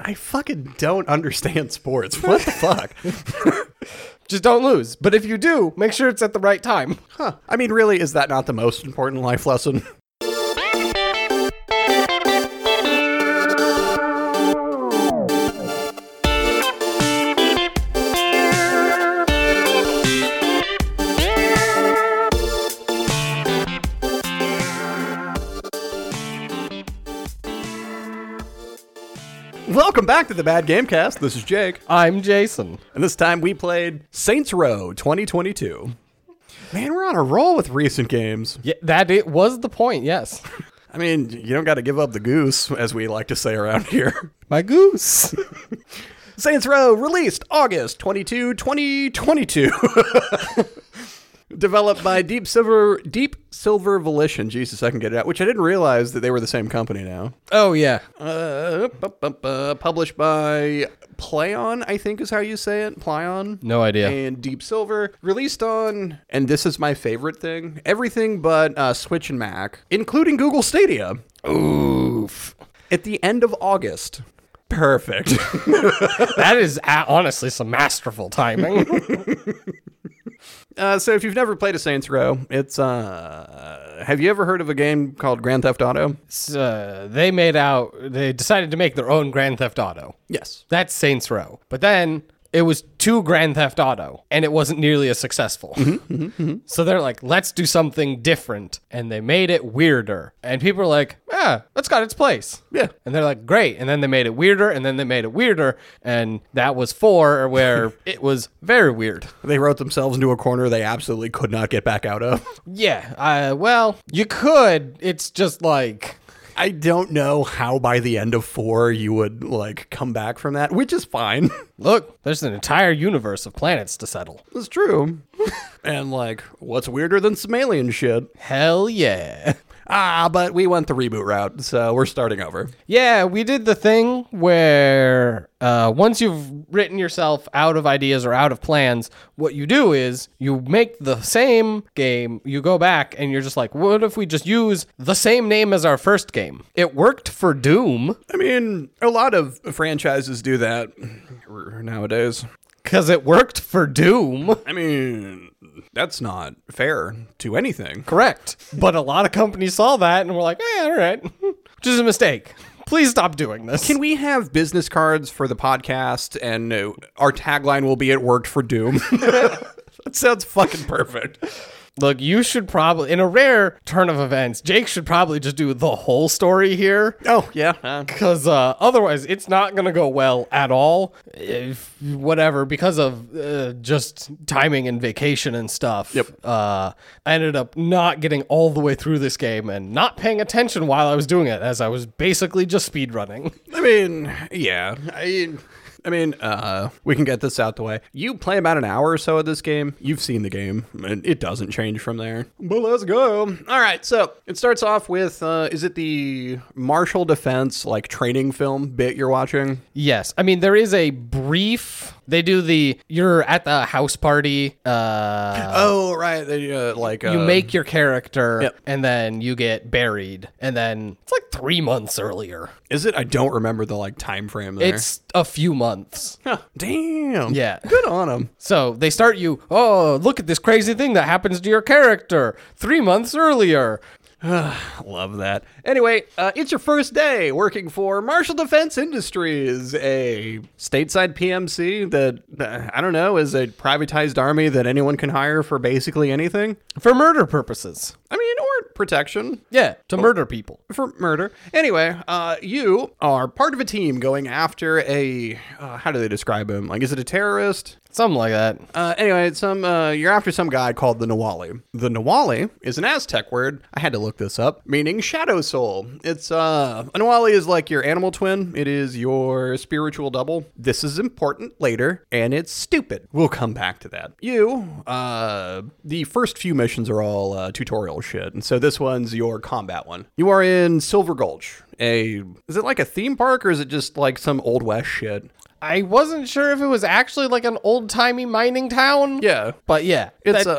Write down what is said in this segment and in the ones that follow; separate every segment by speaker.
Speaker 1: I fucking don't understand sports. What the fuck?
Speaker 2: Just don't lose. But if you do, make sure it's at the right time.
Speaker 1: Huh. I mean, really, is that not the most important life lesson? Welcome back to the Bad Gamecast. This is Jake.
Speaker 2: I'm Jason.
Speaker 1: And this time we played Saints Row 2022. Man, we're on a roll with recent games.
Speaker 2: Yeah, that it was the point. Yes.
Speaker 1: I mean, you don't got to give up the goose, as we like to say around here.
Speaker 2: My goose.
Speaker 1: Saints Row released August 22, 2022. Developed by Deep Silver Deep Silver Volition. Jesus, I can get it out. Which I didn't realize that they were the same company now.
Speaker 2: oh yeah.
Speaker 1: Uh, bu- bu- bu- published by Plaion, I think is how you say it. Plaion.
Speaker 2: No idea.
Speaker 1: And Deep Silver. Released on, and this is my favorite thing, everything but uh, Switch and Mac, including Google Stadia,
Speaker 2: Oof.
Speaker 1: at the end of August. Perfect.
Speaker 2: That is honestly some masterful timing.
Speaker 1: uh, so if you've never played a Saints Row, it's uh, have you ever heard of a game called Grand Theft Auto?
Speaker 2: Uh, they made out. They decided to make their own Grand Theft Auto.
Speaker 1: Yes.
Speaker 2: That's Saints Row. But then it was two Grand Theft Auto, and it wasn't nearly as successful. So they're like, let's do something different, and they made it weirder. And people are like, yeah, that's got its place.
Speaker 1: Yeah.
Speaker 2: And they're like, great. And then they made it weirder, and then they made it weirder, and that was four, where it was very weird.
Speaker 1: They wrote themselves into a corner they absolutely could not get back out of.
Speaker 2: Yeah. Uh, well, you could. It's just like.
Speaker 1: I don't know how by the end of four you would like come back from that, which is fine.
Speaker 2: Look, there's an entire universe of planets to settle.
Speaker 1: That's true. and like, what's weirder than some alien shit?
Speaker 2: Hell yeah.
Speaker 1: Ah, but we went the reboot route, so we're starting over.
Speaker 2: Yeah, we did the thing where uh, once you've written yourself out of ideas or out of plans, what you do is you make the same game, you go back, and you're just like, what if we just use the same name as our first game? It worked for Doom
Speaker 1: I mean, a lot of franchises do that nowadays.
Speaker 2: because it worked for Doom.
Speaker 1: I mean, that's not fair to anything.
Speaker 2: Correct. But a lot of companies saw that and were like, eh, all right, which is a mistake. Please stop doing this.
Speaker 1: Can we have business cards for the podcast and uh, our tagline will be it worked for Doom? that sounds fucking perfect.
Speaker 2: Look, you should probably, in a rare turn of events, Jake should probably just do the whole story here.
Speaker 1: Oh, yeah. Uh,
Speaker 2: Because uh, otherwise, it's not going to go well at all. If whatever, because of uh, just timing and vacation and stuff.
Speaker 1: Yep.
Speaker 2: Uh, I ended up not getting all the way through this game and not paying attention while I was doing it, as I was basically just speed running.
Speaker 1: I mean, yeah. I, I mean, uh, we can get this out the way. You play about an hour or so of this game. You've seen the game, and it doesn't change from there. But let's go. All right, so it starts off with uh, is it the Marshall Defense like training film bit you're watching?
Speaker 2: Yes, I mean there is a brief. They do the you're at the house party. Uh,
Speaker 1: Oh, right. They uh, like
Speaker 2: you
Speaker 1: uh,
Speaker 2: make your character,
Speaker 1: Yep.
Speaker 2: and then you get buried, and then it's like three months earlier.
Speaker 1: Is it? I don't remember the like time frame there.
Speaker 2: It's a few months.
Speaker 1: Huh, damn.
Speaker 2: Yeah.
Speaker 1: Good on them.
Speaker 2: So they start you, oh, look at this crazy thing that happens to your character three months earlier.
Speaker 1: Love that. Anyway, uh, it's your first day working for Marshall Defense Industries, a stateside PMC that, uh, I don't know, is a privatized army that anyone can hire for basically anything.
Speaker 2: For murder purposes.
Speaker 1: I mean, or protection
Speaker 2: Yeah, to murder people.
Speaker 1: for murder. Anyway, uh, you are part of a team going after a, uh, how do they describe him? Like, is it a terrorist?
Speaker 2: Something like that.
Speaker 1: Uh, anyway, some uh, you're after some guy called the Nahualli. The Nahualli is an Aztec word. I had to look this up, meaning shadow soul. It's uh, a Nahualli is like your animal twin. It is your spiritual double. This is important later, and it's stupid. We'll come back to that. You, uh, the first few missions are all uh, tutorial shit, and so this one's your combat one. You are in Silver Gulch. A is it like a theme park or is it just like some old west shit?
Speaker 2: I wasn't sure if it was actually like an old timey mining town.
Speaker 1: Yeah.
Speaker 2: But yeah,
Speaker 1: It's
Speaker 2: that-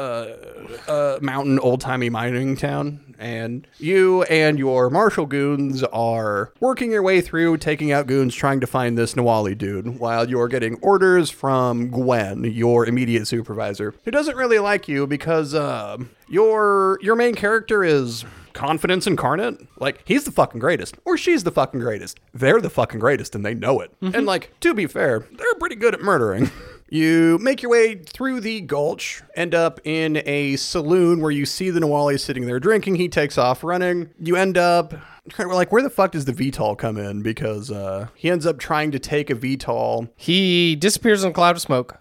Speaker 1: a, a mountain, old timey mining town, and you and your marshal goons are working your way through, taking out goons, trying to find this Nahualli dude, while you're getting orders from Gwen, your immediate supervisor, who doesn't really like you because uh, your your main character is confidence incarnate. Like he's the fucking greatest, or she's the fucking greatest. They're the fucking greatest, and they know it. And like to be fair, they're pretty good at murdering. You make your way through the gulch, end up in a saloon where you see the Nahualli sitting there drinking. He takes off running. You end up we're like, where the fuck does the VTOL come in? Because uh, he ends up trying to take a VTOL.
Speaker 2: he disappears in a cloud of smoke.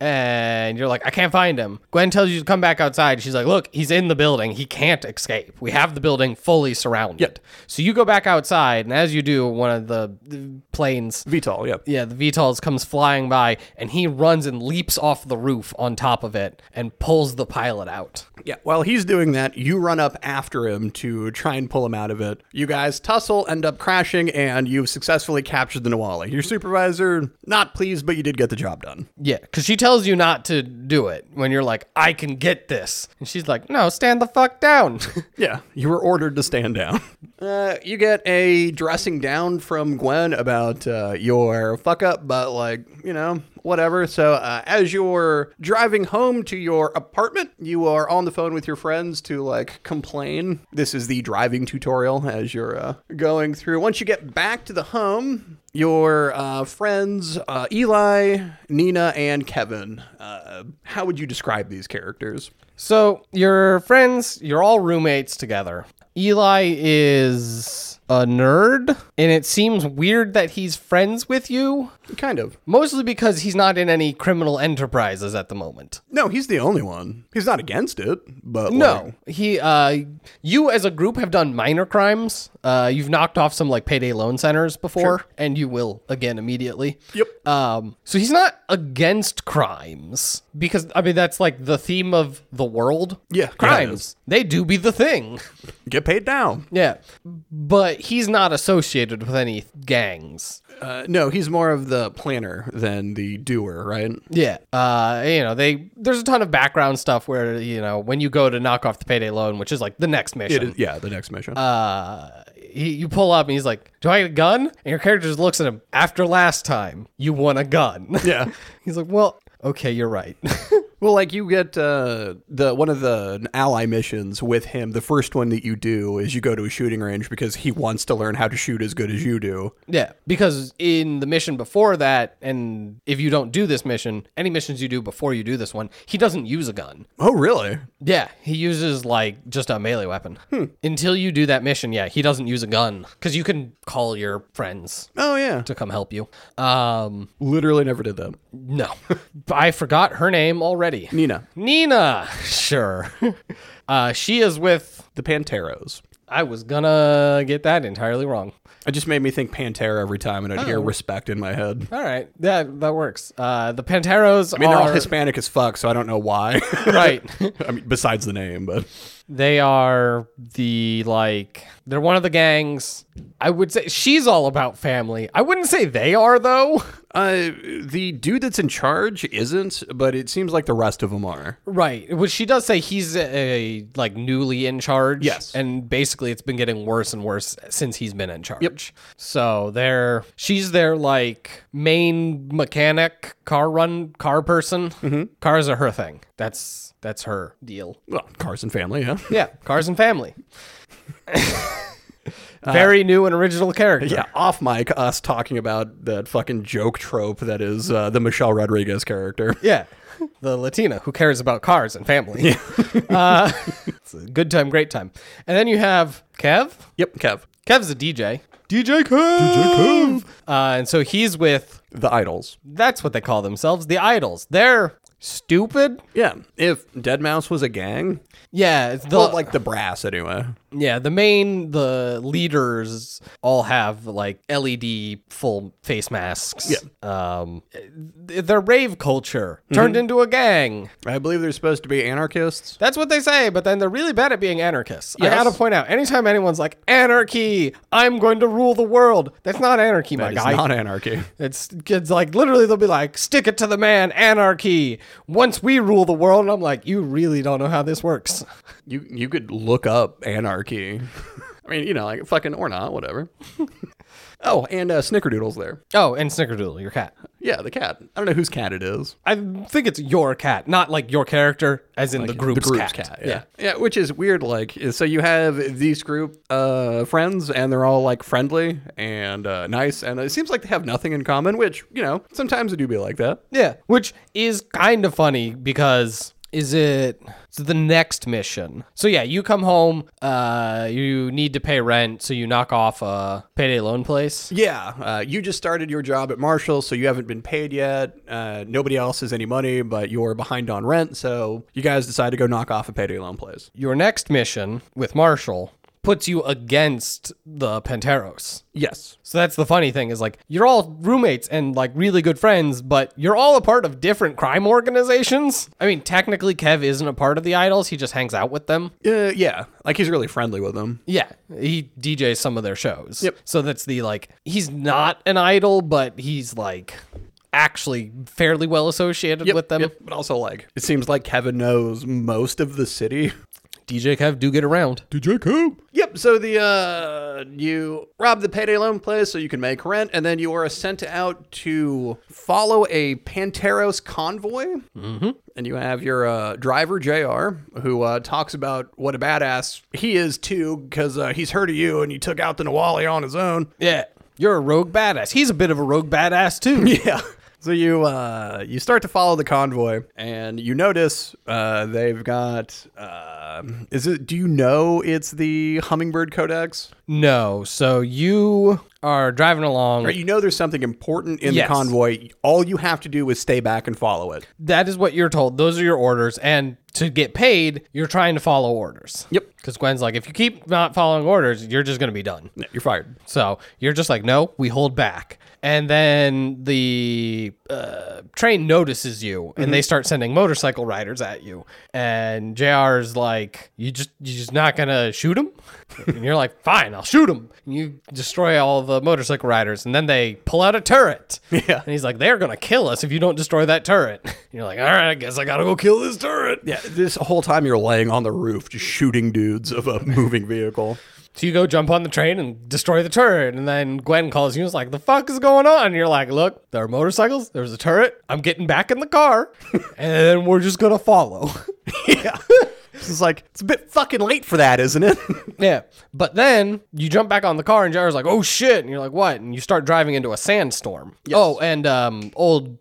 Speaker 2: And you're like, I can't find him. Gwen tells you to come back outside. She's like, Look, he's in the building. He can't escape. We have the building fully surrounded.
Speaker 1: Yep.
Speaker 2: So you go back outside, and as you do, one of the, the planes
Speaker 1: VTOL, yeah.
Speaker 2: yeah, the VTOLs comes flying by, and he runs and leaps off the roof on top of it and pulls the pilot out.
Speaker 1: Yeah, while he's doing that, you run up after him to try and pull him out of it. You guys tussle, end up crashing, and you've successfully captured the Nahualli. Your supervisor, not pleased, but you did get the job done.
Speaker 2: Yeah, because she tells you not to do it when you're like, I can get this. And she's like, No, stand the fuck down.
Speaker 1: Yeah, you were ordered to stand down. Uh, you get a dressing down from Gwen about uh, your fuck up, but like, you know, whatever. So, uh, as you're driving home to your apartment, you are on the phone with your friends to like complain. This is the driving tutorial as you're uh, going through. Once you get back to the home, your uh, friends, uh, Eli, Nina, and Kevin, uh, how would you describe these characters?
Speaker 2: so, your friends, you're all roommates together. Eli is a nerd, and it seems weird that he's friends with you,
Speaker 1: Kind of.
Speaker 2: mostly because he's not in any criminal enterprises at the moment.
Speaker 1: No, he's the only one. He's not against it, but
Speaker 2: No,
Speaker 1: like,
Speaker 2: he, uh, you as a group have done minor crimes. Uh, you've knocked off some like payday loan centers before, and you will again immediately.
Speaker 1: Yep.
Speaker 2: Um, so he's not against crimes because I mean that's like the theme of the world.
Speaker 1: Yeah,
Speaker 2: crimes. they do be the thing.
Speaker 1: get paid down.
Speaker 2: Yeah, but he's not associated with any gangs.
Speaker 1: Uh, no, he's more of the planner than the doer, right?
Speaker 2: Yeah. Uh, you know, they there's a ton of background stuff where you know when you go to knock off the payday loan, which is like the next mission.
Speaker 1: Is, yeah, the next mission.
Speaker 2: uh, he, you pull up and he's like, "Do I get a gun?" And your character just looks at him. After last time, you won a gun.
Speaker 1: yeah.
Speaker 2: he's like, "Well, okay, you're right."
Speaker 1: Well, like you get uh, the one of the ally missions with him. The first one that you do is you go to a shooting range because he wants to learn how to shoot as good as you do.
Speaker 2: yeah, because in the mission before that, and if you don't do this mission, any missions you do before you do this one, he doesn't use a gun.
Speaker 1: Oh, really?
Speaker 2: Yeah, he uses like just a melee weapon. Until you do that mission, yeah, he doesn't use a gun because you can call your friends
Speaker 1: Oh, yeah.
Speaker 2: to come help you. Um,
Speaker 1: Literally never did that.
Speaker 2: no, I forgot her name already.
Speaker 1: Nina,
Speaker 2: Nina, sure. uh, she is with.
Speaker 1: the Panteros.
Speaker 2: I was gonna get that entirely wrong.
Speaker 1: It just made me think Pantera every time, and I'd hear respect in my head.
Speaker 2: All right, that that works. Uh, the Panteros
Speaker 1: I mean, they're
Speaker 2: are
Speaker 1: all Hispanic as fuck, so I don't know why.
Speaker 2: right.
Speaker 1: I mean, besides the name, but
Speaker 2: they are the like they're one of the gangs. I would say she's all about family. I wouldn't say they are though.
Speaker 1: uh, the dude that's in charge isn't, but it seems like the rest of them are.
Speaker 2: Right. Which she does say he's a, like newly in charge.
Speaker 1: Yes.
Speaker 2: And basically it's been getting worse and worse since he's been in charge. Yep. So they're she's their like main mechanic, car run car person. Mm-hmm. Cars are her thing. That's that's her deal.
Speaker 1: Well, Cars and family, yeah.
Speaker 2: Yeah, cars and family. Very new and original character.
Speaker 1: Yeah, off mic, us talking about that fucking joke trope that is uh, the Michelle Rodriguez character.
Speaker 2: Yeah. The Latina who cares about cars and family. uh, it's a good time, great time. And then you have Kev.
Speaker 1: Yep, Kev.
Speaker 2: Kev's a DJ. DJ Kev. DJ Kev. Uh, and so he's with,
Speaker 1: The Idols.
Speaker 2: that's what they call themselves, the Idols. They're stupid.
Speaker 1: Yeah, if Deadmau5 was a gang,
Speaker 2: Yeah, it's the
Speaker 1: well, like the brass anyway.
Speaker 2: yeah the main the leaders all have like LED full face masks.
Speaker 1: Yeah.
Speaker 2: um, they're rave culture turned into a gang.
Speaker 1: I believe they're supposed to be anarchists.
Speaker 2: That's what they say, but then they're really bad at being anarchists. I gotta point out, anytime anyone's like anarchy, I'm going to rule the world. That's not anarchy, my
Speaker 1: It's
Speaker 2: guy.
Speaker 1: not anarchy.
Speaker 2: It's kids like literally they'll be like, stick it to the man, anarchy. Once we rule the world, I'm like, you really don't know how this works.
Speaker 1: You you could look up anarchy. I mean, you know, like fucking or not, whatever. oh, and uh, Snickerdoodle's there.
Speaker 2: Oh, and Snickerdoodle, your cat.
Speaker 1: Yeah, the cat. I don't know whose cat it is.
Speaker 2: I think it's your cat, not like your character, as in the group's,
Speaker 1: the group's
Speaker 2: cat.
Speaker 1: cat. yeah. yeah, which is weird. Like, so you have these group uh, friends, and they're all like friendly and uh, nice, and it seems like they have nothing in common. Which you know, sometimes it do be like that.
Speaker 2: Yeah, which is kind of funny because is it so the next mission. So yeah, you come home, uh you need to pay rent, so you knock off a payday loan place.
Speaker 1: Yeah, uh, you just started your job at Marshall, so you haven't been paid yet. Uh, nobody else has any money, but you're behind on rent, so you guys decide to go knock off a payday loan place.
Speaker 2: Your next mission with Marshall puts you against the Panteros.
Speaker 1: Yes.
Speaker 2: So that's the funny thing is like you're all roommates and like really good friends, but you're all a part of different crime organizations. I mean, technically Kev isn't a part of the Idols, he just hangs out with them.
Speaker 1: Uh, yeah, like he's really friendly with them.
Speaker 2: Yeah, he DJs some of their shows.
Speaker 1: Yep.
Speaker 2: So that's the like he's not an idol, but he's like actually fairly well associated with them.
Speaker 1: Yep, but also like it seems like Kevin knows most of the city.
Speaker 2: DJ Kev do get around.
Speaker 1: DJ Coop. Yep. So the uh, you rob the payday loan place so you can make rent, and then you are sent out to follow a Panteros convoy. Mm-hmm. And you have your uh, driver Jr. who uh, talks about what a badass he is too, because uh, he's heard of you and you took out the Nahualli on his own.
Speaker 2: Yeah. You're a rogue badass. He's a bit of a rogue badass too.
Speaker 1: Yeah. So you uh, you start to follow the convoy, and you notice uh, they've got. Uh, is it? Do you know it's the Hummingbird Codex?
Speaker 2: no. So you are driving along.
Speaker 1: Or you know there's something important in
Speaker 2: Yes.
Speaker 1: the convoy. All you have to do is stay back and follow it.
Speaker 2: that is what you're told. Those are your orders. And to get paid, you're trying to follow orders.
Speaker 1: Yep.
Speaker 2: Because Gwen's like, if you keep not following orders, you're just going to be done.
Speaker 1: You're fired.
Speaker 2: So you're just like, no, we hold back. And then the uh, train notices you, and they start sending motorcycle riders at you. And Jr's like, "You just, you just not gonna shoot him?" and you're like, "Fine, I'll shoot him." And you destroy all the motorcycle riders, and then they pull out a turret.
Speaker 1: Yeah.
Speaker 2: And he's like, "They're gonna kill us if you don't destroy that turret." And you're like, "All right, I guess I gotta go kill this turret."
Speaker 1: Yeah. This whole time you're laying on the roof, just shooting dudes of a moving vehicle.
Speaker 2: So you go jump on the train and destroy the turret, and then Gwen calls you and is like, "The fuck is going on?" And you're like, "Look, there are motorcycles. There's a turret. I'm getting back in the car, and we're just gonna follow."
Speaker 1: yeah. Is like it's a bit fucking late for that, isn't it?
Speaker 2: yeah, but then you jump back on the car, and Jar's like, "Oh shit!" And you're like, "What?" And you start driving into a sandstorm. Yes. Oh, and um, old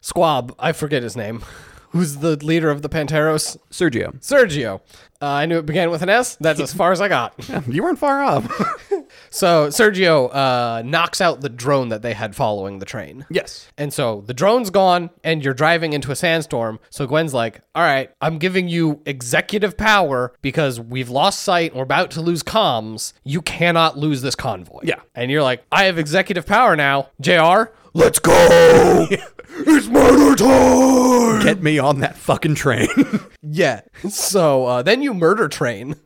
Speaker 2: squab, I forget his name. Who's the leader of the Panteros?
Speaker 1: Sergio,
Speaker 2: Sergio. Uh, I knew it began with an S. That's as far as I got.
Speaker 1: you weren't far off.
Speaker 2: So Sergio uh, knocks out the drone that they had following the train.
Speaker 1: yes.
Speaker 2: And so the drone's gone, and you're driving into a sandstorm. So Gwen's like, All right, I'm giving you executive power because we've lost sight we're about to lose comms. You cannot lose this convoy.
Speaker 1: Yeah.
Speaker 2: And you're like, I have executive power now. JR, let's go. it's murder time.
Speaker 1: Get me on that fucking train.
Speaker 2: Yeah. So uh, then you murder train.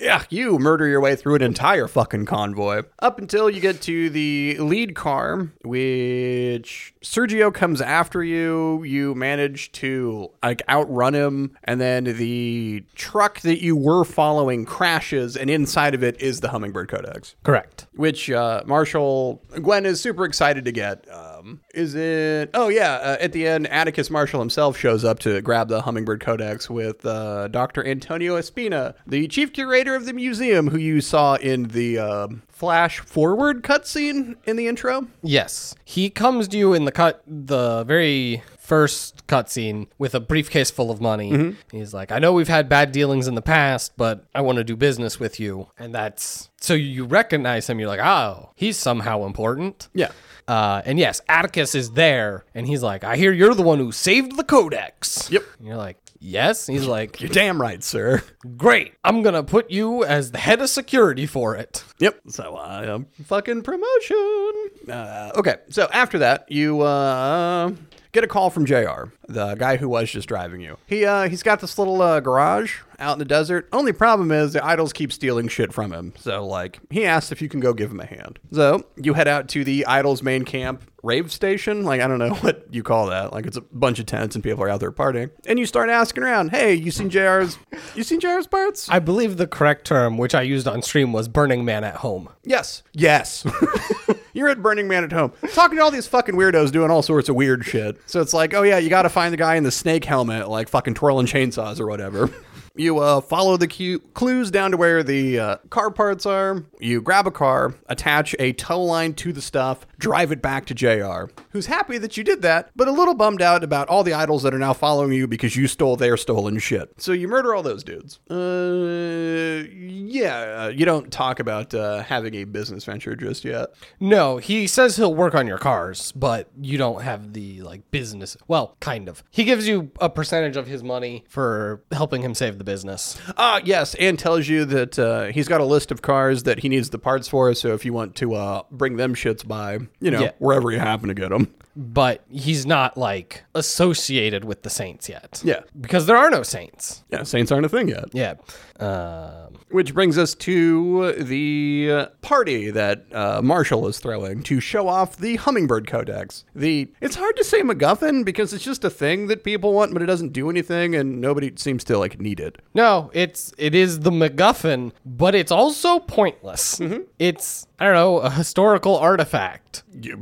Speaker 1: Yeah, you murder your way through an entire fucking convoy up until you get to the lead car, which Sergio comes after you. You manage to like outrun him, and then the truck that you were following crashes, and inside of it is the Hummingbird Codex,
Speaker 2: Correct.
Speaker 1: which uh, Marshall Gwen is super excited to get. Um, is it? Oh yeah, uh, at the end, Atticus Marshall himself shows up to grab the Hummingbird Codex with uh, Dr. Antonio Espina, the chief curator of the museum, who you saw in the um flash forward cutscene in the intro.
Speaker 2: Yes. He comes to you in the cut, the very first cutscene with a briefcase full of money.
Speaker 1: Mm-hmm.
Speaker 2: He's like, I know we've had bad dealings in the past, but I want to do business with you. And that's so you recognize him. You're like, oh, he's somehow important.
Speaker 1: Yeah.
Speaker 2: Uh, and yes, Atticus is there, and he's like, I hear you're the one who saved the Codex.
Speaker 1: Yep.
Speaker 2: And you're like, yes. He's like,
Speaker 1: You're damn right, sir.
Speaker 2: great. I'm gonna put you as the head of security for it.
Speaker 1: Yep. So, uh, um, fucking promotion. Uh, okay. So after that, you uh, get a call from Jr., the guy who was just driving you. He uh, he's got this little uh, garage out in the desert. Only problem is the idols keep stealing shit from him. So like, he asked if you can go give him a hand. So you head out to the idols main camp rave station. Like I don't know what you call that. Like it's a bunch of tents and people are out there partying. And you start asking around, "Hey, you seen JR's? You seen JR's parts?"
Speaker 2: I believe the correct term, which I used on stream, was Burning Man at home.
Speaker 1: Yes. Yes. You're at Burning Man at home, talking to all these fucking weirdos doing all sorts of weird shit. So it's like, oh yeah, you got to find the guy in the snake helmet, like fucking twirling chainsaws or whatever. You uh, follow the clues down to where the uh, car parts are. You grab a car, attach a tow line to the stuff, drive it back to JR, who's happy that you did that, but a little bummed out about all the idols that are now following you because you stole their stolen shit. So you murder all those dudes. Uh, yeah, uh, you don't talk about uh, having a business venture just yet.
Speaker 2: No, he says he'll work on your cars, but you don't have the like business. Well, kind of. He gives you a percentage of his money for helping him save the business.
Speaker 1: Ah, yes, and tells you that uh, he's got a list of cars that he needs the parts for. So if you want to uh, bring them shits by, you know,
Speaker 2: Yeah.
Speaker 1: wherever you happen to get them.
Speaker 2: But he's not like associated with the saints yet.
Speaker 1: Yeah.
Speaker 2: Because there are no saints.
Speaker 1: Yeah, Saints aren't a thing yet.
Speaker 2: Yeah. Um,
Speaker 1: Which brings us to the party that uh, Marshall is throwing to show off the Hummingbird Codex. The it's hard to say MacGuffin because it's just a thing that people want, but it doesn't do anything, and nobody seems to like need it.
Speaker 2: no, it's it is the MacGuffin, but it's also pointless. It's I don't know a historical artifact.
Speaker 1: Yeah,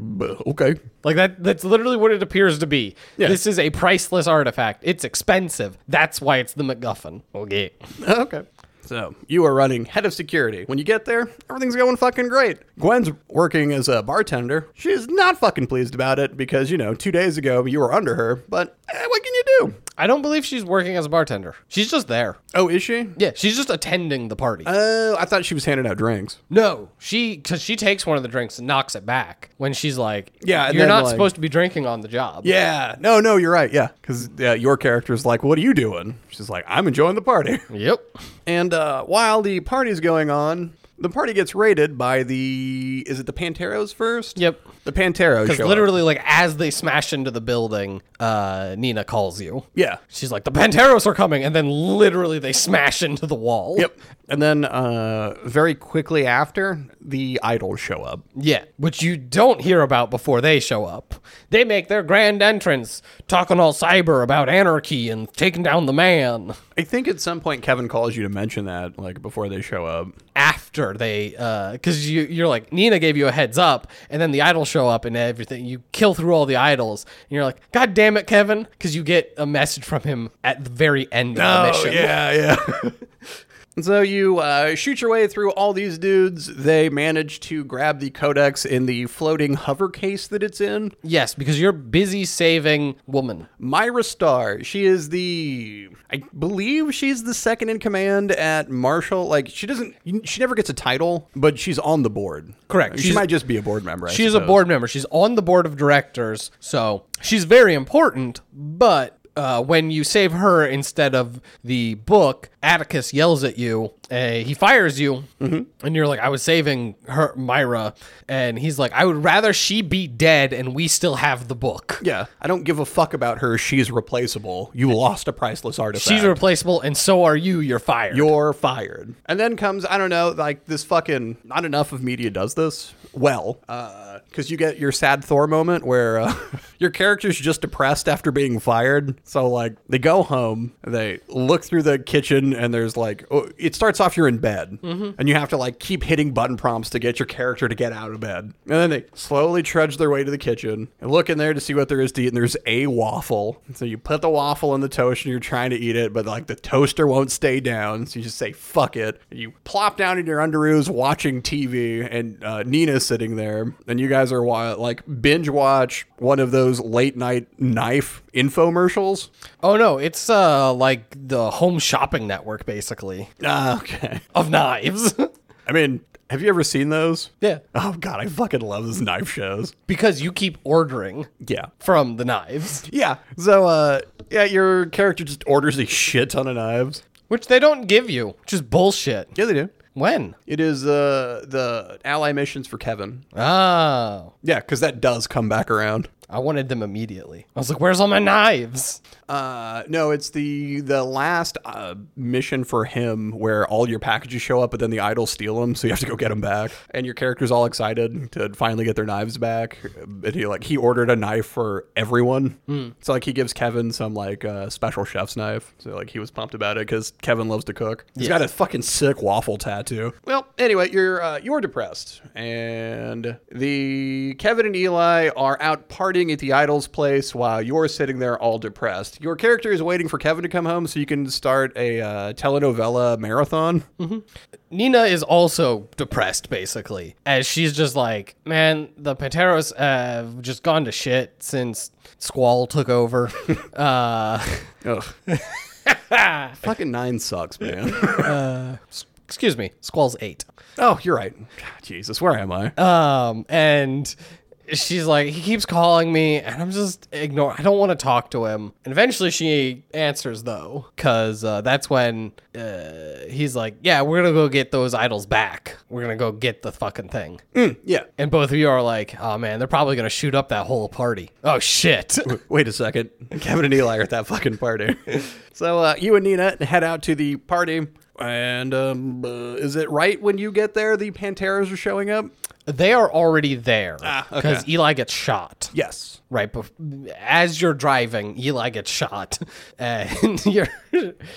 Speaker 1: okay.
Speaker 2: Like that that's literally what it appears to be.
Speaker 1: Yeah.
Speaker 2: This is a priceless artifact. It's expensive. That's why it's the MacGuffin. Okay.
Speaker 1: Okay. So you are running head of security. When you get there, everything's going fucking great. Gwen's working as a bartender. She's not fucking pleased about it because, you know, two days ago you were under her, but eh, what can you do?
Speaker 2: I don't believe she's working as a bartender. She's just there.
Speaker 1: Oh, is she?
Speaker 2: Yeah, she's just attending the party.
Speaker 1: Oh, I thought she was handing out drinks.
Speaker 2: no, she because she takes one of the drinks and knocks it back when she's like,
Speaker 1: Yeah, and
Speaker 2: you're
Speaker 1: then,
Speaker 2: not
Speaker 1: like-
Speaker 2: supposed to be drinking on the job."
Speaker 1: Yeah. No, no, you're right. Yeah. Because uh, your character's like, what are you doing? She's like, I'm enjoying the party.
Speaker 2: Yep.
Speaker 1: And uh, while the party's going on, the party gets raided by the. Is it the Panteros first?
Speaker 2: Yep.
Speaker 1: The Panteros
Speaker 2: Because
Speaker 1: show up.
Speaker 2: literally, like as they smash into the building, uh, Nina calls you.
Speaker 1: Yeah.
Speaker 2: She's like, "The Panteros are coming," and then literally they smash into the wall.
Speaker 1: Yep. And then uh, very quickly after, the idols show up.
Speaker 2: Yeah, which you don't hear about before they show up. They make their grand entrance, talking all cyber about anarchy and taking down the man.
Speaker 1: I think at some point Kevin calls you to mention that, like before they show up.
Speaker 2: After they, uh, because you you're like Nina gave you a heads up, and then the idols show up and everything. You kill through all the idols, and you're like, God damn it, Kevin, because you get a message from him at the very end of the oh, mission.
Speaker 1: Oh, yeah, yeah. So you uh, shoot your way through all these dudes. They manage to grab the codex in the floating hover case that it's in.
Speaker 2: Yes, because you're busy saving woman.
Speaker 1: Myra Starr. She is the, I believe she's the second in command at Marshall. Like she doesn't, she never gets a title, but she's on the board.
Speaker 2: Correct.
Speaker 1: She
Speaker 2: She's-
Speaker 1: might just be a board member. I
Speaker 2: She's a board member. She's on the board of directors, so she's very important. But uh, when you save her instead of the book, Atticus yells at you. Uh, he fires you,
Speaker 1: Mm-hmm.
Speaker 2: and you're like, "I was saving her, Myra," and he's like, "I would rather she be dead and we still have the book."
Speaker 1: Yeah, I don't give a fuck about her. She's replaceable. You lost a priceless artifact.
Speaker 2: She's replaceable, and so are you. You're fired.
Speaker 1: You're fired. And then comes, I don't know, like this fucking, not enough of media does this well. Because you get your sad Thor moment where uh, your character's just depressed after being fired. So, like, they go home, they look through the kitchen, and there's like, oh, it starts off you're in bed. And you have to, like, keep hitting button prompts to get your character to get out of bed. And then they slowly trudge their way to the kitchen and look in there to see what there is to eat. And there's a waffle. So you put the waffle in the toast and you're trying to eat it, but like the toaster won't stay down. So you just say, fuck it. And You plop down in your underoos watching TV and uh, Nina's sitting there. And you guys are like binge watch one of those late night knife infomercials.
Speaker 2: Oh no, it's uh like the home shopping network basically
Speaker 1: Ah, okay.
Speaker 2: of knives.
Speaker 1: I mean, have you ever seen those?
Speaker 2: yeah.
Speaker 1: Oh god, I fucking love those knife shows.
Speaker 2: Because you keep ordering
Speaker 1: Yeah.
Speaker 2: from the knives,
Speaker 1: Yeah. So uh yeah, your character just orders a shit ton of knives.
Speaker 2: which they don't give you, which is bullshit.
Speaker 1: Yeah, they do.
Speaker 2: When?
Speaker 1: It is uh the ally missions for Kevin.
Speaker 2: Oh.
Speaker 1: Yeah, because that does come back around.
Speaker 2: I wanted them immediately. I was like, "Where's all my knives?"
Speaker 1: Uh, no, it's the the last uh, mission for him where all your packages show up, but then the idols steal them, so you have to go get them back. And your character's all excited to finally get their knives back. But he like he ordered a knife for everyone, so like he gives Kevin some like uh, special chef's knife. So like he was pumped about it because Kevin loves to cook. He's got a fucking sick waffle tattoo. Well, anyway, you're uh, you're depressed, and the Kevin and Eli are out partying at the idol's place while you're sitting there all depressed. Your character is waiting for Kevin to come home so you can start a uh, telenovela marathon.
Speaker 2: Nina is also depressed, basically, as she's just like, man, the Panteros have just gone to shit since Squall took over. uh.
Speaker 1: Fucking nine sucks, man.
Speaker 2: excuse me, Squall's eight.
Speaker 1: oh, you're right. God, Jesus, where am I?
Speaker 2: Um, and she's like, he keeps calling me, and I'm just ignore. I don't want to talk to him. And eventually, she answers though, because uh, that's when uh, he's like, "Yeah, we're gonna go get those idols back. We're gonna go get the fucking thing."
Speaker 1: yeah.
Speaker 2: And both of you are like, "Oh man, they're probably gonna shoot up that whole party." Oh shit.
Speaker 1: Wait a second. Kevin and Eli are at that fucking party. so uh, you and Nina head out to the party. And um, uh, is it right when you get there the Panteros are showing up?
Speaker 2: They are already there
Speaker 1: Ah, okay.
Speaker 2: because Eli gets shot.
Speaker 1: Yes.
Speaker 2: Right bef- as you're driving eli gets shot and you're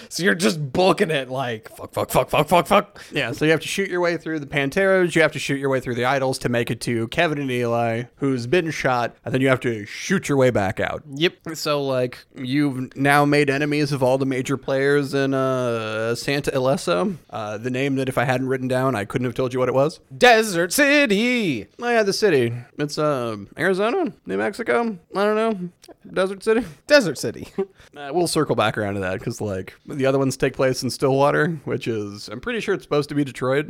Speaker 2: so you're just booking it like fuck fuck fuck fuck fuck fuck
Speaker 1: Yeah, so you have to shoot your way through the panteros you have to shoot your way through the idols to make it to Kevin and Eli, who's been shot, and then you have to shoot your way back out.
Speaker 2: yep
Speaker 1: So, like, you've now made enemies of all the major players in uh, Santo Ileso. Uh, the name that if I hadn't written down, I couldn't have told you what it was.
Speaker 2: desert city
Speaker 1: Oh, yeah, the city. It's uh, Arizona, New Mexico. I don't know. Desert City.
Speaker 2: desert city
Speaker 1: Uh, we'll circle back around to that because, like, the other ones take place in Stillwater, which is, I'm pretty sure it's supposed to be Detroit,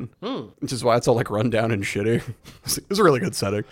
Speaker 1: which is why it's all, like, run down and shitty. it's a really good setting.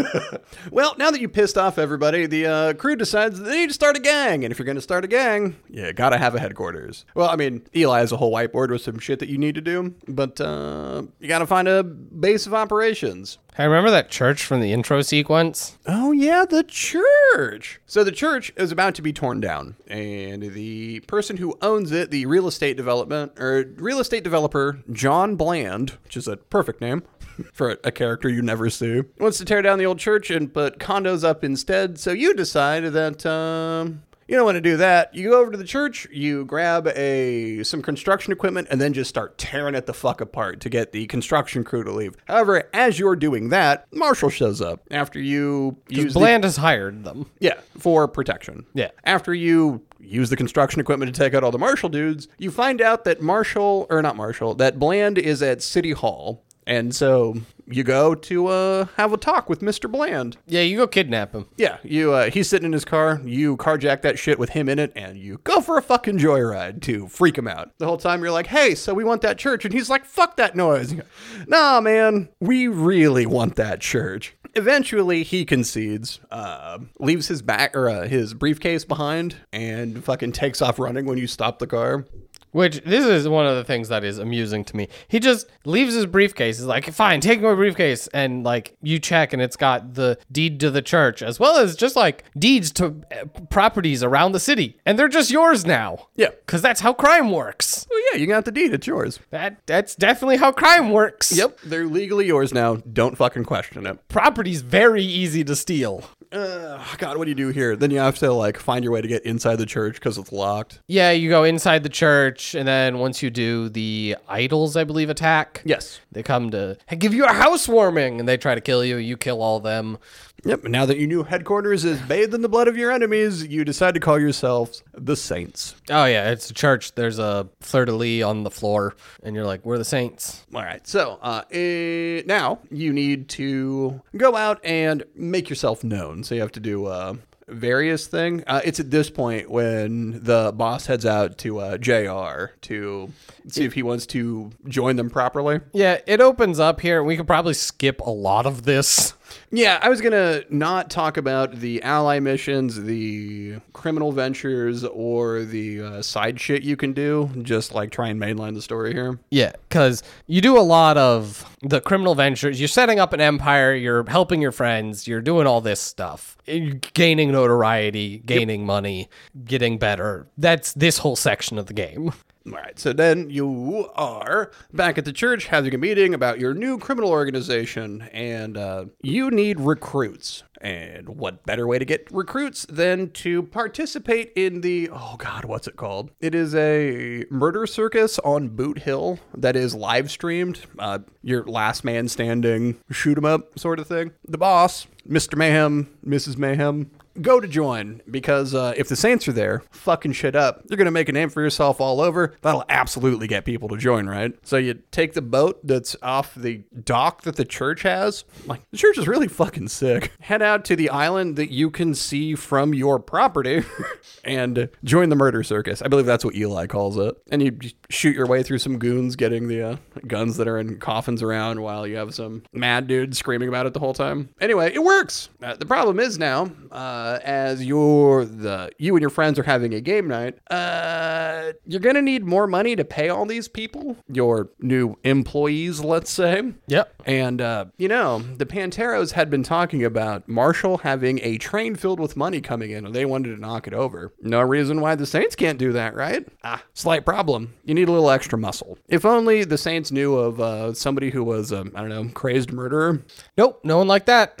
Speaker 1: well, now that you pissed off everybody, the uh, crew decides they need to start a gang. And if you're going to start a gang, you gotta have a headquarters. Well, I mean, Eli has a whole whiteboard with some shit that you need to do, but uh, you gotta find a base of operations.
Speaker 2: I remember that church from the intro sequence
Speaker 1: Oh yeah, the church. So the church is about to be torn down, and the person who owns it, the real estate development or real estate developer John Bland, which is a perfect name for a, character you never see, wants to tear down the old church and put condos up instead. So you decide that um, you don't want to do that. You go over to the church, you grab a some construction equipment, and then just start tearing it the fuck apart to get the construction crew to leave. However, as you're doing that, Marshall shows up after you use the-
Speaker 2: bland has hired them
Speaker 1: yeah, for protection.
Speaker 2: Yeah.
Speaker 1: After you use the construction equipment to take out all the Marshall dudes, you find out that Marshall, or not Marshall, that Bland is at City Hall. And so you go to uh, have a talk with Mr. Bland.
Speaker 2: yeah you go kidnap him
Speaker 1: Yeah, you uh, he's sitting in his car. You carjack that shit with him in it, and you go for a fucking joyride to freak him out. The whole time you're like, "Hey, so we want that church," and he's like, "Fuck that noise." Go, nah, man, we really want that church. Eventually, he concedes, uh, leaves his back or uh, his briefcase behind, and fucking takes off running when you stop the car.
Speaker 2: Which this is one of the things that is amusing to me. He just leaves his briefcase. He's like, "Fine, take my briefcase," and like you check, and it's got the deed to the church as well as just like deeds to uh, properties around the city, and they're just yours now.
Speaker 1: Yeah.
Speaker 2: because that's how crime works.
Speaker 1: Oh yeah, you got the deed. It's yours.
Speaker 2: That that's definitely how crime works.
Speaker 1: Yep, they're legally yours now. Don't fucking question it.
Speaker 2: property's very easy to steal.
Speaker 1: Uh, God, what do you do here? Then you have to like find your way to get inside the church because it's locked.
Speaker 2: Yeah, you go inside the church, and then once you do, the idols, I believe, attack.
Speaker 1: Yes.
Speaker 2: They come to hey, give you a housewarming, and they try to kill you. You kill all them.
Speaker 1: Yep. Now that your new headquarters is bathed in the blood of your enemies, you decide to call yourselves the Saints.
Speaker 2: Oh yeah, it's a church. There's a fleur de lis on the floor, and you're like, "We're the saints."
Speaker 1: All right. So uh, eh, now you need to go out and make yourself known. So you have to do uh, various thing. Uh, it's at this point when the boss heads out to uh, JR to see if he wants to join them properly.
Speaker 2: Yeah, it opens up here. We could probably skip a lot of this.
Speaker 1: Yeah, I was gonna not talk about the ally missions, the criminal ventures, or the uh, side shit you can do. Just like try and mainline the story here.
Speaker 2: Yeah, because you do a lot of the criminal ventures. You're setting up an empire. You're helping your friends. You're doing all this stuff. You're gaining notoriety, gaining money, getting better. That's this whole section of the game.
Speaker 1: All right, so then you are back at the church having a meeting about your new criminal organization, and uh, you need recruits. And what better way to get recruits than to participate in the oh god, what's it called? It is a murder circus on Boot Hill that is live streamed. Uh, your last man standing, shoot 'em up sort of thing. The boss, Mr. Mayhem, Mrs. Mayhem, go to join because uh, if the Saints are there, fucking shit up, you're gonna make a name for yourself all over. That'll absolutely get people to join, right? So you take the boat that's off the dock that the church has. Like the church is really fucking sick. Head out to the island that you can see from your property and join the murder circus. I believe that's what Eli calls it. And you shoot your way through some goons getting the uh, guns that are in coffins around while you have some mad dude screaming about it the whole time. Anyway, it works. Uh, the problem is now. Uh, uh, as you're the you and your friends are having a game night, uh, you're gonna need more money to pay all these people, your new employees, let's say.
Speaker 2: Yep.
Speaker 1: And uh, you know, the Panteros had been talking about Marshall having a train filled with money coming in, and they wanted to knock it over. No reason why the Saints can't do that, right? Ah, slight problem. You need a little extra muscle. If only the Saints knew of uh, somebody who was, um, I don't know, crazed murderer.
Speaker 2: Nope, no one like that.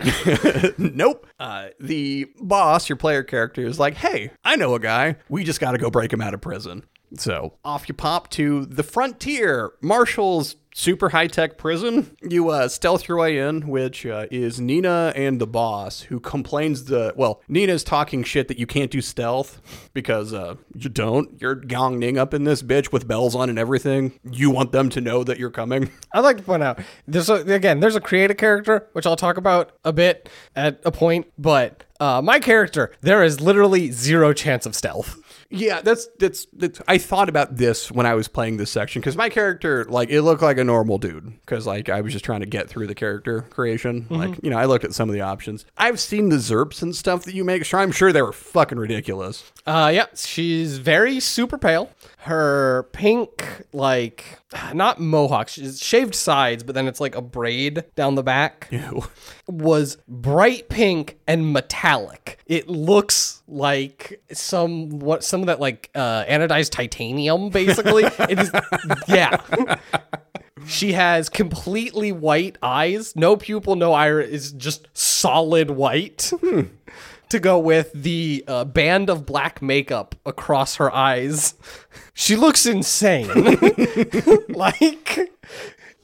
Speaker 1: nope. Uh, the boss, your player character, is like, hey, I know a guy. We just got to go break him out of prison. So off you pop to the frontier. Marshall's super high tech prison. You uh, stealth your way in, which uh, is Nina and the boss, who complains the well. Nina's talking shit that you can't do stealth because uh, you don't. You're gonging up in this bitch with bells on and everything. You want them to know that you're coming.
Speaker 2: I'd like to point out there's a, again there's a creative character which I'll talk about a bit at a point, but uh, my character there is literally zero chance of stealth.
Speaker 1: Yeah, that's, that's that's I thought about this when I was playing this section because my character like it looked like a normal dude because like I was just trying to get through the character creation.
Speaker 2: Mm-hmm.
Speaker 1: Like you know I looked at some of the options. I've seen the zerps and stuff that you make. So I'm sure they were fucking ridiculous.
Speaker 2: Uh, yeah, she's very super pale. Her pink, like, not mohawk, she's shaved sides, but then it's like a braid down the back,
Speaker 1: Ew.
Speaker 2: was bright pink and metallic. It looks like some what some of that like uh, anodized titanium, basically. it is, yeah. She has completely white eyes, no pupil, no iris, is just solid white. To go with the uh, band of black makeup across her eyes. She looks insane. like,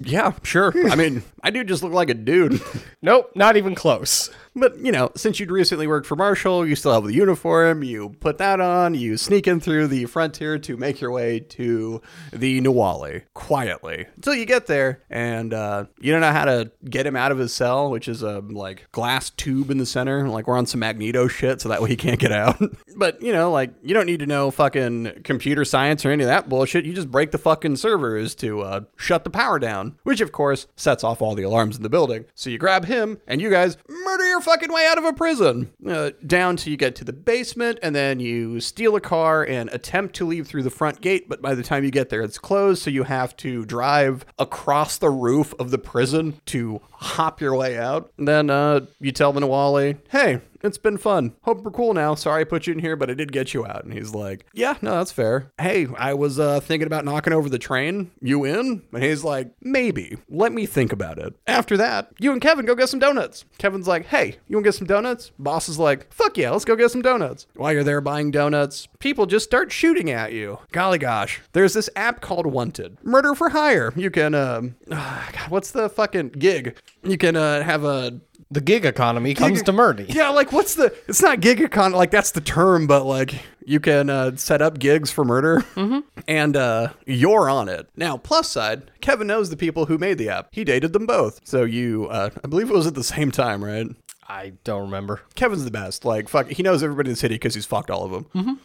Speaker 1: Yeah, sure. I mean, I do just look like a dude.
Speaker 2: nope, not even close.
Speaker 1: But, you know, since you'd recently worked for Marshall, you still have the uniform, you put that on, you sneak in through the frontier to make your way to the Nahualli quietly until you get there and uh, you don't know how to get him out of his cell, which is a like glass tube in the center. Like we're on some Magneto shit, so that way he can't get out. but, you know, like you don't need to know fucking computer science or any of that bullshit. You just break the fucking servers to uh, shut the power down, which of course sets off all the alarms in the building. So you grab him and you guys murder your fucking way out of a prison. Uh, down till you get to the basement, and then you steal a car and attempt to leave through the front gate, but by the time you get there, it's closed, so you have to drive across the roof of the prison to hop your way out. And then uh, you tell the Nahualli, hey, it's been fun. Hope we're cool now. Sorry I put you in here, but I did get you out. And he's like, Yeah, no, that's fair. Hey, I was uh, thinking about knocking over the train. You in? And he's like, Maybe. Let me think about it. After that, you and Kevin go get some donuts. Kevin's like, Hey, you want to get some donuts? Boss is like, Fuck yeah, let's go get some donuts. While you're there buying donuts, people just start shooting at you. Golly gosh. There's this app called Wanted Murder for Hire. You can, um, God, what's the fucking gig? You can uh, have a
Speaker 2: The gig economy comes to Murdy.
Speaker 1: yeah, like what's the? It's not gig econ. Like that's the term, but like you can uh, set up gigs for murder, mm-hmm. and uh, you're on it now. Plus side, Kevin knows the people who made the app. He dated them both, so you, uh, I believe it was at the same time, right?
Speaker 2: I don't remember.
Speaker 1: Kevin's the best. Like, fuck, he knows everybody in the city because he's fucked all of them.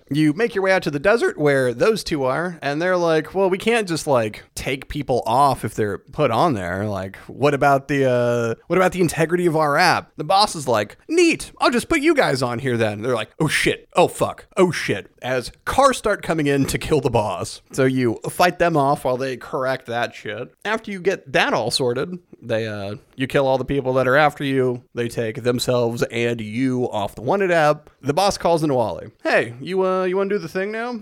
Speaker 1: you make your way out to the desert where those two are, and they're like, well, we can't just like take people off if they're put on there. Like, what about the uh, what about the integrity of our app? The boss is like, neat. I'll just put you guys on here then. They're like, oh shit, oh fuck, oh shit. As cars start coming in to kill the boss, so you fight them off while they correct that shit. After you get that all sorted, they uh, you kill all the people that are after you. They take themselves and you off the wanted app. The boss calls into Wally. Hey, you uh, you want to do the thing now?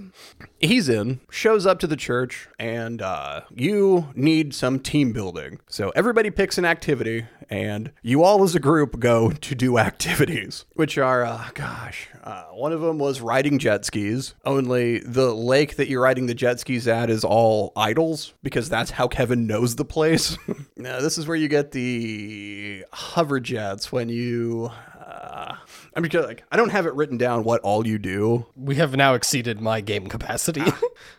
Speaker 1: He's in, shows up to the church, and uh, you need some team building. So everybody picks an activity, and you all as a group go to do activities, which are, uh, gosh, uh, one of them was riding jet skis. Only the lake that you're riding the jet skis at is all idols because that's how Kevin knows the place. now, this is where you get the hover jets when you. I'm because like I don't have it written down what all you do.
Speaker 2: We have now exceeded my game capacity.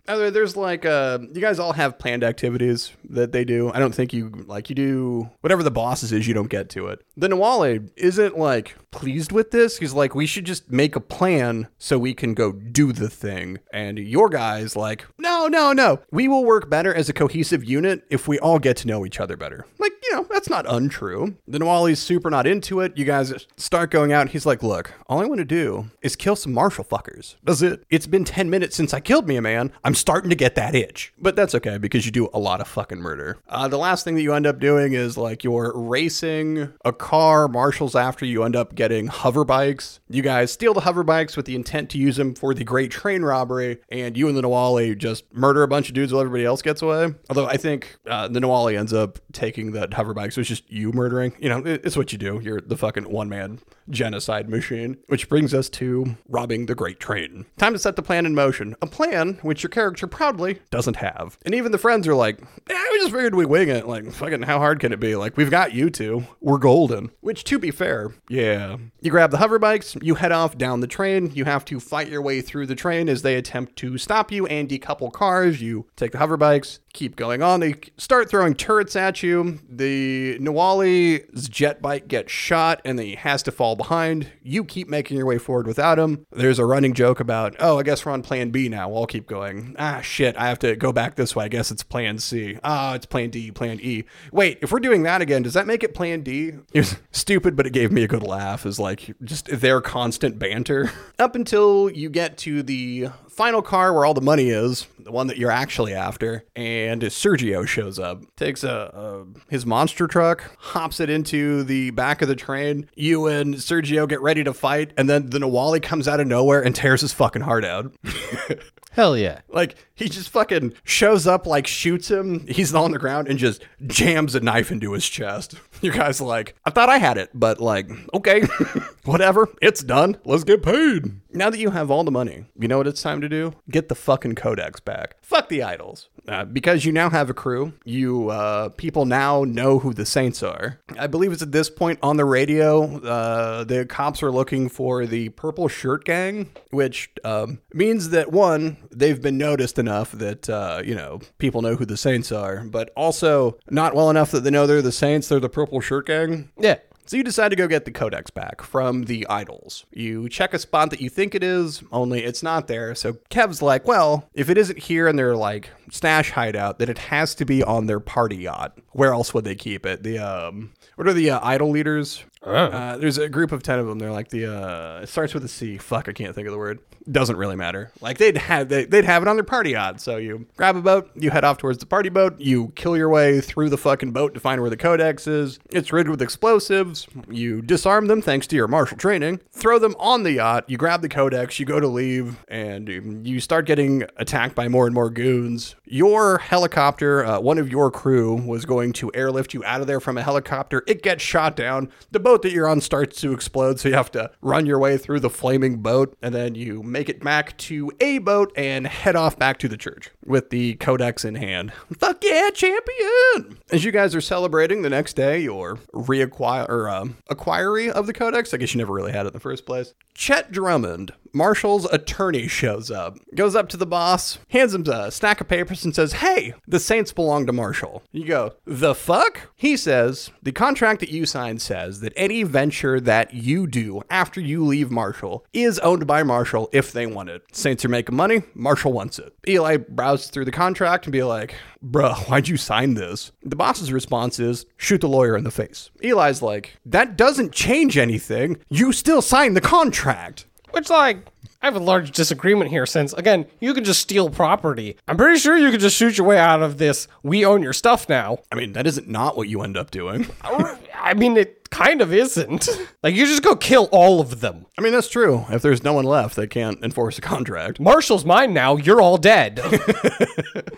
Speaker 1: Uh, There's like uh, you guys all have planned activities that they do. I don't think you like you do whatever the bosses is. You don't get to it. The Nahualli isn't like pleased with this. He's like, we should just make a plan so we can go do the thing. And your guys like, no, no, no. We will work better as a cohesive unit if we all get to know each other better. Like you know, that's not untrue. The Nahualli's super not into it. You guys start going out. And he's like, look, all I want to do is kill some Marshall fuckers. That's it. It's been 10 minutes since I killed me a man. I'm starting to get that itch. But that's okay because you do a lot of fucking murder. Uh, the last thing that you end up doing is like you're racing a car. Marshall's after you end up getting hover bikes. You guys steal the hover bikes with the intent to use them for the great train robbery. And you and the Nahualli just murder a bunch of dudes while everybody else gets away. Although I think uh, the Nahualli ends up taking the hover bikes, So it's just you murdering. You know, it's what you do. You're the fucking one man genocide machine. Which brings us to robbing the Great Train. Time to set the plan in motion. A plan which your character proudly doesn't have. And even the friends are like, yeah, we just figured we wing it. Like, fucking, how hard can it be? Like, we've got you two. We're golden. Which, to be fair, yeah. You grab the hover bikes, you head off down the train. You have to fight your way through the train as they attempt to stop you and decouple cars. You take the hover bikes, keep going on. They start throwing turrets at you. The Nahualli's jet bike gets shot and he has to fall behind. You keep making your way forward without him. There's a running joke about, oh, I guess we're on plan B now. I'll keep going. Ah, shit, I have to go back this way. I guess it's plan C. Ah, it's plan D, plan E. Wait, if we're doing that again, does that make it plan D? It was stupid, but it gave me a good laugh. Is like just their constant banter. Up until you get to the final car where all the money is, the one that you're actually after, and Sergio shows up, takes a, a his monster truck, hops it into the back of the train. You and Sergio get ready to fight, and then the Nahualli comes out of nowhere and tears his fucking heart out.
Speaker 2: Hell yeah.
Speaker 1: Like he just fucking shows up, like shoots him. He's on the ground and just jams a knife into his chest. You guys like, I thought I had it, but like, okay, whatever. It's done. Let's get paid. Now that you have all the money, you know what it's time to do? Get the fucking codex back. Fuck the idols. Uh, because you now have a crew, you uh, people now know who the Saints are. I believe it's at this point on the radio. Uh, the cops are looking for the Purple Shirt Gang, which um, means that one, they've been noticed enough that uh, you know people know who the Saints are, but also not well enough that they know they're the Saints. They're the Purple Shirt Gang.
Speaker 2: Yeah.
Speaker 1: So you decide to go get the codex back from the idols. You check a spot that you think it is, only it's not there. So Kev's like, well, if it isn't here in their like stash hideout, then it has to be on their party yacht. Where else would they keep it? The um, what are the uh, idol leaders? Uh, there's a group of ten of them. They're like the uh, it starts with a C. Fuck, I can't think of the word. Doesn't really matter. Like they'd have they, they'd have it on their party yacht. So you grab a boat, you head off towards the party boat, you kill your way through the fucking boat to find where the codex is. It's rigged with explosives. You disarm them thanks to your martial training. Throw them on the yacht. You grab the codex. You go to leave, and um, you start getting attacked by more and more goons. Your helicopter, uh, one of your crew, was going to airlift you out of there from a helicopter. It gets shot down. The boat that you're on starts to explode, so you have to run your way through the flaming boat, and then you make it back to a boat and head off back to the church with the codex in hand. Fuck yeah, champion! As you guys are celebrating the next day, your reacquire or um, acquiry of the codex. I guess you never really had it in the first place. Chet Drummond, Marshall's attorney, shows up, goes up to the boss, hands him a stack of papers, and says, Hey, the Saints belong to Marshall. You go, The fuck? He says, The contract that you signed says that any venture that you do after you leave Marshall is owned by Marshall if they want it. Saints are making money, Marshall wants it. Eli browses through the contract and be like, bruh, why'd you sign this? The boss's response is, shoot the lawyer in the face. Eli's like, that doesn't change anything. You still signed the contract.
Speaker 2: Which, like, I have a large disagreement here since, again, you can just steal property. I'm pretty sure you could just shoot your way out of this. We own your stuff now.
Speaker 1: I mean, that isn't not what you end up doing.
Speaker 2: I mean, it kind of isn't. Like, you just go kill all of them.
Speaker 1: I mean, that's true. If there's no one left, they can't enforce a contract.
Speaker 2: Marshall's mine now. You're all dead.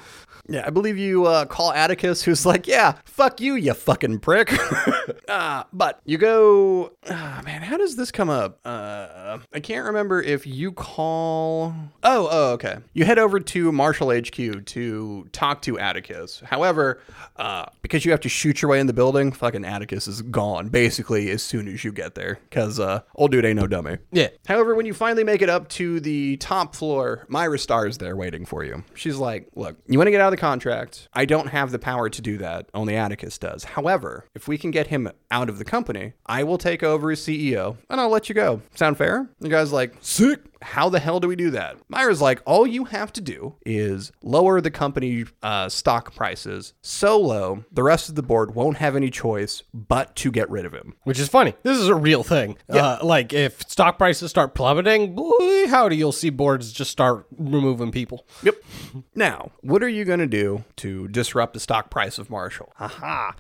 Speaker 1: Yeah, I believe you uh, call Atticus, who's like, "Yeah, fuck you, you fucking prick." uh, but you go, ah, man. How does this come up? Uh, I can't remember if you call. Oh, oh, okay. You head over to Marshall HQ to talk to Atticus. However, uh, because you have to shoot your way in the building, fucking Atticus is gone basically as soon as you get there, because uh, old dude ain't no dummy.
Speaker 2: yeah.
Speaker 1: However, when you finally make it up to the top floor, Myra Star is there waiting for you. She's like, Look, you want to get out of the contract? I don't have the power to do that. Only Atticus does. However, if we can get him out of the company, I will take over as CEO and I'll let you go. Sound fair? The guy's like, Sick. How the hell do we do that? Myra's like, all you have to do is lower the company uh, stock prices so low the rest of the board won't have any choice but to get rid of him.
Speaker 2: Which is funny. This is a real thing. Uh, like, if stock prices start plummeting, boy, howdy, you'll see boards just start removing people.
Speaker 1: Yep. Now, what are you going to do to disrupt the stock price of Marshall? Haha.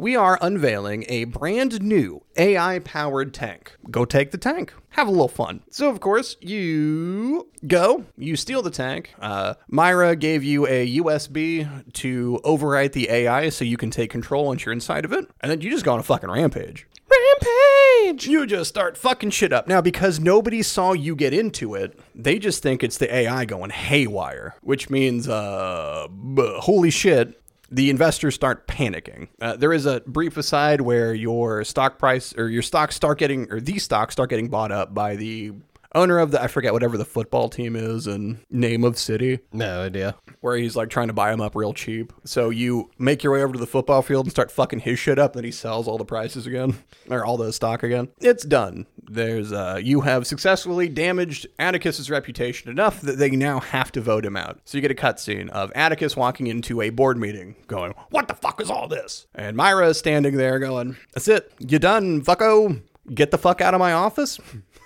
Speaker 1: We are unveiling a brand new AI powered tank. Go take the tank. Have a little fun. So, of course, you go, you steal the tank. Uh, Myra gave you a USB to overwrite the AI so you can take control once you're inside of it. And then you just go on a fucking rampage.
Speaker 2: Rampage!
Speaker 1: You just start fucking shit up. Now, because nobody saw you get into it, they just think it's the AI going haywire, which means, uh, b- holy shit. The investors start panicking. Uh, there is a brief aside where your stock price or your stocks start getting, or these stocks start getting bought up by the owner of the, I forget whatever the football team is and name of city
Speaker 2: No idea.
Speaker 1: where he's like trying to buy them up real cheap. So you make your way over to the football field and start fucking his shit up. Then he sells all the prices again or all the stock again. It's done. There's uh, you have successfully damaged Atticus's reputation enough that they now have to vote him out. So you get a cutscene of Atticus walking into a board meeting, going, "What the fuck is all this?" And Myra is standing there going, "That's it. You done, fucko." Get the fuck out of my office.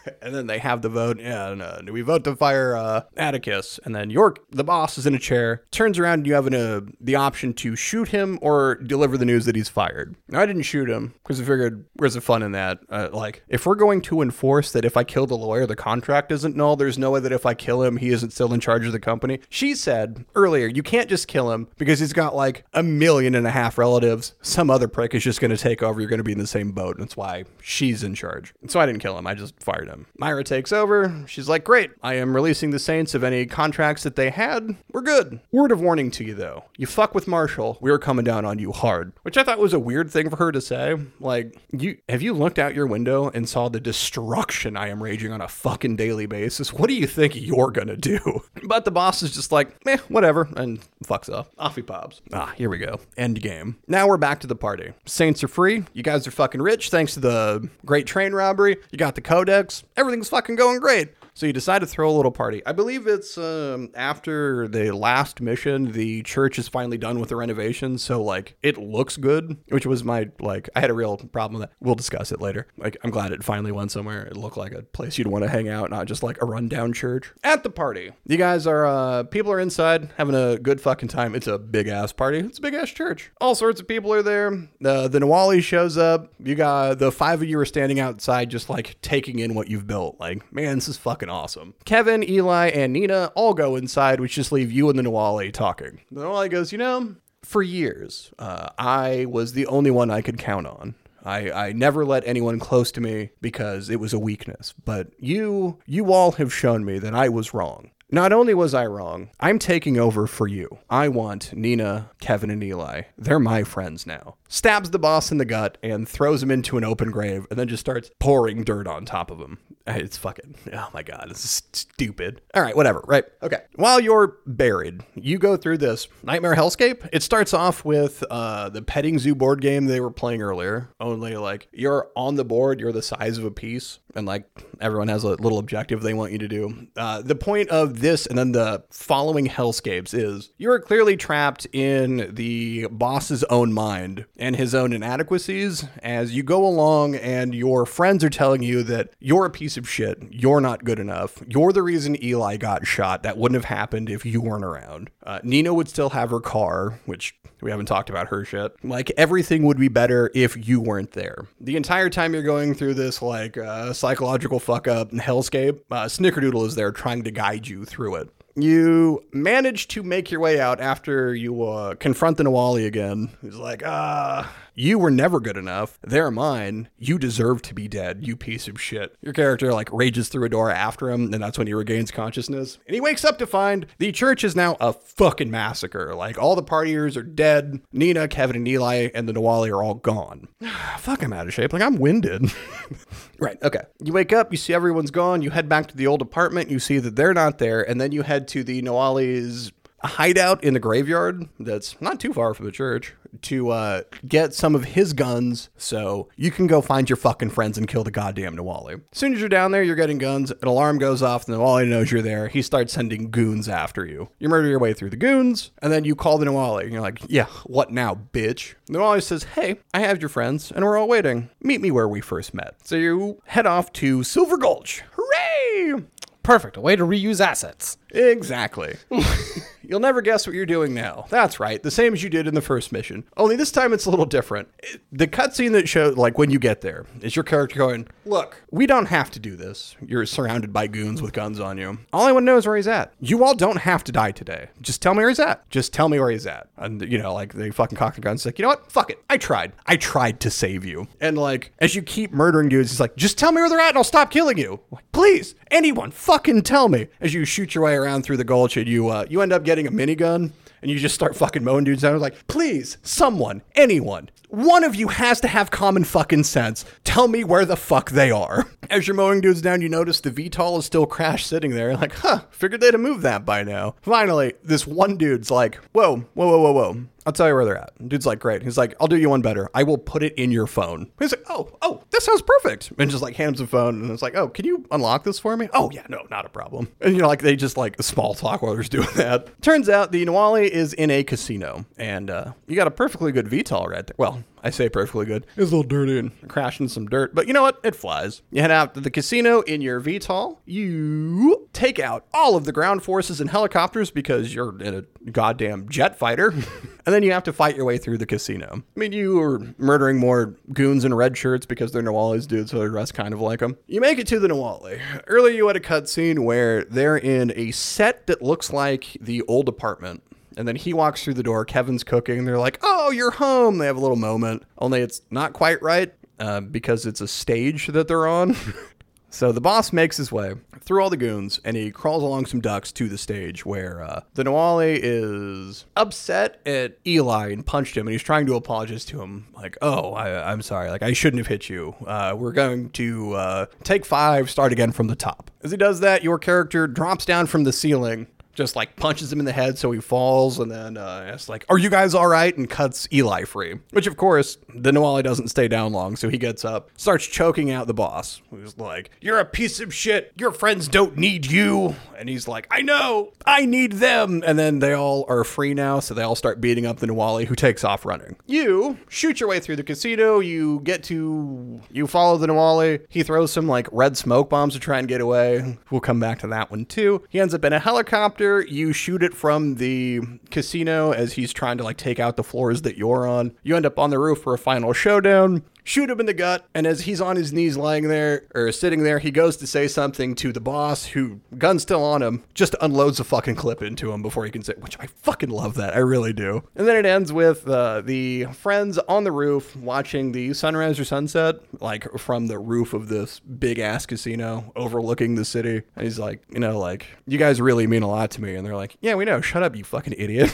Speaker 1: and then they have the vote. Yeah, and, uh, we vote to fire uh, Atticus, and then York, the boss, is in a chair, turns around, and you have an, uh, the option to shoot him or deliver the news that he's fired. Now, I didn't shoot him because I figured where's the fun in that? Uh, like, if we're going to enforce that if I kill the lawyer, the contract isn't null, there's no way that if I kill him, he isn't still in charge of the company. She said earlier, you can't just kill him because he's got like a million and a half relatives. Some other prick is just going to take over. You're going to be in the same boat. And that's why she's in charge. So I didn't kill him. I just fired him. Myra takes over. She's like, Great. I am releasing the Saints of any contracts that they had. We're good. Word of warning to you, though. You fuck with Marshall, we're coming down on you hard. Which I thought was a weird thing for her to say. Like, you have you looked out your window and saw the destruction I am raging on a fucking daily basis? What do you think you're gonna do? But the boss is just like, eh, whatever, and fucks off. Off he pops. Ah, here we go. End game. Now we're back to the party. Saints are free. You guys are fucking rich thanks to the great train robbery. You got the codex. Everything's fucking going great. So you decide to throw a little party. I believe it's um, after the last mission, the church is finally done with the renovations, so like it looks good, which was my like I had a real problem with that. We'll discuss it later. Like I'm glad it finally went somewhere. It looked like a place you'd want to hang out, not just like a rundown church. At the party, you guys are uh, people are inside having a good fucking time. It's a big ass party. It's a big ass church. All sorts of people are there. The the Nahualli shows up. You got the five of you are standing outside, just like taking in what you've built. Like man, this is fucking awesome. Kevin, Eli, and Nina all go inside, which just leave you and the Nahualli talking. The Nahualli goes, you know, for years, uh, I was the only one I could count on. I, I never let anyone close to me because it was a weakness. But you, you all have shown me that I was wrong. Not only was I wrong, I'm taking over for you. I want Nina, Kevin, and Eli. They're my friends now. Stabs the boss in the gut, and throws him into an open grave, and then just starts pouring dirt on top of him. It's fucking, oh my god, this is stupid. All right, whatever, right? Okay. While you're buried, you go through this Nightmare Hellscape. It starts off with uh, the petting zoo board game they were playing earlier, only like you're on the board, you're the size of a piece, and like everyone has a little objective they want you to do. Uh, the point of this and then the following hellscapes is you're clearly trapped in the boss's own mind and his own inadequacies as you go along and your friends are telling you that you're a piece of shit, you're not good enough, you're the reason Eli got shot. That wouldn't have happened if you weren't around. Uh, Nina would still have her car, which we haven't talked about her shit. Like everything would be better if you weren't there. The entire time you're going through this like uh, psychological fuck up and hellscape, uh, Snickerdoodle is there trying to guide you through it. You manage to make your way out after you uh, confront the Nahualli again. He's like, ah, you were never good enough. They're mine. You deserve to be dead, you piece of shit. Your character like rages through a door after him, and that's when he regains consciousness. And he wakes up to find the church is now a fucking massacre. Like all the partiers are dead. Nina, Kevin, and Eli and the Nahualli are all gone. Fuck, I'm out of shape. Like I'm winded. right. Okay. You wake up, you see everyone's gone. You head back to the old apartment. You see that they're not there, and then you head to the Nahualli's hideout in the graveyard that's not too far from the church to uh, get some of his guns so you can go find your fucking friends and kill the goddamn Nahualli. As soon as you're down there, you're getting guns, an alarm goes off, the Nahualli knows you're there. He starts sending goons after you. You murder your way through the goons, and then you call the Nahualli, and you're like, yeah, what now, bitch? The Nahualli says, hey, I have your friends, and we're all waiting. Meet me where we first met. So you head off to Silver Gulch. Hooray!
Speaker 2: Perfect. A way to reuse assets.
Speaker 1: Exactly. You'll never guess what you're doing now. That's right, the same as you did in the first mission. Only this time it's a little different. The cutscene that showed, like when you get there, is your character going, "Look, we don't have to do this. You're surrounded by goons with guns on you. All I want to know is where he's at. You all don't have to die today. Just tell me where he's at. Just tell me where he's at." And you know, like they fucking cock their guns, like, you know what? Fuck it. I tried. I tried to save you. And like, as you keep murdering dudes, he's like, "Just tell me where they're at, and I'll stop killing you." Like, please, anyone, fucking tell me. As you shoot your way around through the gulch, and you uh, you end up getting a minigun and you just start fucking mowing dudes down. Like, please, someone, anyone, one of you has to have common fucking sense. Tell me where the fuck they are. As you're mowing dudes down, you notice the VTOL is still crashed sitting there. Like, huh, figured they'd have moved that by now. Finally, this one dude's like, whoa, whoa, whoa, whoa, whoa. I'll tell you where they're at. Dude's like, great. He's like, I'll do you one better. I will put it in your phone. He's like, oh, oh, that sounds perfect. And just like hands the phone and it's like, oh, can you unlock this for me? Oh, yeah, no, not a problem. And you know, like they just like small talk while they're doing that. Turns out the Nahualli is in a casino and uh, you got a perfectly good VTOL right there. Well, I say perfectly good. It's a little dirty and crashing some dirt, but you know what? It flies. You head out to the casino in your VTOL. You take out all of the ground forces and helicopters because you're in a goddamn jet fighter. and then you have to fight your way through the casino. I mean, you are murdering more goons in red shirts because they're Nahualli's dudes, so the rest kind of like them. You make it to the Nahualli. Earlier, you had a cutscene where they're in a set that looks like the old apartment. And then he walks through the door. Kevin's cooking. They're like, "Oh, you're home." They have a little moment. Only it's not quite right uh, because it's a stage that they're on. so the boss makes his way through all the goons, and he crawls along some ducks to the stage where uh, the Nahualli is upset at Eli and punched him, and he's trying to apologize to him, like, "Oh, I, I'm sorry. Like I shouldn't have hit you. Uh, we're going to uh, take five, start again from the top." As he does that, your character drops down from the ceiling just like punches him in the head so he falls and then uh, it's like are you guys all right? and cuts eli free which of course the Nahualli doesn't stay down long so he gets up starts choking out the boss. Who's like you're a piece of shit. Your friends don't need you. And he's like i know. I need them. And then they all are free now so they all start beating up the Nahualli who takes off running. You shoot your way through the casino. You get to you follow the Nahualli he throws some like red smoke bombs to try and get away. We'll come back to that one too. He ends up in a helicopter you shoot it from the casino as he's trying to like take out the floors that you're on. You end up on the roof for a final showdown. Shoot him in the gut. And as he's on his knees lying there or sitting there, he goes to say something to the boss, who gun's still on him, just unloads a fucking clip into him before he can say, which I fucking love that. I really do. And then it ends with uh, the friends on the roof watching the sunrise or sunset, like from the roof of this big ass casino overlooking the city. And he's like, you know, like, you guys really mean a lot to me. And they're like, yeah, we know. Shut up, you fucking idiot.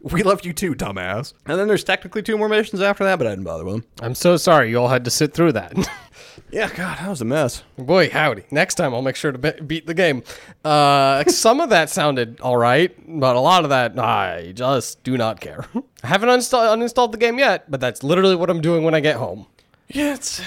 Speaker 1: we love you too, dumbass. And then there's technically two more missions after that, but I didn't bother with them.
Speaker 2: I'm so sorry you all had to sit through that.
Speaker 1: Yeah, God, that was a mess.
Speaker 2: Boy, howdy. Next time I'll make sure to be- beat the game. Uh, some of that sounded all right, but a lot of that, I just do not care. I haven't uninstall- uninstalled the game yet, but that's literally what I'm doing when I get home.
Speaker 1: Yeah, it's.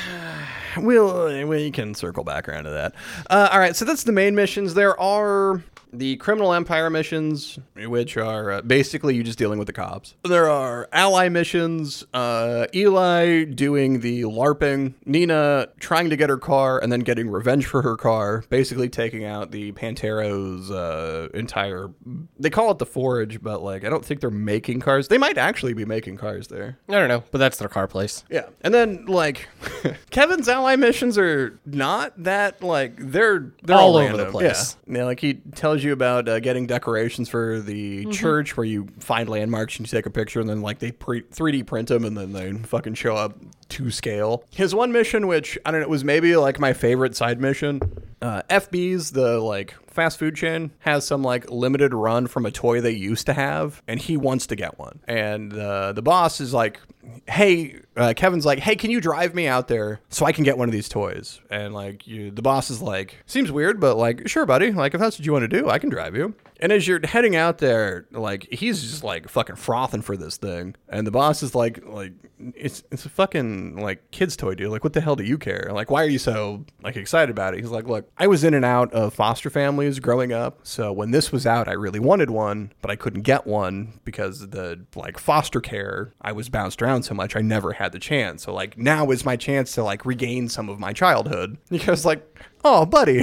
Speaker 1: We'll, we can circle back around to that. Uh, all right, so that's the main missions. There are the criminal empire missions, which are uh, basically you just dealing with the cops. There are ally missions. Uh, Eli doing the LARPing, Nina trying to get her car and then getting revenge for her car, basically taking out the Panteros' uh, entire. They call it the Forge, but like I don't think they're making cars. They might actually be making cars there.
Speaker 2: I don't know, but that's their car place.
Speaker 1: Yeah. And then like Kevin's ally missions are not that like they're they're all,
Speaker 2: All over the place.
Speaker 1: Yeah. yeah. Like he tells you about uh, getting decorations for the church where you find landmarks and you take a picture and then like they pre- 3D print them and then they fucking show up to scale. His one mission, which I don't know, was maybe like my favorite side mission. Uh, FB's the like fast food chain has some like limited run from a toy they used to have, and he wants to get one. And uh, the boss is like, "Hey, uh, Kevin's like, hey, can you drive me out there so I can get one of these toys?" And like, you, the boss is like, "Seems weird, but like, sure, buddy. Like, if that's what you want to do, I can drive you." And as you're heading out there, like, he's just like fucking frothing for this thing, and the boss is like, like, it's it's a fucking like kid's toy, dude. Like, what the hell do you care? Like, why are you so like excited about it? He's like, look, I was in and out of foster families growing up, so when this was out, I really wanted one, but I couldn't get one because the like foster care. I was bounced around so much, I never had the chance. So like now is my chance to like regain some of my childhood. Because like, oh, buddy,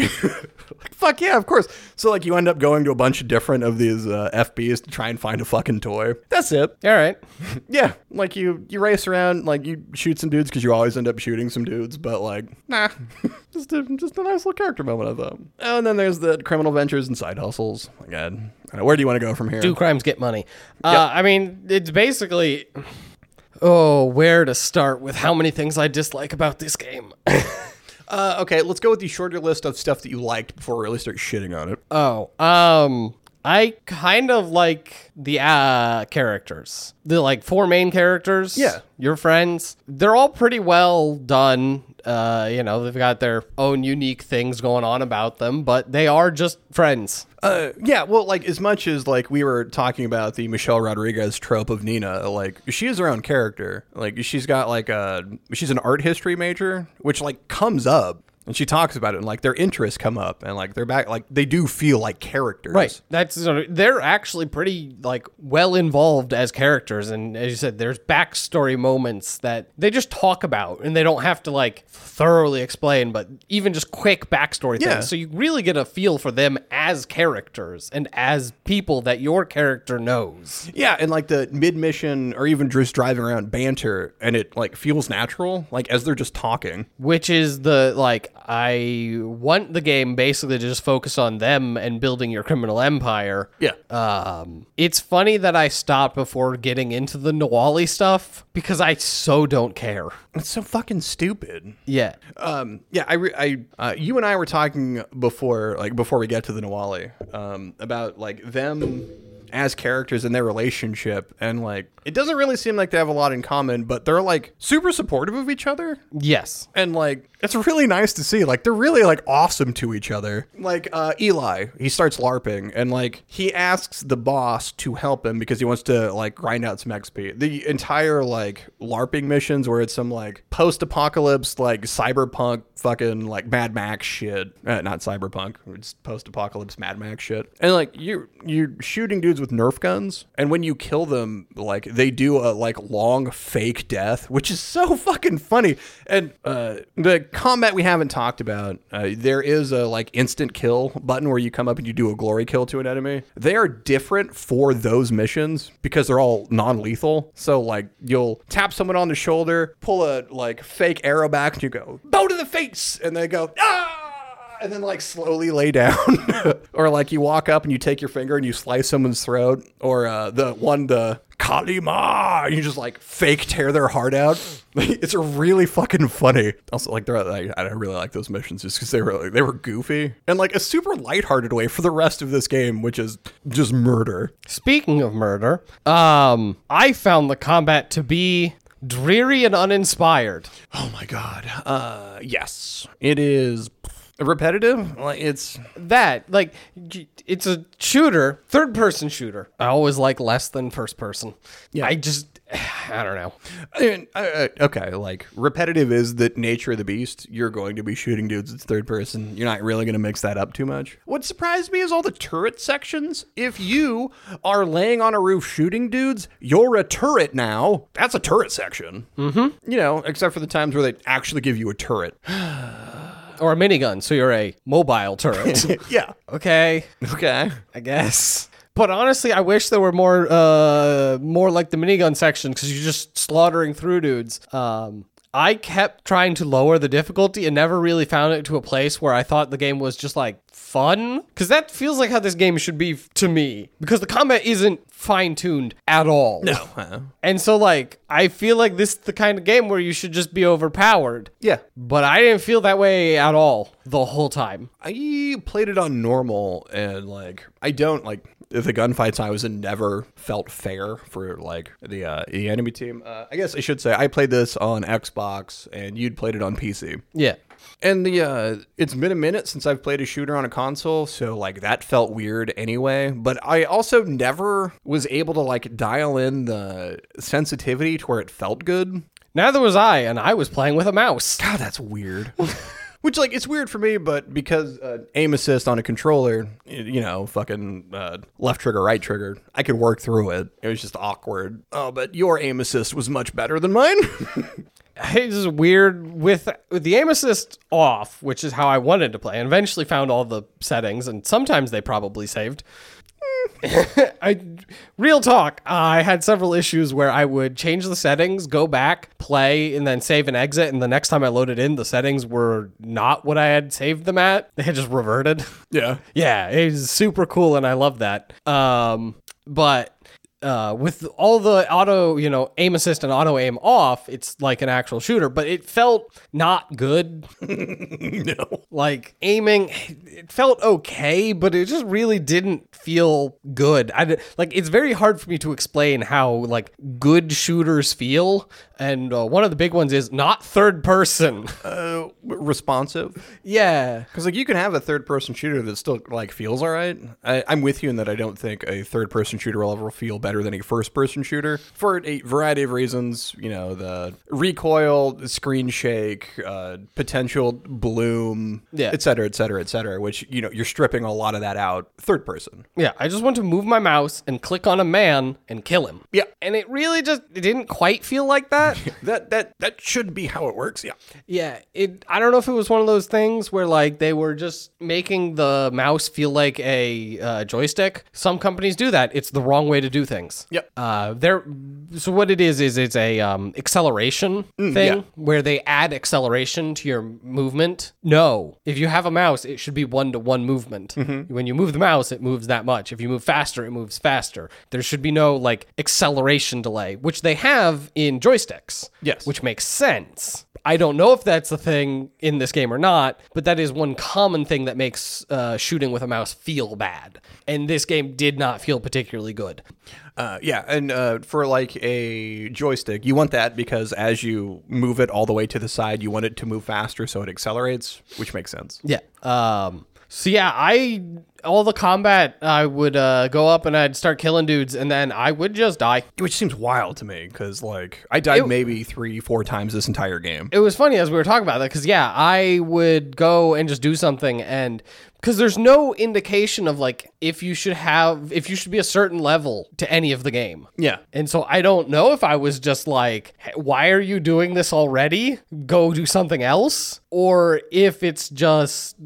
Speaker 1: like fuck yeah, of course. So like you end up going to a bunch of different of these uh, FBs to try and find a fucking toy. That's it.
Speaker 2: All right.
Speaker 1: Yeah, like you you race around, like you shoot some dudes because you always end up shooting some dudes, but like nah, just a, just a nice little character moment I thought. Oh, and then there's the criminal ventures and side hustles. My God, where do you want to go from here?
Speaker 2: Do crimes get money? Uh, I mean, it's basically. Oh, where to start with how many things I dislike about this game?
Speaker 1: Uh, okay, let's go with the shorter list of stuff that you liked before we really start shitting on it.
Speaker 2: Oh, um, I kind of like the uh characters. The like four main characters.
Speaker 1: Yeah.
Speaker 2: Your friends. They're all pretty well done. Uh, you know, they've got their own unique things going on about them, but they are just friends.
Speaker 1: Uh, yeah, well, like as much as like we were talking about the Michelle Rodriguez trope of Nina, like she is her own character. Like she's got like a she's an art history major, which like comes up and she talks about it, and like their interests come up, and like they're back, like they do feel like characters.
Speaker 2: Right. That's they're actually pretty like well involved as characters, and as you said, there's backstory moments that they just talk about, and they don't have to like thoroughly explain, but even just quick backstory
Speaker 1: Yeah.
Speaker 2: things. So you really get a feel for them as characters and as people that your character knows.
Speaker 1: Yeah, and like the mid mission or even just driving around banter, and it like feels natural, like as they're just talking.
Speaker 2: which is the like I want the game basically to just focus on them and building your criminal empire.
Speaker 1: Yeah.
Speaker 2: Um, it's funny that I stopped before getting into the Nahualli stuff because I so don't care.
Speaker 1: It's so fucking stupid.
Speaker 2: Yeah.
Speaker 1: Um, yeah, I, re- I, uh, you and I were talking before, like before we get to the Nahualli, um, about like them as characters and their relationship, and like it doesn't really seem like they have a lot in common, but they're like super supportive of each other,
Speaker 2: Yes.
Speaker 1: and like it's really nice to see. Like they're really like awesome to each other. Like uh, Eli, he starts larping, and like he asks the boss to help him because he wants to like grind out some XP. The entire like larping missions where it's some like post-apocalypse like cyberpunk fucking like Mad Max shit. Uh, not cyberpunk, it's post-apocalypse Mad Max shit. And like you you're shooting dudes dudes with Nerf guns, and when you kill them, like they do a like long fake death, which is so fucking funny. And uh, the combat we haven't talked about, uh, there is a like instant kill button where you come up and you do a glory kill to an enemy. They are different for those missions because they're all non-lethal. So like you'll tap someone on the shoulder, pull a like fake arrow back, and you go bow to the face, and they go ah and then like slowly lay down. Or like you walk up and you take your finger and you slice someone's throat or uh, the one the kalima you just like fake tear their heart out. It's really fucking funny. Also like they're like, i really like those missions just because they were like, they were goofy. And like a super lighthearted way for the rest of this game which is just murder.
Speaker 2: Speaking of murder, um, I found the combat to be dreary and uninspired.
Speaker 1: oh my god. Uh yes. It is repetitive like it's
Speaker 2: That like it's a shooter, third person shooter. I always like less than first person.
Speaker 1: Yeah.
Speaker 2: I just I don't know.
Speaker 1: I mean, uh, uh, okay, like repetitive is the nature of the beast. You're going to be shooting dudes. It's third person. You're not really going to mix that up too much. What surprised me is all the turret sections. If you are laying on a roof shooting dudes, you're a turret now. That's a turret section. Mm-hmm. You know, except for the times where they actually give you a turret.
Speaker 2: Or a minigun, so you're a mobile turret.
Speaker 1: yeah.
Speaker 2: okay,
Speaker 1: Okay.
Speaker 2: I guess. But honestly, I wish there were more uh more like the minigun section because you're just slaughtering through dudes. Um I kept trying to lower the difficulty and never really found it to a place where I thought the game was just like fun. Because that feels like how this game should be f- to me. Because the combat isn't fine tuned at all.
Speaker 1: No. Uh,
Speaker 2: And so, like, I feel like this is the kind of game where you should just be overpowered.
Speaker 1: yeah.
Speaker 2: But I didn't feel that way at all the whole time.
Speaker 1: I played it on normal and like I don't like the gunfights I was in never felt fair for like the uh, the enemy team. Uh, I guess I should say I played this on Xbox and you'd played it on PC.
Speaker 2: Yeah.
Speaker 1: And the uh it's been a minute since I've played a shooter on a console, so like that felt weird anyway, but I also never was able to like dial in the sensitivity to where it felt good.
Speaker 2: Neither was I, and I was playing with a mouse.
Speaker 1: God, that's weird. Which like it's weird for me, but because uh, aim assist on a controller, you know, fucking uh, left trigger, right trigger, I could work through it. It was just awkward. Oh, but your aim assist was much better than mine.
Speaker 2: It's just weird with, with the aim assist off, which is how I wanted to play, and eventually found all the settings, and sometimes they probably saved. I real talk. I had several issues where I would change the settings, go back, play, and then save and exit. And the next time I loaded in, the settings were not what I had saved them at. They had just reverted.
Speaker 1: yeah.
Speaker 2: Yeah, it was super cool, and I love that. Um, but uh, with all the auto, you know, aim assist and auto aim off, it's like an actual shooter, but it felt not good.
Speaker 1: No.
Speaker 2: Like aiming, it felt okay, but it just really didn't feel good. I like it's very hard for me to explain how like good shooters feel, and uh, one of the big ones is not third person.
Speaker 1: Uh, responsive.
Speaker 2: yeah,
Speaker 1: Because like you can have a third person shooter that still like feels all right. I, I'm with you in that I don't think a third person shooter will ever feel better than a first person shooter for a variety of reasons. You know, the recoil, the screen shake, uh, potential bloom,
Speaker 2: Yeah.
Speaker 1: et cetera, et cetera, et cetera. Which you know you're stripping a lot of that out. Third person.
Speaker 2: Yeah, I just want to move my mouse and click on a man and kill him.
Speaker 1: Yeah.
Speaker 2: And it really just it didn't quite feel like that.
Speaker 1: That that that should be how it works. Yeah.
Speaker 2: yeah, it I don't know if it was one of those things where like they were just making the mouse feel like a uh, joystick. Some companies do that. It's the wrong way to do things.
Speaker 1: Yep.
Speaker 2: Uh there so what it is is it's a um acceleration thing
Speaker 1: yeah.
Speaker 2: where they add acceleration to your movement. No. If you have a mouse, it should be one to one movement. When you move the mouse, it moves that much. If you move faster, it moves faster. There should be no like acceleration delay, which they have in joysticks.
Speaker 1: Yes.
Speaker 2: Which makes sense. I don't know if that's the thing in this game or not, but that is one common thing that makes uh, shooting with a mouse feel bad. And this game did not feel particularly good.
Speaker 1: Uh, yeah, and uh, for like a joystick, you want that because as you move it all the way to the side, you want it to move faster so it accelerates, which makes sense.
Speaker 2: Yeah. Um. So yeah, I all the combat, I would uh, go up and I'd start killing dudes, and then I would just die.
Speaker 1: Which seems wild to me because like I died maybe three, four times this entire game.
Speaker 2: It was funny as we were talking about that because yeah, I would go and just do something, and Because there's no indication of like if you should have, if you should be a certain level to any of the game.
Speaker 1: Yeah.
Speaker 2: And so I don't know if I was just like, why are you doing this already? Go do something else. Or if it's just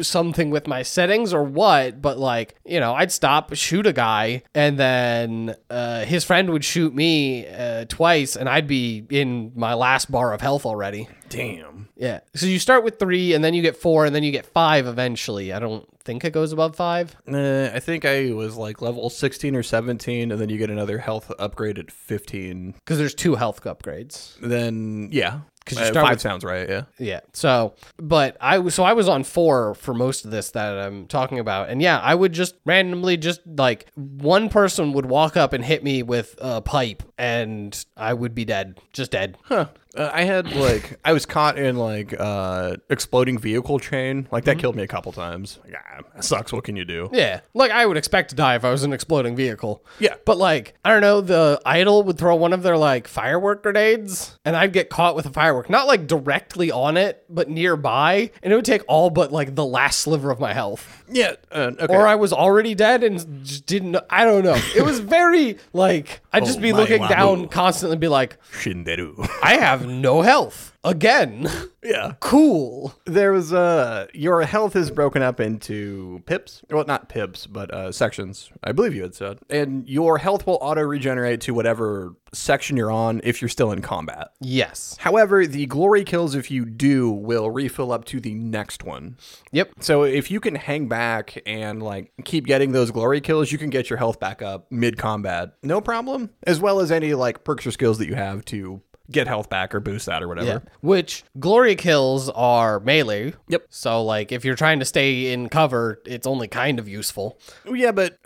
Speaker 2: something with my settings or what. But like, you know, I'd stop, shoot a guy, and then uh, his friend would shoot me uh, twice, and I'd be in my last bar of health already.
Speaker 1: Damn.
Speaker 2: Yeah. So you start with three, and then you get four, and then you get five eventually. I don't think it goes above five.
Speaker 1: Uh, I think I was like level 16 or 17, and then you get another health upgrade at 15.
Speaker 2: Because there's two health upgrades.
Speaker 1: Then, yeah.
Speaker 2: 'Cause you
Speaker 1: Uh,
Speaker 2: start
Speaker 1: five
Speaker 2: with-
Speaker 1: sounds right, yeah.
Speaker 2: Yeah. So, but I so I was on four for most of this that I'm talking about, and yeah, I would just randomly just like one person would walk up and hit me with a pipe, and I would be dead, just dead.
Speaker 1: Huh. Uh, I had like I was caught in like uh exploding vehicle chain. Like
Speaker 2: Mm-hmm.
Speaker 1: that killed me a couple times. Yeah, that sucks. What can you do?
Speaker 2: Yeah, like I would expect to die if I was an exploding vehicle.
Speaker 1: Yeah.
Speaker 2: But like, I don't know, the idol would throw one of their like firework grenades and I'd get caught with a firework. Not like directly on it, but nearby. And it would take all but like the last sliver of my health.
Speaker 1: Yeah. Uh, okay.
Speaker 2: Or I was already dead and just didn't know. I don't know. It was very like, I'd just
Speaker 1: Oh
Speaker 2: be
Speaker 1: my
Speaker 2: looking down constantly and be like,
Speaker 1: Shinderu.
Speaker 2: I have no health. Again.
Speaker 1: yeah.
Speaker 2: cool.
Speaker 1: There was uh your health is broken up into pips. Well, not pips, but uh sections. I believe you had said. And your health will auto regenerate to whatever section you're on if you're still in combat.
Speaker 2: Yes.
Speaker 1: However, the glory kills if you do will refill up to the next one.
Speaker 2: Yep.
Speaker 1: So if you can hang back and like keep getting those glory kills, you can get your health back up mid combat. No problem. As well as any like perks or skills that you have to get health back or boost that or whatever.
Speaker 2: Yeah. Which glory kills are melee.
Speaker 1: Yep.
Speaker 2: So like if you're trying to stay in cover, it's only kind of useful.
Speaker 1: Yeah, but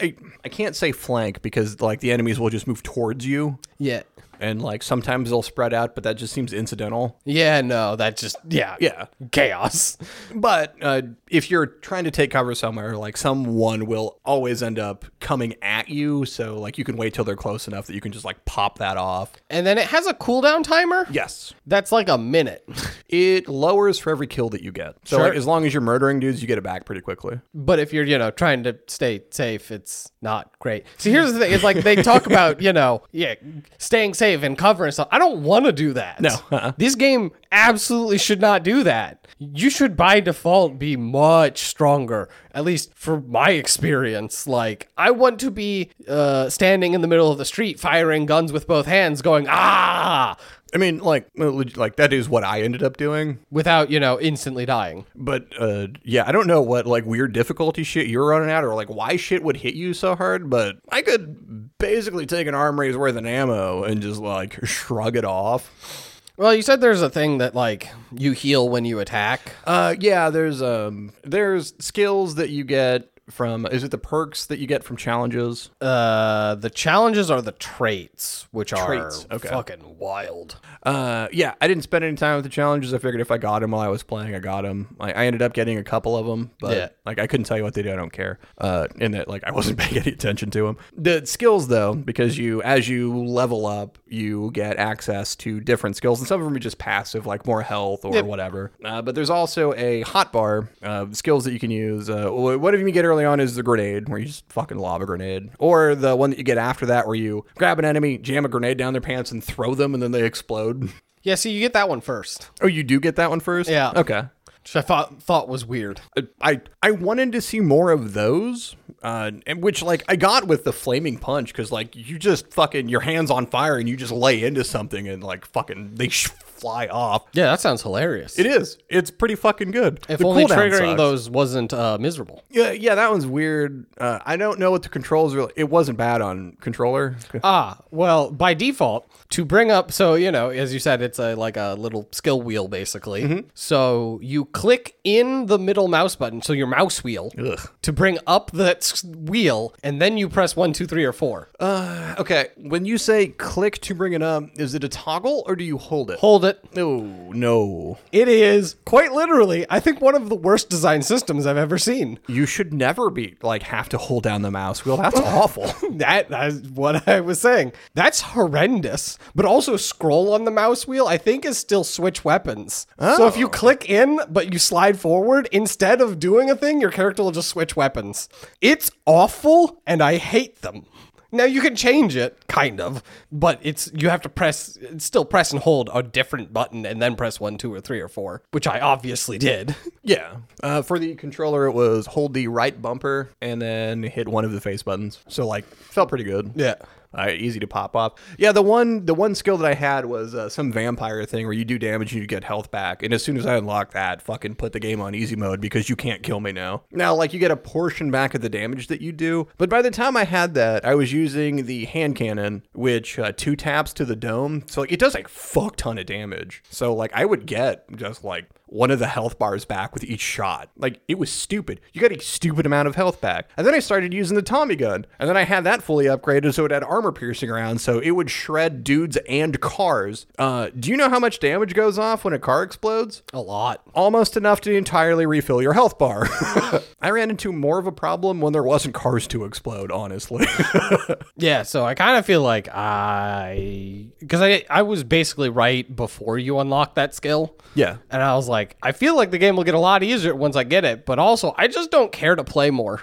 Speaker 1: I I can't say flank because like the enemies will just move towards you
Speaker 2: Yeah.
Speaker 1: And like sometimes they'll spread out, but that just seems incidental.
Speaker 2: Yeah, no, that just yeah.
Speaker 1: Yeah.
Speaker 2: Chaos.
Speaker 1: But uh, if you're trying to take cover somewhere, like someone will always end up coming at you, so like you can wait till they're close enough that you can just like pop that off.
Speaker 2: And then it has a cooldown timer.
Speaker 1: Yes.
Speaker 2: That's like a minute.
Speaker 1: It lowers for every kill that you get. So
Speaker 2: Sure.
Speaker 1: like, as long as you're murdering dudes, you get it back pretty quickly.
Speaker 2: But if you're, you know, trying to stay safe, it's not great. See, here's the thing: it's like they talk about, you know, yeah, staying safe and cover and stuff. I don't want to do that.
Speaker 1: No, uh-uh.
Speaker 2: this game absolutely should not do that. You should, by default, be much stronger. At least for my experience. Like, I want to be uh, standing in the middle of the street, firing guns with both hands, going ah,
Speaker 1: I mean, like, like that is what I ended up doing.
Speaker 2: without you know instantly dying.
Speaker 1: But uh, yeah, I don't know what like weird difficulty shit you're running at, or like why shit would hit you so hard. But I could basically take an arm raise worth of ammo and just like shrug it off.
Speaker 2: Well, you said there's a thing that like you heal when you attack.
Speaker 1: Uh, yeah, there's um, there's skills that you get from. Is it the perks that you get from challenges?
Speaker 2: Uh, the challenges are the traits, which
Speaker 1: Traits,
Speaker 2: are
Speaker 1: okay.
Speaker 2: fucking wild.
Speaker 1: Uh, yeah, I didn't spend any time with the challenges. I figured if I got them while I was playing, I got them. I, I ended up getting a couple of them, but
Speaker 2: Yeah.
Speaker 1: like I couldn't tell you what they do. I don't care. Uh, in that like I wasn't paying any attention to them. The skills though, because you as you level up, you get access to different skills, and some of them are just passive, like more health or
Speaker 2: Yep.
Speaker 1: whatever. Uh, but there's also a hotbar uh, skills that you can use. Uh, one of them you get early on is the grenade, where you just fucking lob a grenade, or the one that you get after that, where you grab an enemy, jam a grenade down their pants, and throw them, and then they explode.
Speaker 2: Yeah, see, you get that one first,
Speaker 1: Oh, you do get that one first?
Speaker 2: Yeah.
Speaker 1: Okay.
Speaker 2: which I thought thought was weird.
Speaker 1: I I wanted to see more of those, uh, and which like I got with the flaming punch because like you just fucking your hands on fire and you just lay into something and like fucking they sh- fly off.
Speaker 2: Yeah, that sounds hilarious.
Speaker 1: It is. It's pretty fucking good.
Speaker 2: if
Speaker 1: The
Speaker 2: only
Speaker 1: cooldown
Speaker 2: triggering
Speaker 1: sucks.
Speaker 2: those wasn't uh, miserable.
Speaker 1: Yeah, yeah, that one's weird. Uh, I don't know what the controls are. It wasn't bad on controller.
Speaker 2: Ah, well, by default, to bring up, so you know, as you said, it's a like a little skill wheel basically.
Speaker 1: Mm-hmm.
Speaker 2: So you click in the middle mouse button, so your mouse wheel,
Speaker 1: Ugh.
Speaker 2: to bring up that wheel, and then you press one, two, three, or four.
Speaker 1: Okay, when you say click to bring it up, is it a toggle or do you hold it?
Speaker 2: Hold it it.
Speaker 1: Oh no.
Speaker 2: It is quite literally, I think, one of the worst design systems I've ever seen.
Speaker 1: You should never be like have to hold down the mouse wheel. That's awful.
Speaker 2: That is what I was saying. That's horrendous. But also, scroll on the mouse wheel, I think, is still switch weapons. So if you oh. click in, but you slide forward, instead of doing a thing, your character will just switch weapons. It's awful, and I hate them. Now you can change it, kind of, but it's you have to press, still press and hold a different button, and then press one, two, or three, or four, which I obviously did.
Speaker 1: yeah. Uh, for the controller, it was hold the right bumper and then hit one of the face buttons. So like felt pretty good.
Speaker 2: Yeah.
Speaker 1: Uh, easy to pop off. Yeah, the one the one skill that I had was uh, some vampire thing where you do damage and you get health back. And as soon as I unlocked that, fucking put the game on easy mode because you can't kill me now. Now, like you get a portion back of the damage that you do, but by the time I had that, I was using the hand cannon, which uh, two taps to the dome, so like it does like fuck ton of damage. So like I would get just like one of the health bars back with each shot. Like it was stupid. You got a stupid amount of health back. And then I started using the Tommy gun. And then I had that fully upgraded so it had armor piercing around so it would shred dudes and cars. Uh, do you know how much damage goes off when a car explodes?
Speaker 2: A lot.
Speaker 1: Almost enough to entirely refill your health bar. I ran into more of a problem when there wasn't cars to explode, honestly.
Speaker 2: Yeah, so I kind of feel like I because I I was basically right before you unlocked that skill.
Speaker 1: yeah.
Speaker 2: And I was like, I feel like the game will get a lot easier once I get it, but also I just don't care to play more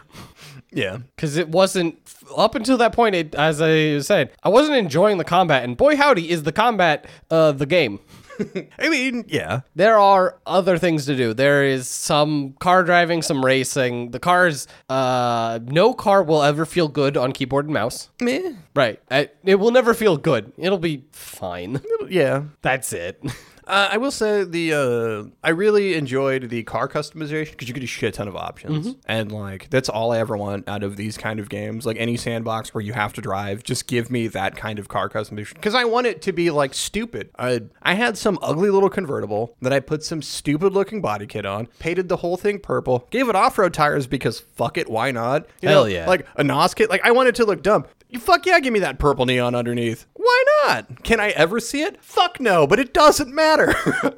Speaker 1: Yeah.
Speaker 2: because it wasn't up until that point. It, as I said, I wasn't enjoying the combat, and boy howdy, is the combat uh, the game.
Speaker 1: I mean, yeah.
Speaker 2: There are other things to do. There is some car driving, some racing. The cars, uh, no car will ever feel good on keyboard and mouse.
Speaker 1: Meh.
Speaker 2: Right. I, it will never feel good. It'll be fine.
Speaker 1: Yeah.
Speaker 2: That's it.
Speaker 1: Uh, I will say the uh, I really enjoyed the car customization because you get a shit ton of options, and like that's all I ever want out of these kind of games. Like any sandbox where you have to drive, just give me that kind of car customization because I want it to be like stupid. I I had some ugly little convertible that I put some stupid looking body kit on, painted the whole thing purple, gave it off road tires because fuck it, why not? You
Speaker 2: Hell
Speaker 1: know,
Speaker 2: yeah.
Speaker 1: Like a NOS kit, like I want it to look dumb. You fuck yeah, give me that purple neon underneath. Why not? Can I ever see it? Fuck no, but it doesn't matter.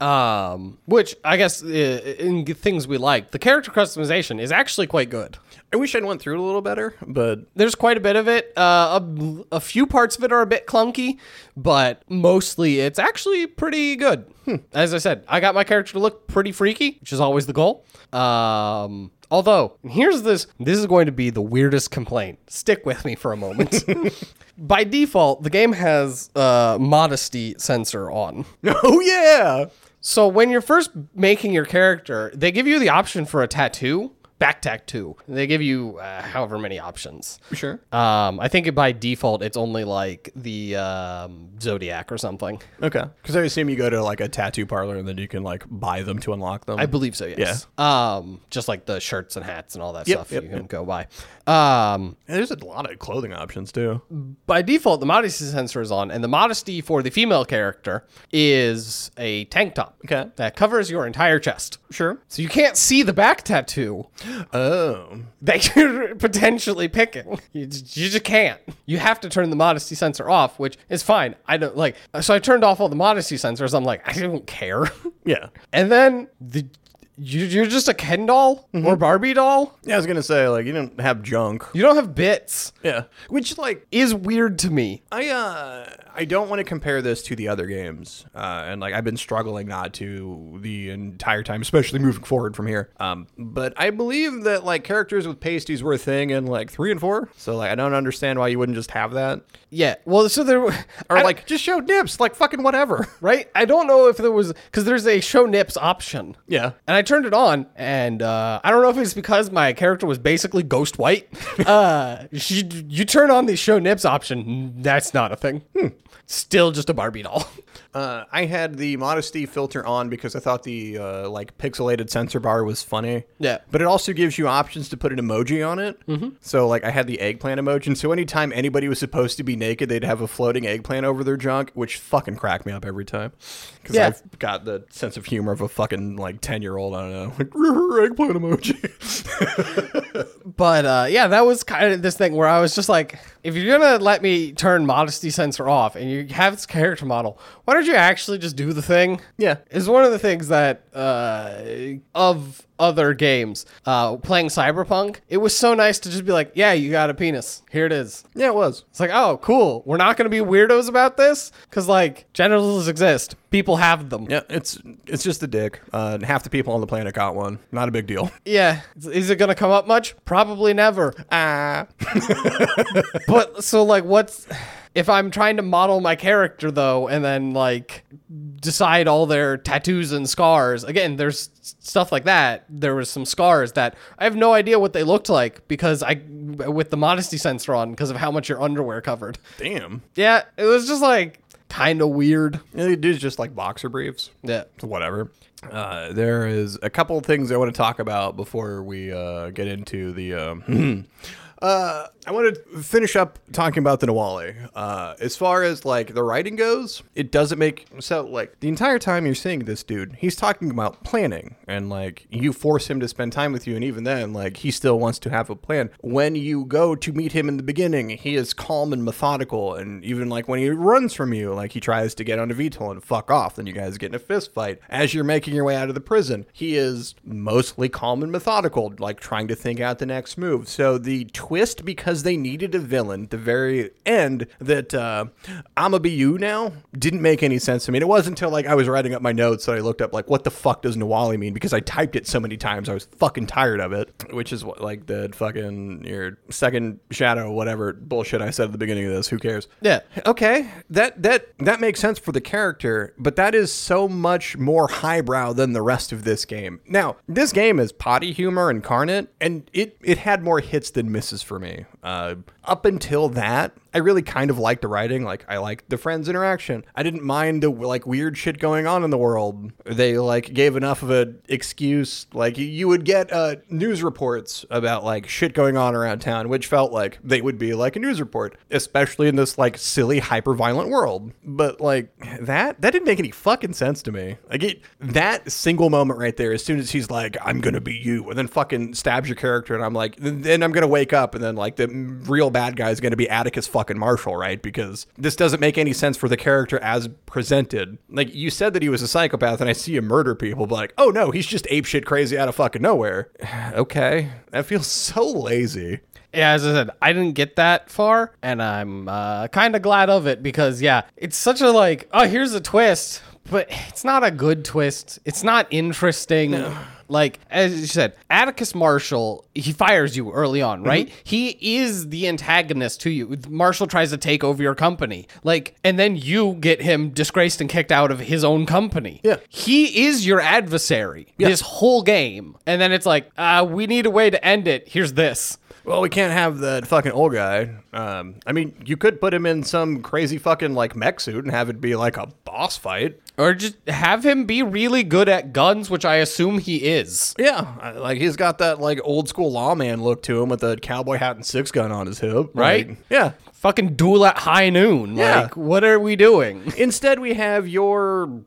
Speaker 2: Um, which I guess uh, in things we like, the character customization is actually quite good.
Speaker 1: I wish I'd went through it a little better, but
Speaker 2: There's quite a bit of it. Uh, a, a few parts of it are a bit clunky, but mostly it's actually pretty good. As I said, I got my character to look pretty freaky, which is always the goal. Um, although, here's this this is going to be the weirdest complaint. Stick with me for a moment. By default, the game has uh, modesty censor on.
Speaker 1: oh yeah,
Speaker 2: So when you're first making your character, they give you the option for a tattoo, back tattoo. They give you uh, however many options.
Speaker 1: sure.
Speaker 2: Um, I think by default it's only like the um, zodiac or something.
Speaker 1: Okay, because I assume you go to like a tattoo parlor and then you can like buy them to unlock them.
Speaker 2: I believe so. Yes. Um, just like the shirts and hats and all that
Speaker 1: Yep,
Speaker 2: stuff
Speaker 1: yep,
Speaker 2: you can go buy. Um,
Speaker 1: And there's a lot of clothing options too.
Speaker 2: by default, the modesty censor is on, and the modesty for the female character is a tank top.
Speaker 1: Okay.
Speaker 2: That covers your entire chest.
Speaker 1: Sure.
Speaker 2: So you can't see the back tattoo
Speaker 1: Oh,
Speaker 2: that you're potentially picking. You, just- you just can't. You have to turn the modesty censor off, which is fine. I don't like. So I turned off all the modesty censors. I'm like, I don't care.
Speaker 1: yeah.
Speaker 2: And then the you, you're just a Ken doll or Barbie doll.
Speaker 1: Yeah, I was gonna say like you don't have junk.
Speaker 2: You don't have bits.
Speaker 1: Yeah, which like
Speaker 2: Is weird to me.
Speaker 1: I uh I don't want to compare this to the other games, uh, and like I've been struggling not to the entire time, especially moving forward from here. Um, but I believe that like characters with pasties were a thing in like three and four, so like I don't understand why you wouldn't just have that,
Speaker 2: Yeah. Well, so there
Speaker 1: or
Speaker 2: I-
Speaker 1: like just show nips, like fucking whatever.
Speaker 2: right. I don't know if there was because there's a show nips option.
Speaker 1: Yeah.
Speaker 2: And I turned it on, and uh, I don't know if it's because my character was basically ghost white. uh, you, you turn on the show nips option, that's not a thing. Still just a Barbie doll.
Speaker 1: Uh, I had the modesty filter on because I thought the uh, like pixelated censor bar was funny.
Speaker 2: Yeah.
Speaker 1: But it also gives you options to put an emoji on it. Mm-hmm. So like I had the eggplant emoji. And so anytime anybody was supposed to be naked, they'd have a floating eggplant over their junk, which fucking cracked me up every time. Because
Speaker 2: Yeah.
Speaker 1: I've got the sense of humor of a fucking like ten year old world. I don't know. Like, eggplant emoji.
Speaker 2: But uh, yeah, that was kind of this thing where I was just like, if you're gonna let me turn modesty censor off and you have this character model, why don't you actually just do the thing?
Speaker 1: Yeah.
Speaker 2: is one of the things that uh, of other games, uh, playing Cyberpunk, it was so nice to just be like, yeah, you got a penis. Here it is.
Speaker 1: yeah, it was.
Speaker 2: It's like, oh, cool. We're not gonna be weirdos about this because like genitals exist. People have them.
Speaker 1: Yeah, it's it's just a dick. Uh, half the people on the planet got one. Not a big deal.
Speaker 2: Yeah. Is it gonna come up much? Probably never.
Speaker 1: Ah.
Speaker 2: But so like what's if I'm trying to model my character though and then like decide all their tattoos and scars. Again, there's stuff like that. There was some scars that I have no idea what they looked like because I with the modesty censor on because of how much your underwear covered.
Speaker 1: Damn.
Speaker 2: Yeah, it was just like kind of weird.
Speaker 1: Yeah, they do just like boxer briefs.
Speaker 2: Yeah.
Speaker 1: Whatever. Uh, there is a couple of things I want to talk about before we uh, get into the. Um, uh, I want to finish up talking about the Nahualli. Uh, as far as like the writing goes, it doesn't make so like the entire time you're seeing this dude, he's talking about planning and like you force him to spend time with you, and even then, like he still wants to have a plan. When you go to meet him in the beginning, he is calm and methodical, and even like when he runs from you, like he tries to get onto VTOL and fuck off, then you guys get in a fist fight. As you're making your way out of the prison, he is mostly calm and methodical, like trying to think out the next move. So the twist because they needed a villain at the very end that uh, I'ma be you now didn't make any sense to me. And it wasn't until like I was writing up my notes that I looked up like what the fuck does Nahualli mean because I typed it so many times I was fucking tired of it. Which is what like the fucking your second shadow whatever bullshit I said at the beginning of this. Who cares?
Speaker 2: Yeah.
Speaker 1: Okay, that that that makes sense for the character, but that is so much more highbrow than the rest of this game. Now, this game is potty humor incarnate, and it it had more hits than misses for me. Uh, up until that, I really kind of liked the writing. Like, I liked the friends' interaction. I didn't mind the like weird shit going on in the world. They like gave enough of an excuse. Like, you- would get uh, news reports about like shit going on around town, which felt like they would be like a news report, especially in this like silly, hyper violent world. But like that, that didn't make any fucking sense to me. Like it, that single moment right there, as soon as he's like, "I'm gonna be you," and then fucking stabs your character, and I'm like, then I'm gonna wake up, and then like the real bad guy is gonna be Atticus fucking Marshall, right? Because this doesn't make any sense for the character as presented. Like you said that he was a psychopath, and I see him murder people, but like, oh no, he's just apeshit crazy out of fucking nowhere. okay, that feels so lazy.
Speaker 2: Yeah, as I said, I didn't get that far, and I'm uh, kind of glad of it because, yeah, it's such a like, oh, here's a twist, but it's not a good twist. It's not interesting. Like as you said, Atticus Marshall, he fires you early on, right? He is the antagonist to you. Marshall tries to take over your company, like, and then you get him disgraced and kicked out of his own company.
Speaker 1: Yeah.
Speaker 2: he is your adversary this whole game, and then it's like, uh, we need a way to end it. Here's this.
Speaker 1: Well, we can't have that fucking old guy. Um, I mean, you could put him in some crazy fucking like mech suit and have it be like a boss fight.
Speaker 2: Or just have him be really good at guns, which I assume he is.
Speaker 1: Yeah, like he's got that like old school lawman look to him with a cowboy hat and six gun on his hip,
Speaker 2: Right?
Speaker 1: Like, yeah.
Speaker 2: Fucking duel at high noon.
Speaker 1: Yeah.
Speaker 2: Like, what are we doing?
Speaker 1: Instead, we have your.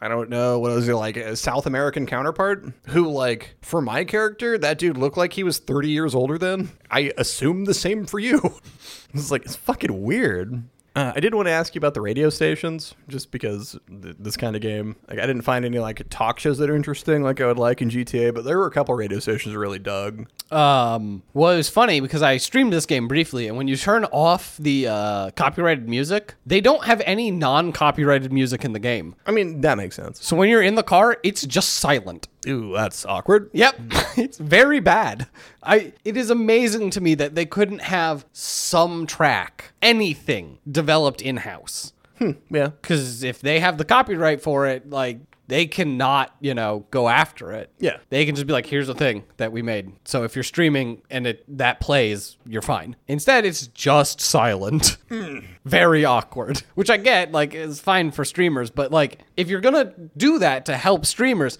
Speaker 1: I don't know what was it like a South American counterpart who like for my character that dude looked like he was 30 years older than I assume the same for you. it's like it's fucking weird. Uh, I did want to ask you about the radio stations, just because th- this kind of game. Like, I didn't find any like talk shows that are interesting, like I would like in GTA. But there were a couple radio stations I really dug.
Speaker 2: Um, well, it was funny because I streamed this game briefly, and when you turn off the uh, copyrighted music, they don't have any non-copyrighted music in the game.
Speaker 1: I mean, that makes sense.
Speaker 2: So when you're in the car, it's just silent.
Speaker 1: Ooh, that's awkward.
Speaker 2: Yep, it's very bad. I it is amazing to me that they couldn't have some track, anything developed in-house.
Speaker 1: Hmm, yeah.
Speaker 2: Because if they have the copyright for it, like they cannot, you know, go after it.
Speaker 1: Yeah.
Speaker 2: They can just be like, here's the thing that we made. So if you're streaming and it that plays, you're fine. Instead, it's just silent. Very awkward. Which I get, like, is fine for streamers, but like if you're gonna do that to help streamers,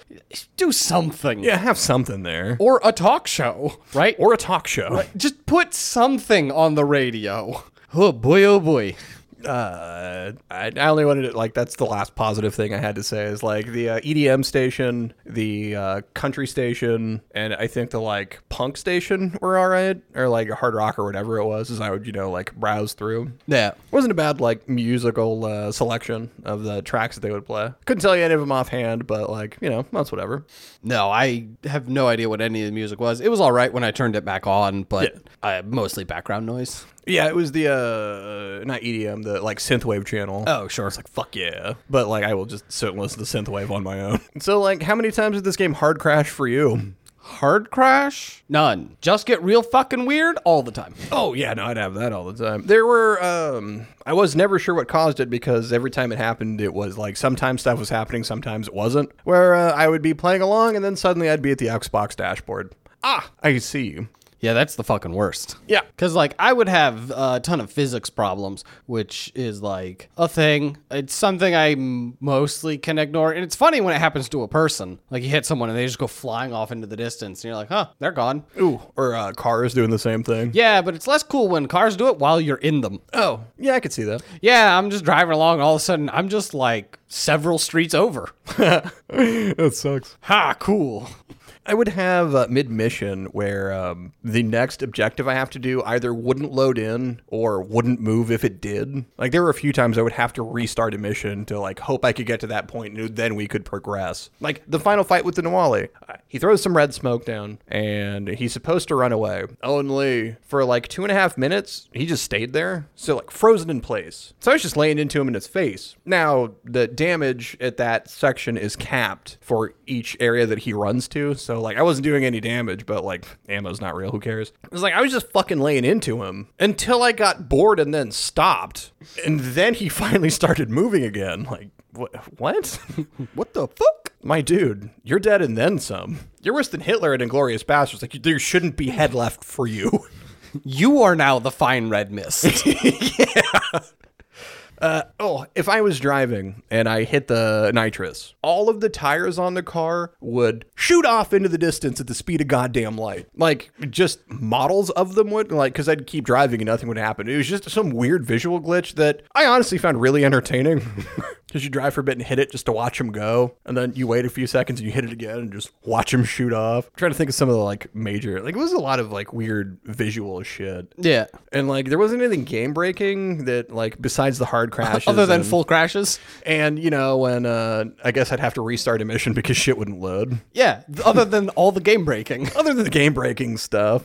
Speaker 2: do something.
Speaker 1: Yeah, have something there.
Speaker 2: Or a talk show, right?
Speaker 1: Or a talk show. Right.
Speaker 2: just put something on the radio. Oh boy, oh boy.
Speaker 1: Uh, I, I only wanted to like that's the last positive thing I had to say is like the uh, EDM station, the uh, country station, and I think the like punk station were all right, or like hard rock or whatever it was. As I would you know like browse through.
Speaker 2: Yeah.
Speaker 1: wasn't a bad like musical uh, selection of the tracks that they would play. Couldn't tell you any of them offhand, but like you know that's whatever.
Speaker 2: No, I have no idea what any of the music was. It was all right when I turned it back on, but
Speaker 1: Yeah.
Speaker 2: I mostly background noise.
Speaker 1: Yeah, it was the uh not EDM, the like synthwave channel.
Speaker 2: Oh, sure.
Speaker 1: It's like fuck yeah. But like I will just sit and listen to synthwave on my own. So like how many times did this game hard crash for you?
Speaker 2: Hard crash? None. Just get real fucking weird all the time.
Speaker 1: Oh yeah, no, I'd have that all the time. There were um I was never sure what caused it because every time it happened it was like sometimes stuff was happening, sometimes it wasn't. Where uh, I would be playing along and then suddenly I'd be at the Xbox dashboard. Ah, I see.
Speaker 2: Yeah, that's the fucking worst.
Speaker 1: Yeah.
Speaker 2: Because, like, I would have a ton of physics problems, which is like a thing. It's something I mostly can ignore. And it's funny when it happens to a person. Like, you hit someone and they just go flying off into the distance, and you're like, huh, they're gone.
Speaker 1: Ooh, or uh, cars doing the same thing.
Speaker 2: Yeah, but it's less cool when cars do it while you're in them.
Speaker 1: Oh, yeah, I could see that.
Speaker 2: Yeah, I'm just driving along, and all of a sudden, I'm just like several streets over.
Speaker 1: that sucks.
Speaker 2: ha, cool.
Speaker 1: I would have uh, mid mission where um, the next objective I have to do either wouldn't load in or wouldn't move if it did. Like there were a few times I would have to restart a mission to like hope I could get to that point and then we could progress. Like the final fight with the Nahualli, uh, he throws some red smoke down and he's supposed to run away. Only for like two and a half minutes, he just stayed there, so like frozen in place. So I was just laying into him in his face. Now the damage at that section is capped for each area that he runs to, so like I wasn't doing any damage, but like ammo's not real. Who cares? It was like I was just fucking laying into him until I got bored and then stopped, and then he finally started moving again. Like what? What?
Speaker 2: What the fuck?
Speaker 1: My dude, you're dead and then some. You're worse than Hitler at Inglourious Basterds. Like there shouldn't be head left for you.
Speaker 2: You are now the fine red mist.
Speaker 1: Uh, oh, if I was driving and I hit the nitrous, all of the tires on the car would shoot off into the distance at the speed of goddamn light. Like, just models of them would, like, because I'd keep driving and nothing would happen. It was just some weird visual glitch that I honestly found really entertaining. Because you drive for a bit and hit it just to watch them go, and then you wait a few seconds and you hit it again and just watch them shoot off. I'm trying to think of some of the like major, like it was a lot of like weird visual shit.
Speaker 2: yeah.
Speaker 1: And like there wasn't anything game breaking that like besides the hard crashes.
Speaker 2: Other than
Speaker 1: and-
Speaker 2: full crashes.
Speaker 1: and you know when uh I guess I'd have to restart a mission because shit wouldn't load.
Speaker 2: Yeah. Other than all the game breaking.
Speaker 1: Other than the game breaking stuff.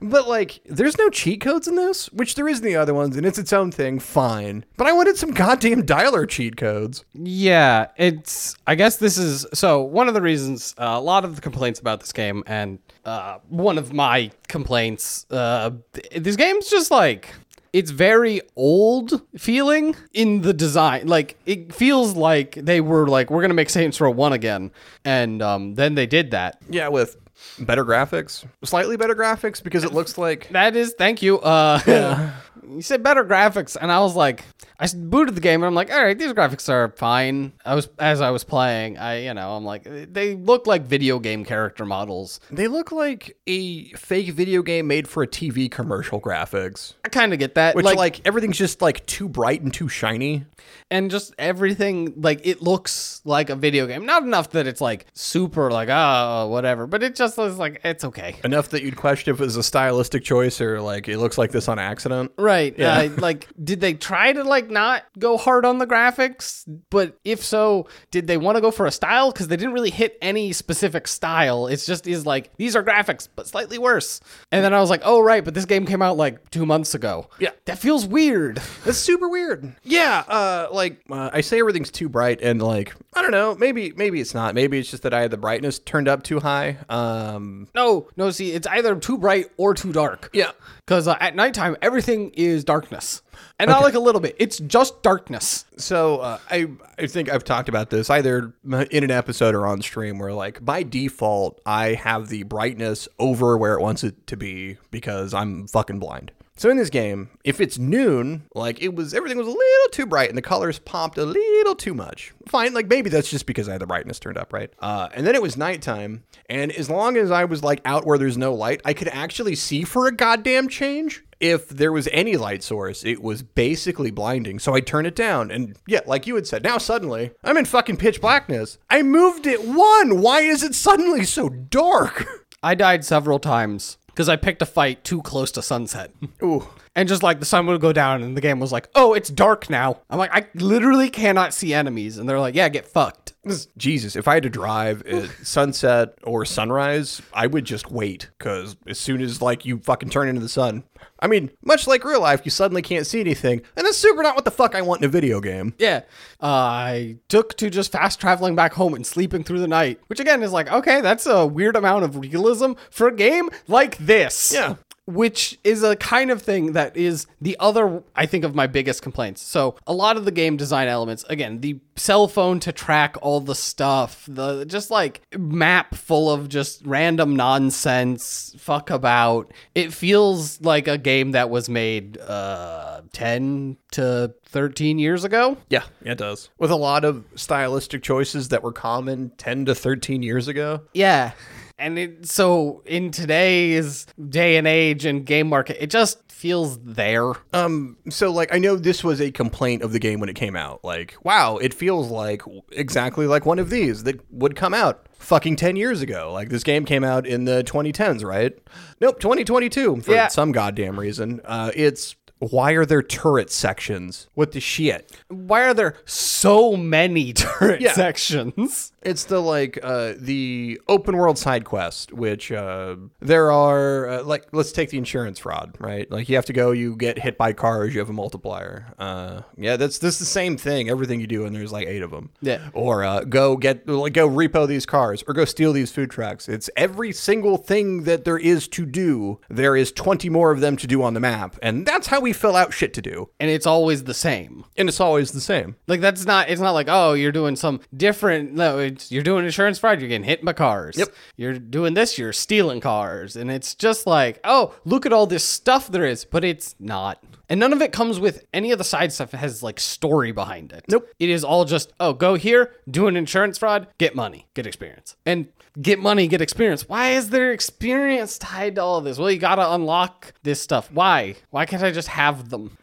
Speaker 1: But like there's no cheat codes in this, which there is in the other ones, and it's its own thing, fine. But I wanted some goddamn dialer cheat codes.
Speaker 2: Yeah, it's. I guess this is so. One of the reasons, uh, a lot of the complaints about this game, and uh, one of my complaints, uh, th- this game's just like it's very old feeling in the design. Like it feels like they were like, we're gonna make Saints Row One again, and um, then they did that.
Speaker 1: Yeah, with better graphics. Slightly better graphics because it looks like
Speaker 2: That is, thank you. Uh, you said better graphics, and I was like, I booted the game, and I'm like, all right, these graphics are fine. I was as I was playing, I you know, I'm like, they look like video game character models.
Speaker 1: they look like a fake video game made for a TV commercial graphics.
Speaker 2: I kind of get that,
Speaker 1: Which
Speaker 2: like,
Speaker 1: like everything's just like too bright and too shiny.
Speaker 2: and just everything, like, it looks like a video game. Not enough that it's like super, like, ah, whatever, but it just is like, it's okay.
Speaker 1: Enough that you'd question if it was a stylistic choice or like it looks like this on accident.
Speaker 2: Right.
Speaker 1: Yeah.
Speaker 2: Uh, like, did they try to like not go hard on the graphics? But if so, did they want to go for a style? Because they didn't really hit any specific style. It's just is like these are graphics, but slightly worse. And then I was like, oh right, but this game came out like two months ago.
Speaker 1: Yeah.
Speaker 2: that feels weird.
Speaker 1: That's super weird. Yeah, uh, like uh, I say everything's too bright, and like I don't know, maybe maybe it's not. Maybe it's just that I had the brightness turned up too high. Um,
Speaker 2: No, no. See, it's either too bright or too dark.
Speaker 1: yeah,
Speaker 2: Because uh, at nighttime, everything is darkness, and not like a little bit. It's just darkness.
Speaker 1: So uh, I I think I've talked about this either in an episode or on stream where like by default I have the brightness over where it wants it to be because I'm fucking blind. So in this game, if it's noon, like it was everything was a little too bright and the colors popped a little too much. Fine, like maybe that's just because I had the brightness turned up, right? Uh, and then it was nighttime, and as long as I was like out where there's no light, I could actually see for a goddamn change if there was any light source, it was basically blinding. So I turn it down, and yeah, like you had said, now suddenly I'm in fucking pitch blackness. I moved it one. Why is it suddenly so dark?
Speaker 2: I died several times because I picked a fight too close to sunset.
Speaker 1: Ooh.
Speaker 2: And just like the sun would go down and the game was like, oh, it's dark now. I'm like, I literally cannot see enemies. And they're like, yeah, get fucked.
Speaker 1: Jesus, if I had to drive at sunset or sunrise, I would just wait because as soon as like you fucking turn into the sun, I mean, much like real life, you suddenly can't see anything, and that's super not what the fuck I want in a video game.
Speaker 2: Yeah. Uh, I took to just fast traveling back home and sleeping through the night, which again is like, okay, that's a weird amount of realism for a game like this.
Speaker 1: Yeah.
Speaker 2: Which is a kind of thing that is the other I think of my biggest complaints. So a lot of the game design elements, again, the cell phone to track all the stuff, the just like map full of just random nonsense, fuck about. It feels like a game that was made uh 10 to 13 years ago.
Speaker 1: Yeah, it does. With a lot of stylistic choices that were common 10 to 13 years ago.
Speaker 2: Yeah. And it, so in today's day and age and game market, it just feels there.
Speaker 1: Um, so like I know this was a complaint of the game when it came out. Like, wow, it feels like exactly like one of these that would come out fucking 10 years ago. Like this game came out in the 2010s, right? Nope, 2022 for
Speaker 2: Yeah.
Speaker 1: some goddamn reason. Uh it's why are there turret sections? What the shit?
Speaker 2: Why are there so many turret
Speaker 1: Yeah.
Speaker 2: sections?
Speaker 1: It's the like uh, the open world side quest, which uh, there are uh, like let's take the insurance fraud, right? Like you have to go, you get hit by cars, you have a multiplier. Uh, yeah, that's this the same thing. Everything you do, and there's like eight of them.
Speaker 2: Yeah.
Speaker 1: Or uh, go get like go repo these cars, or go steal these food trucks. It's every single thing that there is to do. There is twenty more of them to do on the map, and that's how we fill out shit to do.
Speaker 2: And it's always the same.
Speaker 1: And it's always the same.
Speaker 2: Like that's not it's not like, oh, you're doing some different no, it's you're doing insurance fraud, you're getting hit by cars.
Speaker 1: Yep.
Speaker 2: You're doing this, you're stealing cars. And it's just like, oh, look at all this stuff there is, but it's not. And none of it comes with any of the side stuff that has like story behind it.
Speaker 1: Nope.
Speaker 2: It is all just, oh, go here, do an insurance fraud, get money, get experience. And get money, get experience. Why is there experience tied to all of this? Well, you gotta unlock this stuff. Why? Why can't I just have them?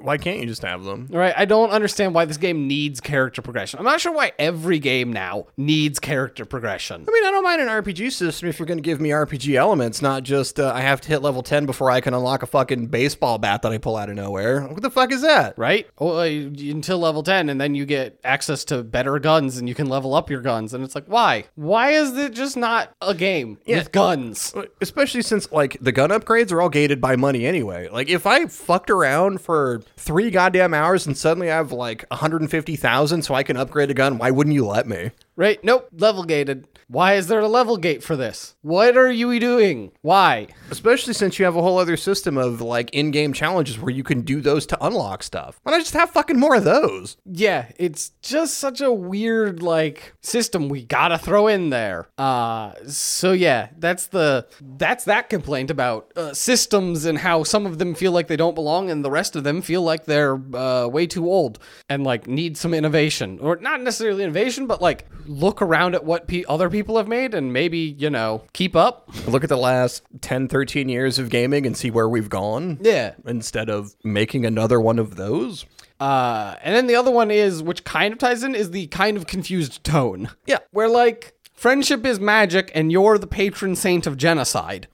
Speaker 1: Why can't you just have them?
Speaker 2: Right? I don't understand why this game needs character progression. I'm not sure why every game now needs character progression.
Speaker 1: I mean, I don't mind an RPG system if you're going to give me RPG elements, not just uh, I have to hit level 10 before I can unlock a fucking baseball bat that I pull out of nowhere. What the fuck is that?
Speaker 2: Right? Well, uh, until level 10, and then you get access to better guns and you can level up your guns. And it's like, why? Why is it just not a game with guns?
Speaker 1: Especially since, like, the gun upgrades are all gated by money anyway. Like, if I fucked around for three goddamn hours and suddenly I have, like, 150,000 so I can upgrade a gun, why wouldn't you let me?
Speaker 2: Right? Nope, level gated. Why is there a level gate for this? What are you doing? Why?
Speaker 1: Especially since you have a whole other system of, like, in game challenges where you can do those to unlock stuff. Why not just have fucking more of those?
Speaker 2: Yeah, it's just such a weird like system we gotta throw in there. Uh so yeah, that's the that's that complaint about uh, systems and how some of them feel like they don't belong and the rest of them feel like they're uh, way too old and like need some innovation or not necessarily innovation, but like look around at what pe- other people have made and maybe you know keep up.
Speaker 1: Look at the last 10, 13 years of gaming and see where we've gone.
Speaker 2: Yeah.
Speaker 1: Instead of making another one of those.
Speaker 2: Uh, and then the other one is, which kind of ties in, is the kind of confused tone.
Speaker 1: Yeah.
Speaker 2: Where, like, friendship is magic and you're the patron saint of genocide.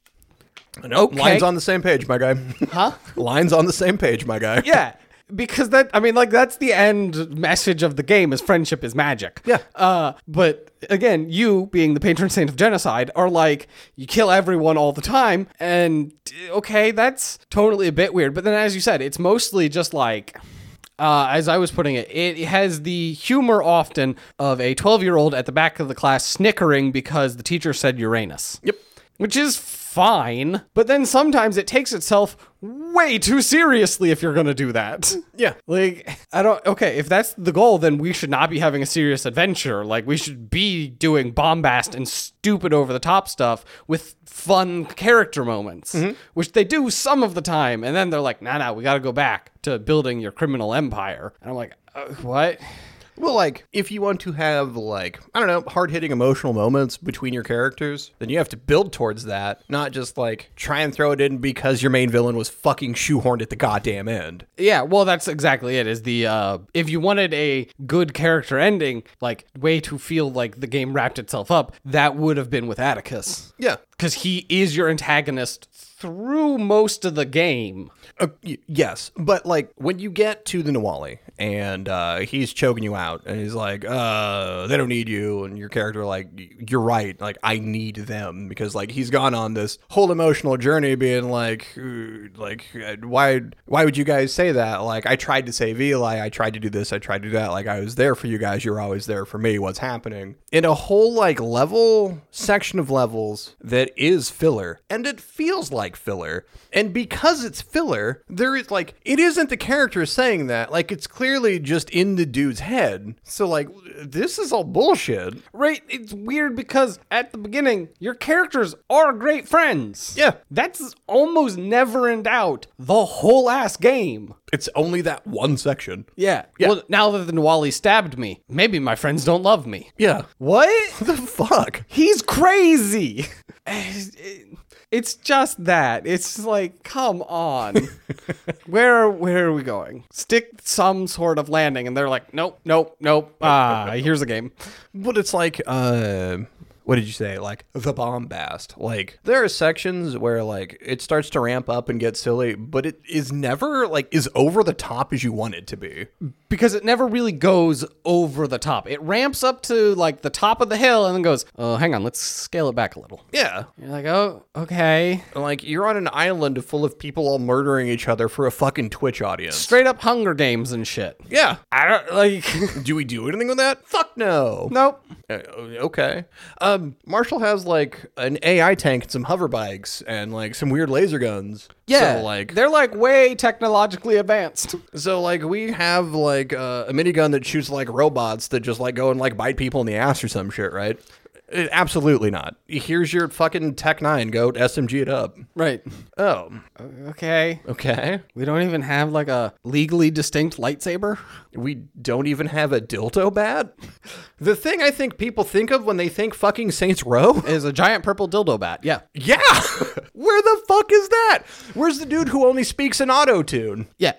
Speaker 1: Nope.
Speaker 2: Okay.
Speaker 1: Lines on the same page, my guy.
Speaker 2: Huh?
Speaker 1: Lines on the same page, my guy.
Speaker 2: yeah. Because that, I mean, like, that's the end message of the game is friendship is magic.
Speaker 1: Yeah.
Speaker 2: Uh, but again, you being the patron saint of genocide are like, you kill everyone all the time. And okay, that's totally a bit weird. But then, as you said, it's mostly just like, uh, as I was putting it, it has the humor often of a 12 year old at the back of the class snickering because the teacher said Uranus.
Speaker 1: Yep.
Speaker 2: Which is fine, but then sometimes it takes itself way too seriously if you're gonna do that.
Speaker 1: Yeah.
Speaker 2: Like, I don't, okay, if that's the goal, then we should not be having a serious adventure. Like, we should be doing bombast and stupid over the top stuff with fun character moments, which they do some of the time. And then they're like, nah, nah, we gotta go back to building your criminal empire. And I'm like, uh, what?
Speaker 1: Well, like, if you want to have, like, I don't know, hard hitting emotional moments between your characters, then you have to build towards that, not just, like, try and throw it in because your main villain was fucking shoehorned at the goddamn end.
Speaker 2: Yeah, well, that's exactly it. Is the uh, if you wanted a good character ending, like way to feel like the game wrapped itself up, that would have been with Atticus,
Speaker 1: Yeah.
Speaker 2: because he is your antagonist through most of the game.
Speaker 1: Uh, yes, but like when you get to the Nahualli and uh, he's choking you out, and he's like, "Uh, they don't need you," and your character like, "You're right, like I need them," because like he's gone on this whole emotional journey, being like, like uh, why why would you guys say that? Like I tried to save Eli, I tried to do this, I tried to do that, like I was there for you guys, you're always there for me. What's happening in a whole like level section of levels that is filler, and it feels like filler, and because it's filler, there is like it isn't the character saying that, like it's clearly just in the dude's head. So like this is all bullshit.
Speaker 2: Right? It's weird because at the beginning, your characters are great friends.
Speaker 1: Yeah.
Speaker 2: That's almost never in doubt the whole ass game.
Speaker 1: It's only that one section.
Speaker 2: Yeah. Well, now that the Nahualli stabbed me, maybe my friends don't love me.
Speaker 1: Yeah.
Speaker 2: What?
Speaker 1: What the fuck?
Speaker 2: He's crazy. Eh, eh, It's just that. It's like, come on. where where are we going? Stick some sort of landing, and they're like, nope, nope, nope. Ah, here's a game.
Speaker 1: But it's like, uh, what did you say? Like the bombast. Like there are sections where like it starts to ramp up and get silly, but it is never like is over the top as you want it to be.
Speaker 2: Because it never really goes over the top. It ramps up to like the top of the hill and then goes, oh, hang on, let's scale it back a little.
Speaker 1: Yeah.
Speaker 2: You're like, oh, okay.
Speaker 1: Like you're on an island full of people all murdering each other for a fucking Twitch audience.
Speaker 2: Straight up Hunger Games and shit.
Speaker 1: Yeah.
Speaker 2: I don't like.
Speaker 1: Do we do anything with that? Fuck no.
Speaker 2: nope.
Speaker 1: Uh, okay. Um, Marshall has like an AI tank and some hover bikes and like some weird laser guns.
Speaker 2: Yeah,
Speaker 1: So like,
Speaker 2: they're like way technologically advanced.
Speaker 1: so like we have like uh, a minigun that shoots like robots that just like go and like bite people in the ass or some shit, right? Uh, Absolutely not. Here's your fucking Tech Nine. Go SMG it up.
Speaker 2: Right.
Speaker 1: Oh,
Speaker 2: Okay.
Speaker 1: okay.
Speaker 2: We don't even have like a legally distinct lightsaber.
Speaker 1: We don't even have a dildo bat. The thing I think people think of when they think fucking Saints Row.
Speaker 2: Is a giant purple dildo bat. Yeah.
Speaker 1: Yeah. Where the fuck is that? Where's the dude who only speaks in auto tune?
Speaker 2: Yeah.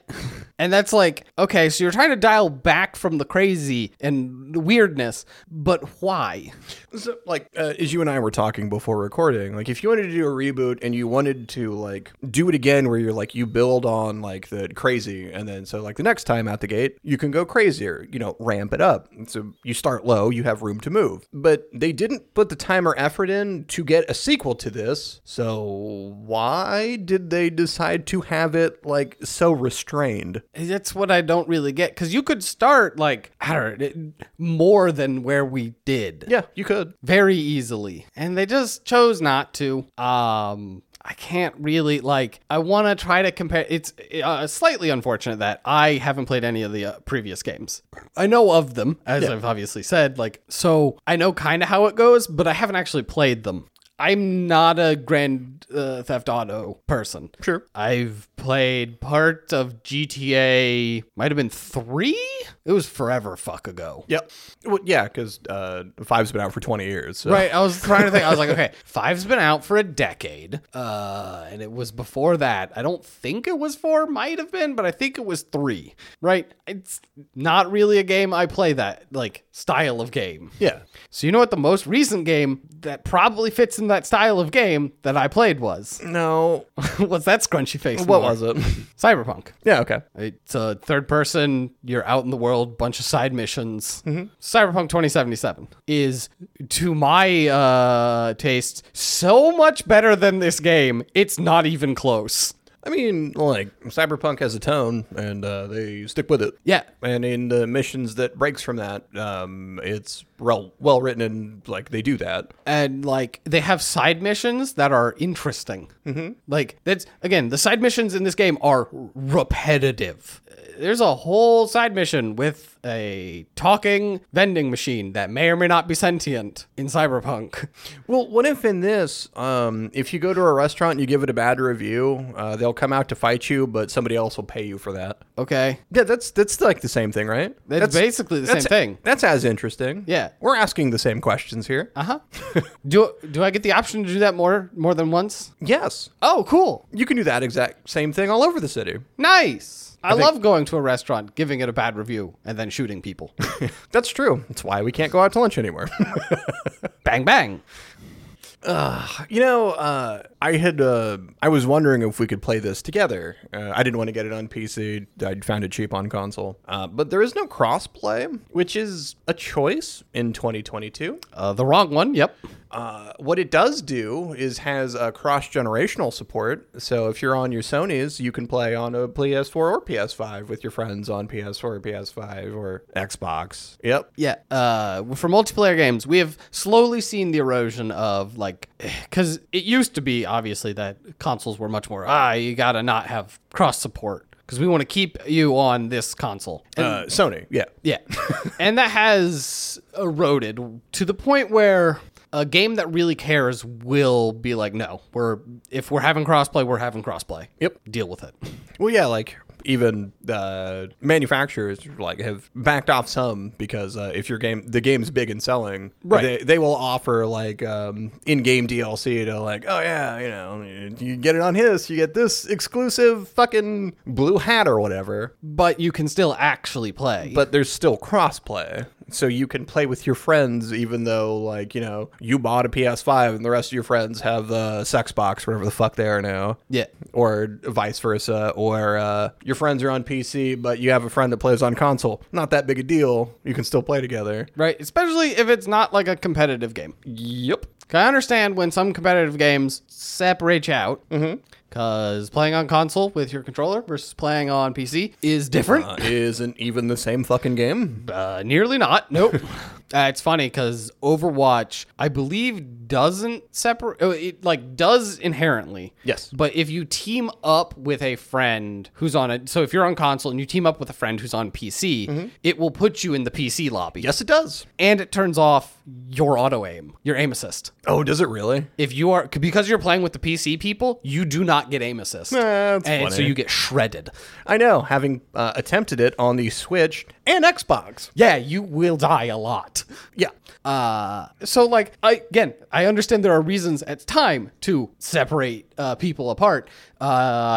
Speaker 2: And that's like, okay, so you're trying to dial back from the crazy and the weirdness, but why?
Speaker 1: So, like, uh, as you and I were talking before recording, like, if you wanted to do a reboot and you wanted to, like, do it again where you're, like, you build on, like, the crazy, and then, so, like, the next time out the gate, you can go crazier, you know, ramp it up. So you start low, you have room to move. But they didn't put the time or effort in to get a sequel to this. So why did they decide to have it, like, so restrained?
Speaker 2: That's what I don't really get. Because you could start, like, I don't know, more than where we did.
Speaker 1: Yeah, you could.
Speaker 2: very easily and they just chose not to um I can't really like. I want to try to compare. It's uh, slightly unfortunate that I haven't played any of the uh, previous games. I know of them, as I've obviously said. Like, so I know kind of how it goes, but I haven't actually played them. I'm not a Grand uh, Theft Auto person.
Speaker 1: Sure.
Speaker 2: I've played part of GTA. Might have been three. It was forever fuck ago.
Speaker 1: Yep. Well, yeah, because uh, five's been out for 20 years. So.
Speaker 2: Right. I was trying to think. I was like, okay, five's been out for a decade. Uh, and it was before that. I don't think it was four, might have been, but I think it was three. Right. It's not really a game I play that like style of game.
Speaker 1: Yeah.
Speaker 2: So you know what the most recent game that probably fits in that style of game that I played was?
Speaker 1: No.
Speaker 2: What's that scrunchy face?
Speaker 1: What
Speaker 2: more?
Speaker 1: was it?
Speaker 2: Cyberpunk.
Speaker 1: yeah, okay.
Speaker 2: It's a third person, you're out in the world, bunch of side missions.
Speaker 1: Mm-hmm.
Speaker 2: Cyberpunk 2077 is, to my uh, taste, so much better than this game, it's not even close.
Speaker 1: I mean, like, Cyberpunk has a tone, and uh, they stick with it.
Speaker 2: Yeah.
Speaker 1: And in the missions that breaks from that, um, it's well, well written, and, like, they do that.
Speaker 2: And like they have side missions that are interesting. Mm-hmm. Like that's again, the side missions in this game are repetitive. There's a whole side mission with a talking vending machine that may or may not be sentient in Cyberpunk.
Speaker 1: Well, what if in this, um, if you go to a restaurant and you give it a bad review, uh, they'll come out to fight you, but somebody else will pay you for that.
Speaker 2: Okay.
Speaker 1: Yeah, that's that's like the same thing, right?
Speaker 2: That's basically the same thing.
Speaker 1: That's as interesting.
Speaker 2: Yeah.
Speaker 1: we're asking the same questions here.
Speaker 2: Uh huh. do do I get the option to do that more more than once?
Speaker 1: yes,
Speaker 2: Oh, cool.
Speaker 1: you can do that exact same thing all over the city.
Speaker 2: Nice. I,
Speaker 1: think-
Speaker 2: love going to a restaurant, giving it a bad review, and then shooting people.
Speaker 1: That's true. That's why we can't go out to lunch anymore.
Speaker 2: bang bang.
Speaker 1: You know, uh, I had uh, I was wondering if we could play this together. Uh, I didn't want to get it on PC. I found it cheap on console, uh, but there is no crossplay, which is a choice in 2022.
Speaker 2: Uh, the wrong one. Yep.
Speaker 1: Uh, what it does do is has a cross generational support. So if you're on your Sony's, you can play on a PS4 or PS5 with your friends on PS4 or PS5 or Xbox. Yep.
Speaker 2: Yeah. Uh, for multiplayer games, we have slowly seen the erosion of like, because it used to be obviously that consoles were much more ah, you gotta not have cross support because we want to keep you on this console. And
Speaker 1: Uh, Sony. Yeah.
Speaker 2: Yeah. and that has eroded to the point where a game that really cares will be like, no, we're if we're having crossplay, we're having crossplay.
Speaker 1: Yep.
Speaker 2: Deal with it.
Speaker 1: Well, yeah, like even uh, manufacturers like have backed off some because uh, if your game the game's big and selling,
Speaker 2: Right.
Speaker 1: They, they will offer like um, in-game DLC to like, oh yeah, you know, you get it on his, you get this exclusive fucking blue hat or whatever.
Speaker 2: But you can still actually play.
Speaker 1: But there's still crossplay. So you can play with your friends, even though, like, you know, you bought a PS5 and the rest of your friends have the sex box, whatever the fuck they are now
Speaker 2: yeah.
Speaker 1: or vice versa, or uh, your friends are on PC, but you have a friend that plays on console. Not that big a deal. You can still play together.
Speaker 2: Right. Especially if it's not like a competitive game.
Speaker 1: yep
Speaker 2: I understand when some competitive games separate you out. Because playing on console with your controller versus playing on PC is different.
Speaker 1: Uh, isn't even the same fucking game.
Speaker 2: Uh, nearly not. Nope. uh, it's funny because Overwatch, I believe, doesn't separate. oh, It like does inherently.
Speaker 1: Yes.
Speaker 2: But if you team up with a friend who's on it, so if you're on console and you team up with a friend who's on PC, it will put you in the PC lobby.
Speaker 1: Yes, it does.
Speaker 2: And it turns off your auto aim, your aim assist.
Speaker 1: Oh, does it really?
Speaker 2: If you are because you're playing with the PC people, you do not get aim assist.
Speaker 1: That's
Speaker 2: and so you get shredded.
Speaker 1: I know, having uh, attempted it on the Switch and Xbox.
Speaker 2: Yeah, you will die a lot.
Speaker 1: Yeah.
Speaker 2: Uh, so like I again, I understand there are reasons at time to separate uh, people apart. Uh,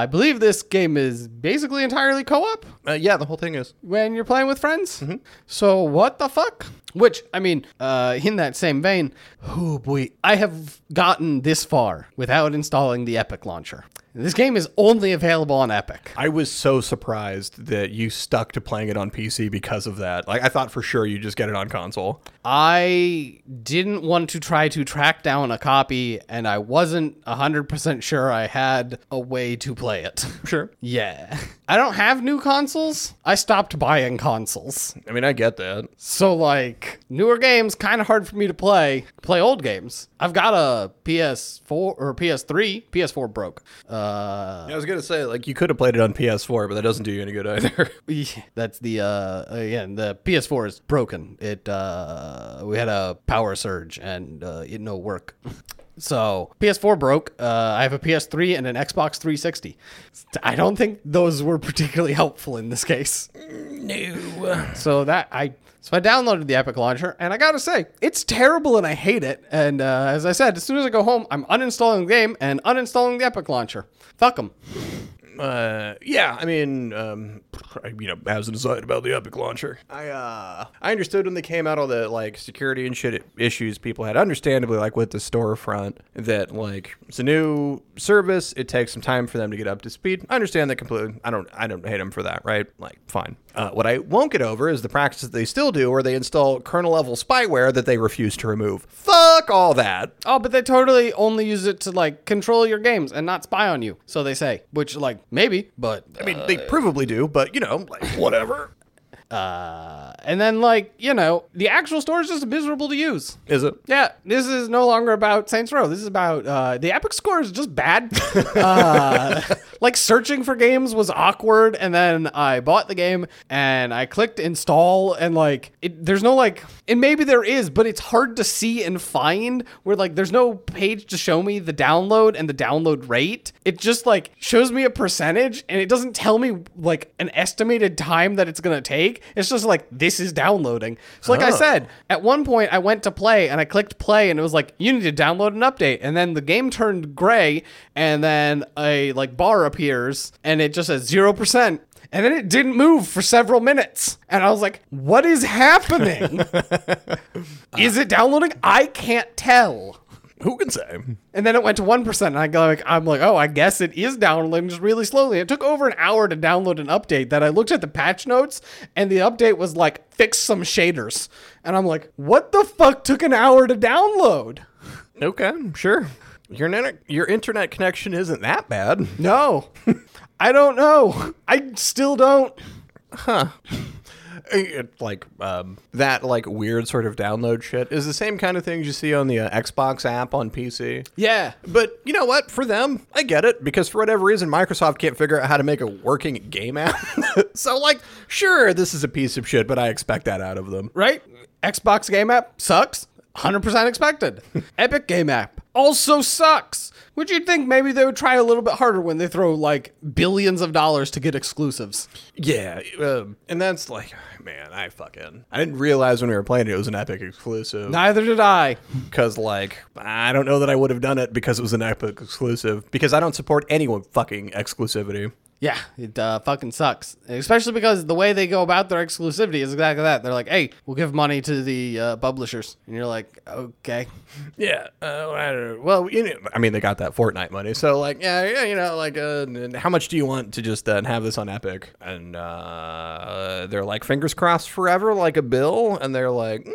Speaker 2: I believe this game is basically entirely co-op
Speaker 1: Uh, yeah, the whole thing is.
Speaker 2: when you're playing with friends. So what the fuck? Which I mean, uh, in that same vein, oh boy, I have gotten this far without installing the Epic launcher. This game is only available on Epic.
Speaker 1: I was so surprised that you stuck to playing it on PC because of that. Like, I thought for sure you just get it on console.
Speaker 2: I didn't want to try to track down a copy, and I wasn't 100% sure I had a way to play it.
Speaker 1: Sure.
Speaker 2: yeah. I don't have new consoles. I stopped buying consoles.
Speaker 1: I mean, I get that.
Speaker 2: So, like, newer games, kind of hard for me to play. Play old games. I've got a PS4 or PS3. PS4 broke. Uh,
Speaker 1: I was gonna say, like, you could have played it on PS4, but that doesn't do you any good either.
Speaker 2: That's the uh again the PS4 is broken. It uh we had a power surge and uh, it no work. So PS4 broke. Uh, I have a PS3 and an Xbox 360. I don't think those were particularly helpful in this case.
Speaker 1: no.
Speaker 2: So that I so I downloaded the Epic launcher and I gotta say it's terrible and I hate it. And uh, as I said, as soon as I go home, I'm uninstalling the game and uninstalling the Epic launcher. Fuck them.
Speaker 1: Uh, yeah, I mean, um, you know, as an aside about the Epic launcher, I uh, I understood when they came out all the like security and shit issues people had. Understandably, like with the storefront, that like it's a new service. It takes some time for them to get up to speed. I understand that completely. I don't I don't hate them for that, right? Like, fine. Uh, what I won't get over is the practice that they still do, where they install kernel level spyware that they refuse to remove. Fuck all that.
Speaker 2: Oh, but they totally only use it to like control your games and not spy on you. So they say, which like maybe, but
Speaker 1: I mean, they provably do, but you know, like whatever.
Speaker 2: Uh, and then like you know, the actual store is just miserable to use.
Speaker 1: Is it?
Speaker 2: Yeah, this is no longer about Saints Row. This is about uh, the Epic score is just bad. uh, like searching for games was awkward and then I bought the game and I clicked install and like it, there's no like and maybe there is but it's hard to see and find where like there's no page to show me the download and the download rate it just like shows me a percentage and it doesn't tell me like an estimated time that it's gonna take it's just like this is downloading. So like I
Speaker 1: Oh.
Speaker 2: said at one point I went to play and I clicked play and it was like you need to download an update. And then the game turned gray and then a like bar appears and it just says 0% and then it didn't move for several minutes. And I was like what is happening? Is it downloading? I can't tell
Speaker 1: Who can say?
Speaker 2: and then it went to 1% and I go like I'm like oh I guess it is downloading just really slowly. It took over an hour to download an update that I looked at the patch notes and the update was like fix some shaders. And I'm like what the fuck took an hour to download?
Speaker 1: Okay, sure. Your internet, your internet connection isn't that bad.
Speaker 2: no. I don't know. I still don't
Speaker 1: It, like um, that, like weird sort of download shit is the same kind of things you see on the uh, Xbox app on PC.
Speaker 2: yeah
Speaker 1: But you know what? For them, I get it because for whatever reason, Microsoft can't figure out how to make a working game app. so, like, sure, this is a piece of shit, but I expect that out of them.
Speaker 2: right? Xbox game app sucks. 100% expected. Epic game app also sucks. Would you think maybe they would try a little bit harder when they throw like billions of dollars to get exclusives?
Speaker 1: Yeah, um, and that's like, man, I fucking I didn't realize when we were playing it, it was an Epic exclusive.
Speaker 2: Neither did I.
Speaker 1: because like I don't know that I would have done it because it was an Epic exclusive because I don't support any fucking exclusivity.
Speaker 2: Yeah, it uh, fucking sucks. Especially because the way they go about their exclusivity is exactly that. They're like, hey, we'll give money to the uh, publishers. And you're like, okay.
Speaker 1: Yeah, uh, well, you know, I mean, they got that Fortnite money, so like, yeah, yeah, you know, like, uh, how much do you want to just uh, have this on Epic? And uh, they're like, fingers crossed forever, like a bill, and they're like. Mm,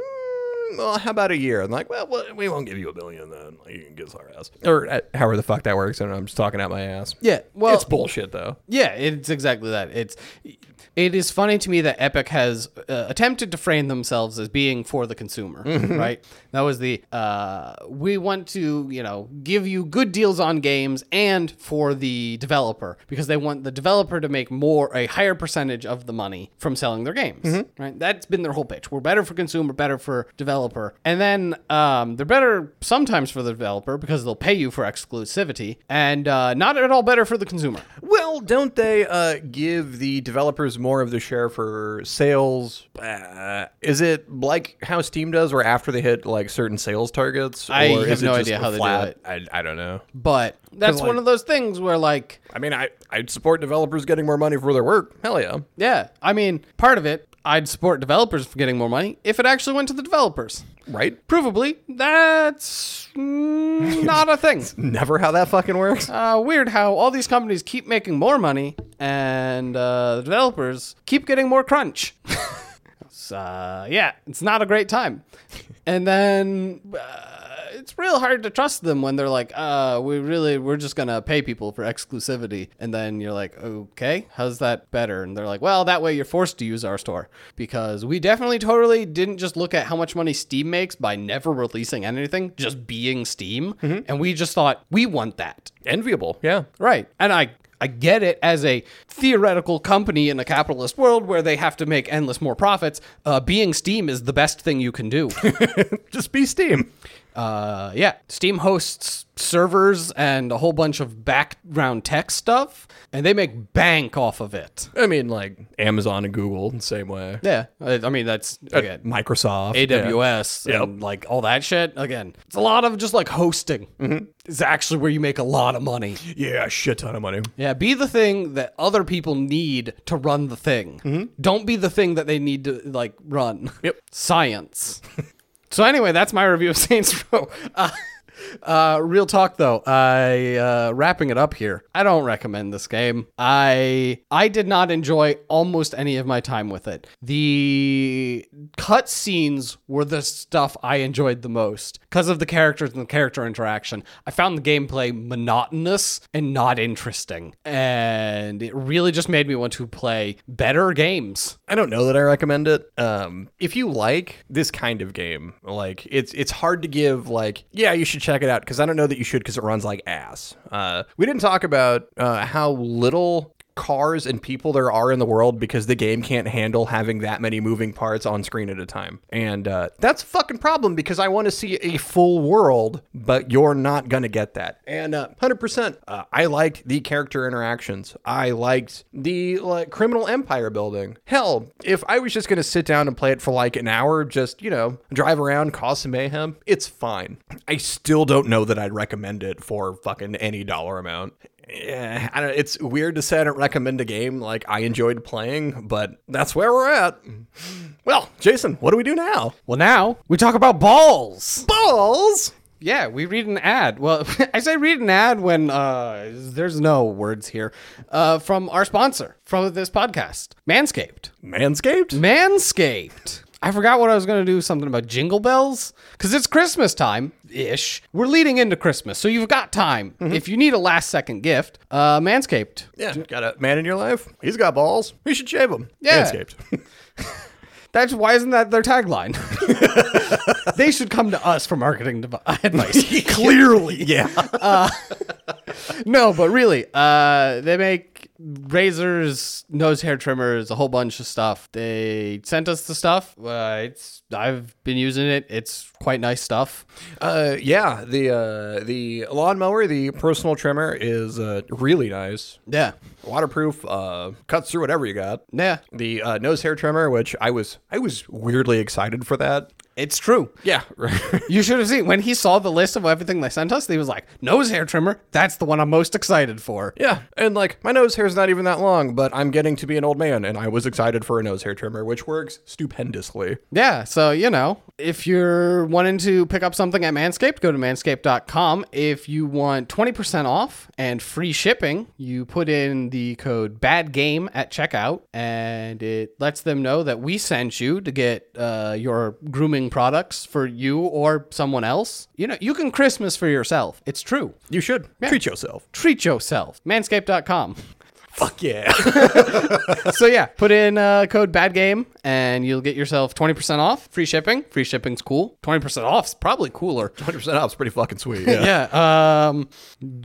Speaker 1: well, how about a year? And like, well, well, we won't give you a billion then. Like, you can kiss our ass, or uh, however the fuck that works. I don't know. I'm just talking out my ass.
Speaker 2: Yeah, well,
Speaker 1: it's bullshit though.
Speaker 2: Yeah, it's exactly that. It's it is funny to me that Epic has uh, attempted to frame themselves as being for the consumer, right? That was the uh, we want to you know give you good deals on games and for the developer because they want the developer to make more a higher percentage of the money from selling their games, right? That's been their whole pitch. We're better for consumer, better for developer, and then um, they're better sometimes for the developer because they'll pay you for exclusivity, and uh, not at all better for the consumer.
Speaker 1: Well, don't they uh, give the developers more of the share for sales? Uh, is it like how Steam does, where after they hit like certain sales targets?
Speaker 2: I
Speaker 1: or
Speaker 2: have
Speaker 1: is
Speaker 2: no
Speaker 1: just
Speaker 2: idea
Speaker 1: a
Speaker 2: how they do
Speaker 1: flat-
Speaker 2: it.
Speaker 1: I, I don't know.
Speaker 2: But that's
Speaker 1: like-
Speaker 2: one of those things where, like,
Speaker 1: I mean, I I'd support developers getting more money for their work. Hell yeah.
Speaker 2: yeah, I mean, part of it, I'd support developers for getting more money if it actually went to the developers.
Speaker 1: Right?
Speaker 2: Provably, that's mm, not a thing.
Speaker 1: Never how that fucking works.
Speaker 2: Uh, weird how all these companies keep making more money and uh, the developers keep getting more crunch. It's, uh, yeah, it's not a great time. And then uh, it's real hard to trust them when they're like, uh, we really, we're just going to pay people for exclusivity. And then you're like, okay, how's that better? And they're like, well, that way you're forced to use our store because we definitely totally didn't just look at how much money Steam makes by never releasing anything, just being Steam. And we just thought, we want that.
Speaker 1: Enviable. Yeah.
Speaker 2: Right. And I I get it as a theoretical company in a capitalist world where they have to make endless more profits. Uh, being Steam is the best thing you can do.
Speaker 1: Just be Steam.
Speaker 2: Uh, yeah, Steam hosts servers and a whole bunch of background tech stuff, and they make bank off of it.
Speaker 1: I mean, like Amazon and Google, the same way.
Speaker 2: Yeah, I I mean that's uh, again
Speaker 1: Microsoft. yeah.
Speaker 2: AWS and like all that shit. Again, it's a lot of just like hosting. Mm-hmm. It's actually where you make a lot of money.
Speaker 1: Yeah, a shit ton of money.
Speaker 2: Yeah, be the thing that other people need to run the thing. Mm-hmm. Don't be the thing that they need to like run.
Speaker 1: Yep.
Speaker 2: Science. so anyway, that's my review of Saints Row. Uh, uh, real talk though, I uh, wrapping it up here. I don't recommend this game. I I did not enjoy almost any of my time with it. The cutscenes were the stuff I enjoyed the most because of the characters and the character interaction. I found the gameplay monotonous and not interesting, and it really just made me want to play better games.
Speaker 1: I don't know that I recommend it. Um, if you like this kind of game, like it's it's hard to give like, yeah, you should check it out because I don't know that you should because it runs like ass. Uh, we didn't talk about uh, how little cars and people there are in the world because the game can't handle having that many moving parts on screen at a time. And uh, that's a fucking problem because I want to see a full world, but you're not going to get that. And uh, 100%, uh, I liked the character interactions. I liked the like, criminal empire building. Hell, if I was just going to sit down and play it for like an hour, just, you know, drive around, cause some mayhem, it's fine. I still don't know that I'd recommend it for fucking any dollar amount yeah, I don't, it's weird to say I don't recommend a game like I enjoyed playing, but that's where we're at. Well, Jason, what do we do now?
Speaker 2: Well, now we talk about balls.
Speaker 1: Balls.
Speaker 2: Yeah, we read an ad. Well, I say read an ad when uh, there's no words here uh, from our sponsor from this podcast, Manscaped.
Speaker 1: Manscaped.
Speaker 2: Manscaped. I forgot what I was going to do something about jingle bells because it's Christmas time ish. We're leading into Christmas, so you've got time. If you need a last second gift, uh, Manscaped.
Speaker 1: Yeah, got a man in your life. He's got balls. You should shave them.
Speaker 2: Yeah.
Speaker 1: Manscaped.
Speaker 2: That's why isn't that their tagline? they should come to us for marketing advice.
Speaker 1: Clearly, yeah.
Speaker 2: Uh, no, but really, uh, they make razors, nose hair trimmers, a whole bunch of stuff. They sent us the stuff. Uh, it's I've been using it. It's quite nice stuff.
Speaker 1: Uh, yeah. The uh, the lawnmower, the personal trimmer, is uh, really nice.
Speaker 2: Yeah,
Speaker 1: Waterproof. Uh, cuts through whatever you got.
Speaker 2: yeah,
Speaker 1: The uh, nose hair trimmer, which I was I was weirdly excited for that.
Speaker 2: it's true.
Speaker 1: Yeah.
Speaker 2: You should have seen when he saw the list of everything they sent us. He was like, "Nose hair trimmer. That's the one I'm most excited for."
Speaker 1: Yeah, and like my nose hair's not even that long, but I'm getting to be an old man, and I was excited for a nose hair trimmer, which works stupendously.
Speaker 2: Yeah, so you know, if you're wanting to pick up something at Manscaped, go to manscaped.com. If you want 20% off and free shipping, you put in the code BAD GAME at checkout, and it lets them know that we sent you to get uh, your grooming products for you or someone else. You know, you can Christmas for yourself. It's true.
Speaker 1: You should treat yourself.
Speaker 2: Treat yourself. Manscaped.com.
Speaker 1: Fuck yeah!
Speaker 2: so yeah, put in uh, code bad game and you'll get yourself 20% off, free shipping. Free shipping's cool. 20% off's probably cooler.
Speaker 1: 20% off is pretty fucking sweet. Yeah.
Speaker 2: Yeah, um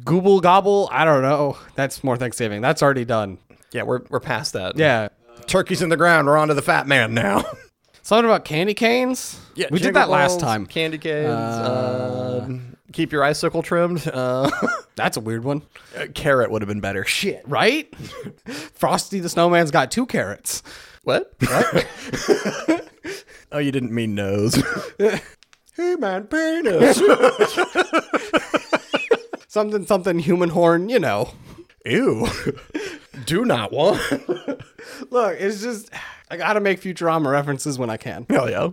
Speaker 2: Google Gobble, I don't know. That's more Thanksgiving. That's already done.
Speaker 1: yeah, we're we're past that.
Speaker 2: Yeah.
Speaker 1: turkey's in the ground. We're on to the fat man now.
Speaker 2: Something about candy canes?
Speaker 1: yeah,
Speaker 2: we did that last time.
Speaker 1: Candy canes. Uh, keep your icicle trimmed. Uh,
Speaker 2: That's a weird one.
Speaker 1: carrot would have been better. Shit.
Speaker 2: Right? Frosty the Snowman's got two carrots.
Speaker 1: What? oh, you didn't mean nose. hey man, penis.
Speaker 2: Something something human horn, you know.
Speaker 1: Ew. Do not want.
Speaker 2: Look, it's just I got to make Futurama references when I can.
Speaker 1: Hell yeah.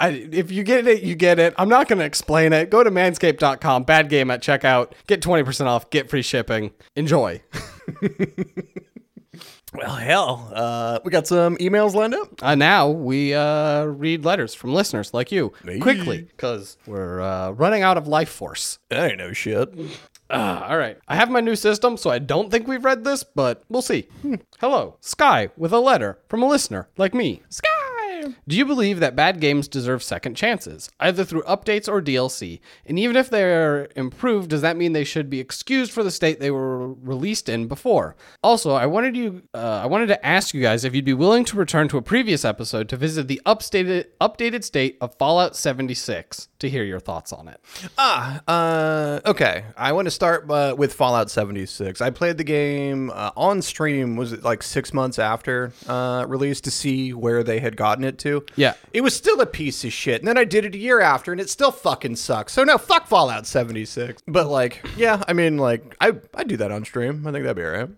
Speaker 2: I, if you get it, you get it. I'm not going to explain it. Go to manscaped.com, bad game at checkout, get 20% off, get free shipping. Enjoy.
Speaker 1: Well, hell, uh, we got some emails lined up.
Speaker 2: Uh, now we uh, read letters from listeners like you
Speaker 1: Hey.
Speaker 2: quickly because we're uh, running out of life force.
Speaker 1: That ain't no shit.
Speaker 2: Uh, all right. I have my new system, so I don't think we've read this, but we'll see. Hmm. Hello, Sky, with a letter from a listener like me. Sky! Do you believe that bad games deserve second chances, either through updates or DLC? And even if they're improved, does that mean they should be excused for the state they were released in before? Also, I wanted you, uh, I wanted to ask you guys if you'd be willing to return to a previous episode to visit the updated, updated state of Fallout 76 to hear your thoughts on it.
Speaker 1: Ah, uh, okay. I want to start uh, with Fallout 76. I played the game uh, on stream, was it like six months after uh, release to see where they had gotten it to?
Speaker 2: Yeah.
Speaker 1: It was still a piece of shit. And then I did it a year after and it still fucking sucks. So no, fuck Fallout 76. But like, yeah, I mean, like, I, I'd do that on stream. I think that'd be all right.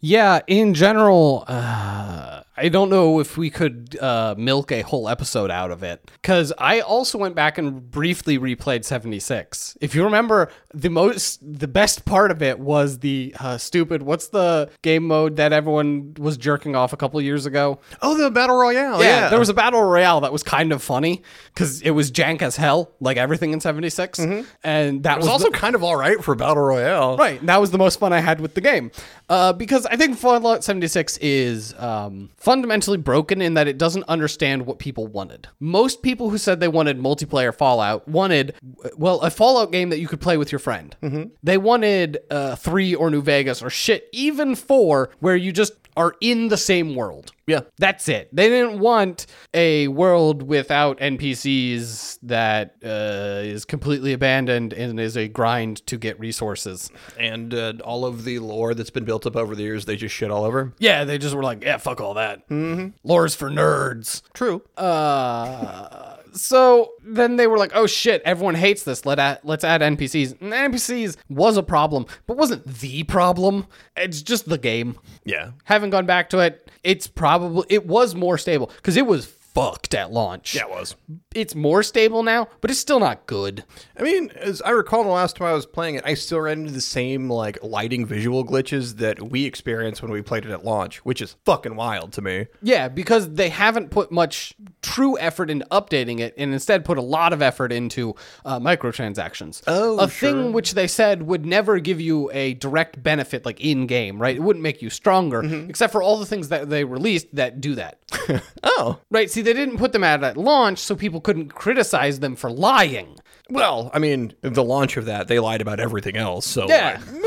Speaker 2: Yeah, in general, uh, I don't know if we could uh, milk a whole episode out of it because I also went back and briefly replayed 76. If you remember, the most, the best part of it was the uh, stupid. What's the game mode that everyone was jerking off a couple years ago?
Speaker 1: Oh, the Battle Royale.
Speaker 2: Yeah,
Speaker 1: Yeah.
Speaker 2: there was a battle royale that was kind of funny because it was jank as hell, like everything in 76, and that
Speaker 1: It was
Speaker 2: was
Speaker 1: also
Speaker 2: the-
Speaker 1: kind of all right for Battle Royale.
Speaker 2: Right. That was the most fun I had with the game. Uh, because I think Fallout 76 is um, fundamentally broken in that it doesn't understand what people wanted. Most people who said they wanted multiplayer Fallout wanted, well, a Fallout game that you could play with your friend. They wanted uh, 3 or New Vegas or shit, even 4, where you just are in the same world.
Speaker 1: Yeah.
Speaker 2: That's it. They didn't want a world without NPCs that uh, is completely abandoned and is a grind to get resources.
Speaker 1: And uh, all of the lore that's been built up over the years, they just shit all over.
Speaker 2: Yeah, they just were like, yeah, fuck all that. Mm-hmm. Lore's for nerds.
Speaker 1: True.
Speaker 2: Uh, so then they were like, "Oh shit, everyone hates this. Let add, let's add NPCs." And NPCs was a problem, but wasn't the problem. It's just the game.
Speaker 1: Yeah.
Speaker 2: Haven't gone back to it. It's probably it was more stable because it was fucked at launch.
Speaker 1: Yeah, it was.
Speaker 2: It's more stable now, but it's still not good.
Speaker 1: I mean, as I recall the last time I was playing it, I still ran into the same like lighting visual glitches that we experienced when we played it at launch, which is fucking wild to me.
Speaker 2: Yeah, because they haven't put much true effort into updating it and instead put a lot of effort into uh, microtransactions.
Speaker 1: Oh,
Speaker 2: a
Speaker 1: sure.
Speaker 2: thing which they said would never give you a direct benefit like in game, right? It wouldn't make you stronger,
Speaker 1: Mm-hmm.
Speaker 2: except for all the things that they released that do that.
Speaker 1: Oh.
Speaker 2: right? See, they didn't put them out at launch so people couldn't criticize them for lying.
Speaker 1: Well, I mean, the launch of that, they lied about everything else. So,
Speaker 2: Yeah.
Speaker 1: like.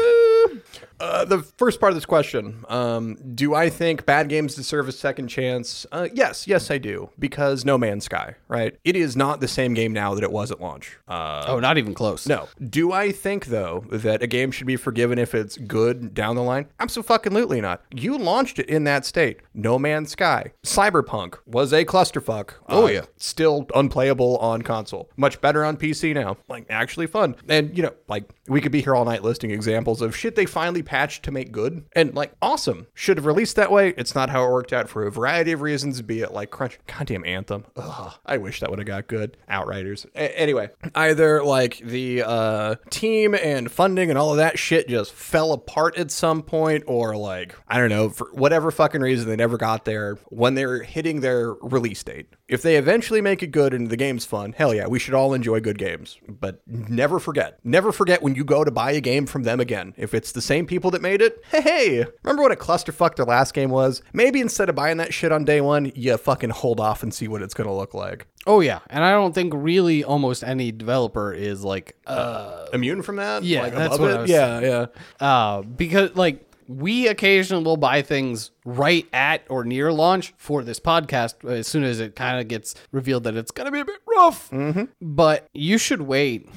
Speaker 1: Uh, the first part of this question um, Do I think bad games deserve a second chance? Uh, yes, yes, I do. Because No Man's Sky, right? It is not the same game now that it was at launch. Uh,
Speaker 2: Oh, not even close.
Speaker 1: no. Do I think, though, that a game should be forgiven if it's good down the line? I'm so fucking Absolutely not. You launched it in that state. No Man's Sky. Cyberpunk was a clusterfuck.
Speaker 2: Oh,
Speaker 1: Uh,
Speaker 2: yeah.
Speaker 1: Still unplayable on console. Much better on PC now. Like, actually fun. And, you know, like, we could be here all night listing examples of shit they finally patched to make good. And, like, awesome. Should have released that way. It's not how it worked out for a variety of reasons, be it like Crunch. Goddamn Anthem. Ugh. I wish that would have got good. Outriders. A- anyway, either, like, the uh, team and funding and all of that shit just fell apart at some point, or, like, I don't know, for whatever fucking reason, they never got there when they're hitting their release date. If they eventually make it good and the game's fun, hell yeah, we should all enjoy good games. But never forget, never forget when you go to buy a game from them again. If it's the same people that made it, hey, hey, remember what a clusterfuck their last game was? Maybe instead of buying that shit on day one, you fucking hold off and see what it's gonna look like.
Speaker 2: Oh yeah, and I don't think really almost any developer is like uh
Speaker 1: Immune from that?
Speaker 2: Yeah,
Speaker 1: Like,
Speaker 2: that's what
Speaker 1: it?
Speaker 2: I was
Speaker 1: yeah, yeah.
Speaker 2: uh because like we occasionally will buy things right at or near launch for this podcast as soon as it kind of gets revealed that it's gonna be a bit rough. Mm-hmm. But you should wait.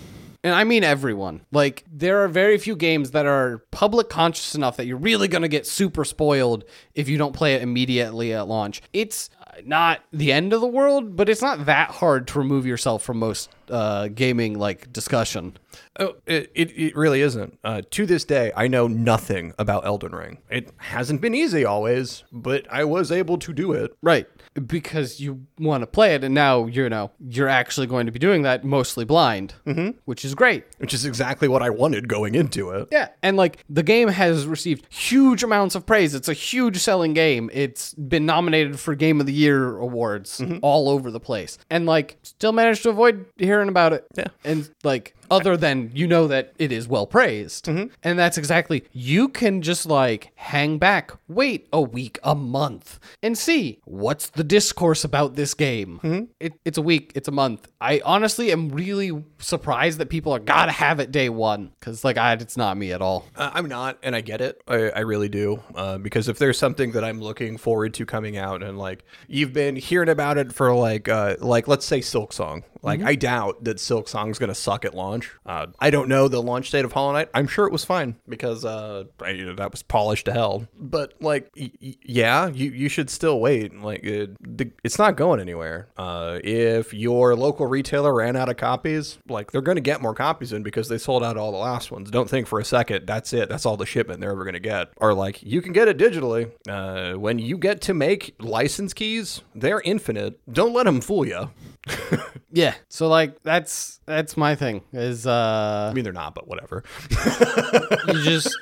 Speaker 2: And I mean everyone. Like there are very few games that are public conscious enough that you're really gonna get super spoiled if you don't play it immediately at launch. It's not the end of the world, but it's not that hard to remove yourself from most uh, gaming like discussion.
Speaker 1: Oh, it, it, it really isn't. Uh, to this day, I know nothing about Elden Ring. It hasn't been easy always, but I was able to do it.
Speaker 2: Right. Because you want to play it, and now you know you're actually going to be doing that mostly blind, mm-hmm. which is great.
Speaker 1: which is exactly what I wanted going into it.
Speaker 2: Yeah, and like the game has received huge amounts of praise. It's a huge selling game. It's been nominated for Game of the Year awards all over the place, and like still managed to avoid hearing about it.
Speaker 1: Yeah.
Speaker 2: and like other than you know that it is well praised, and that's exactly you can just like hang back, wait a week, a month, and see what's the discourse about this game. It, it's a week, it's a month. I honestly am really surprised that people are gotta have it day one because like I, it's not me at all.
Speaker 1: Uh, I'm not, and I get it. I, I really do. Uh, because if there's something that I'm looking forward to coming out, and like you've been hearing about it for like, uh, like let's say Silksong. Like I doubt that Silksong's gonna suck at launch. Uh, I don't know the launch date of Hollow Knight. I'm sure it was fine because uh, I, you know, that was polished to hell. But like, y- y- yeah, you you should still wait. Like it, it's not going anywhere. Uh, if your local retailer ran out of copies, like they're gonna get more copies in because they sold out all the last ones. Don't think for a second that's it. That's all the shipment they're ever gonna get. Or like you can get it digitally. Uh, when you get to make license keys, they're infinite. Don't let them fool you.
Speaker 2: Yeah, so like that's that's my thing is uh
Speaker 1: I mean, they're not, but whatever.
Speaker 2: you just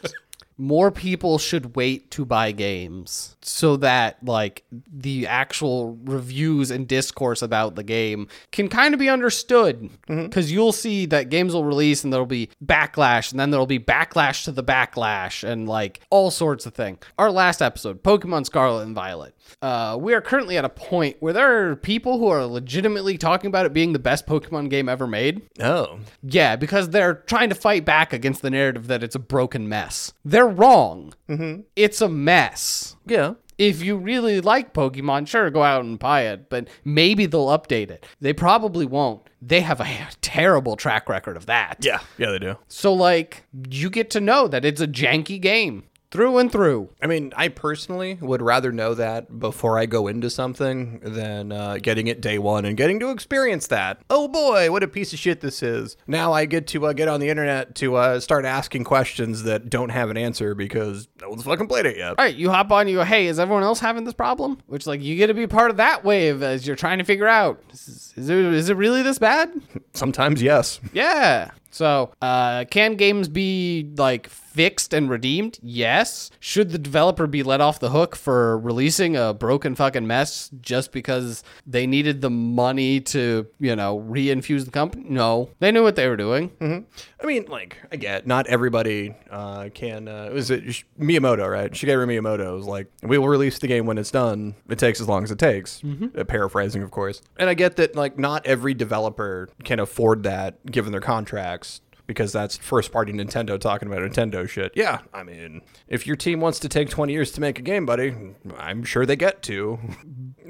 Speaker 2: more people should wait to buy games so that like the actual reviews and discourse about the game can kind of be understood. Because you'll see that games will release and there'll be backlash and then there'll be backlash to the backlash and like all sorts of thing. Our last episode pokemon scarlet and violet. Uh, we are currently at a point where there are people who are legitimately talking about it being the best pokemon game ever made.
Speaker 1: Oh.
Speaker 2: yeah, because they're trying to fight back against the narrative that it's a broken mess. They're wrong. Mm-hmm. It's a mess.
Speaker 1: Yeah.
Speaker 2: If you really like Pokemon, sure, go out and buy it, but maybe they'll update it. They probably won't. They have a terrible track record of that.
Speaker 1: Yeah. Yeah, they do.
Speaker 2: So, like, you get to know that it's a janky game through and through.
Speaker 1: I mean, I personally would rather know that before I go into something than uh, getting it day one and getting to experience that. Oh boy, what a piece of shit this is. Now I get to uh, get on the internet to uh, start asking questions that don't have an answer because no one's fucking played it yet.
Speaker 2: All right, you hop on, you go, hey, is everyone else having this problem? Which, like, you get to be part of that wave as you're trying to figure out is, is, it, is it really this bad?
Speaker 1: Sometimes, yes.
Speaker 2: Yeah. So, uh, can games be like fixed and redeemed? Yes. Should the developer be let off the hook for releasing a broken fucking mess just because they needed the money to, you know, reinfuse the company? No. They knew what they were doing.
Speaker 1: I mean, like, I get not everybody uh, can. Uh, was it Miyamoto, right? Shigeru Miyamoto was like, we will release the game when it's done. It takes as long as it takes. Uh, paraphrasing, of course. And I get that, like, not every developer can afford that given their contracts. Because that's first party Nintendo talking about Nintendo shit. Yeah, I mean, if your team wants to take 20 years to make a game, buddy, I'm sure they get to.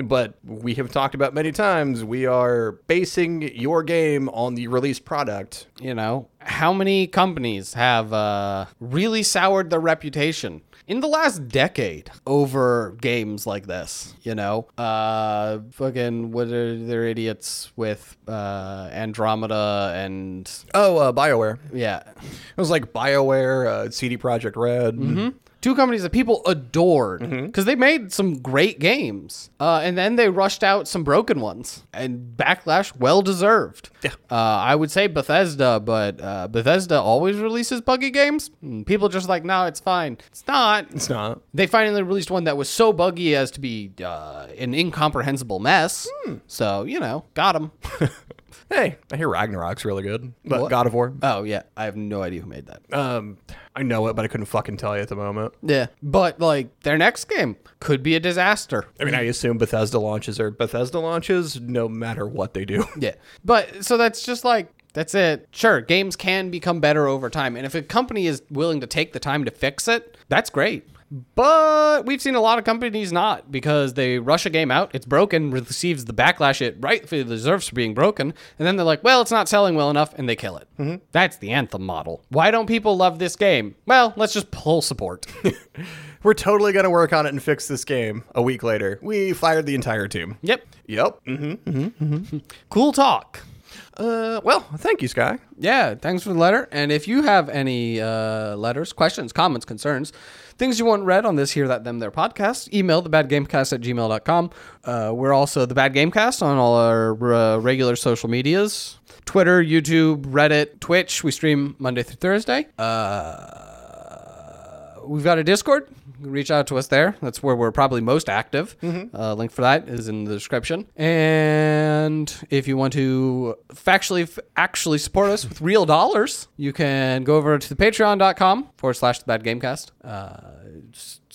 Speaker 1: But we have talked about many times, we are basing your game on the released product.
Speaker 2: You know, how many companies have uh, really soured their reputation in the last decade over games like this? You know, uh, fucking what are their idiots with uh, Andromeda and
Speaker 1: Oh, uh, BioWare.
Speaker 2: yeah,
Speaker 1: It was like BioWare, uh, CD Projekt Red.
Speaker 2: Two companies that people adored because they made some great games, uh, and then they rushed out some broken ones, and backlash well deserved.
Speaker 1: Yeah.
Speaker 2: Uh, I would say Bethesda, but uh, Bethesda always releases buggy games. And people just like, no, it's fine. It's not.
Speaker 1: It's not.
Speaker 2: They finally released one that was so buggy as to be uh, an incomprehensible mess. So you know, got them.
Speaker 1: Hey, I hear Ragnarok's really good. But God of War.
Speaker 2: oh yeah, I have no idea who made that.
Speaker 1: Um, I know it, but I couldn't fucking tell you at the moment.
Speaker 2: Yeah, but like their next game could be a disaster.
Speaker 1: I mean, I assume Bethesda launches are Bethesda launches no matter what they do.
Speaker 2: Yeah. But so that's just like that's it. Sure, games can become better over time. And if a company is willing to take the time to fix it, that's great. But we've seen a lot of companies not because they rush a game out, it's broken, receives the backlash it rightfully deserves for being broken, and then they're like, well, it's not selling well enough, and they kill it. That's the Anthem model. Why don't people love this game? Well, let's just pull support.
Speaker 1: We're totally gonna work on it and fix this game. A week later, we fired the entire team.
Speaker 2: yep.
Speaker 1: Yep. Mm-hmm.
Speaker 2: Cool talk.
Speaker 1: Uh, well, thank you, Sky.
Speaker 2: Yeah, thanks for the letter. And if you have any uh, letters, questions, comments, concerns, things you want read on this Here That Them Their podcast, email thebadgamecast at gmail.com. Uh, we're also the Bad Gamecast on all our uh, regular social medias Twitter, YouTube, Reddit, Twitch. We stream Monday through Thursday. Uh, we've got a Discord. Reach out to us there. That's where we're probably most active. Uh, link for that is in the description. And if you want to factually f- actually support us with real dollars, you can go over to the patreon.com forward slash the bad gamecast. Uh,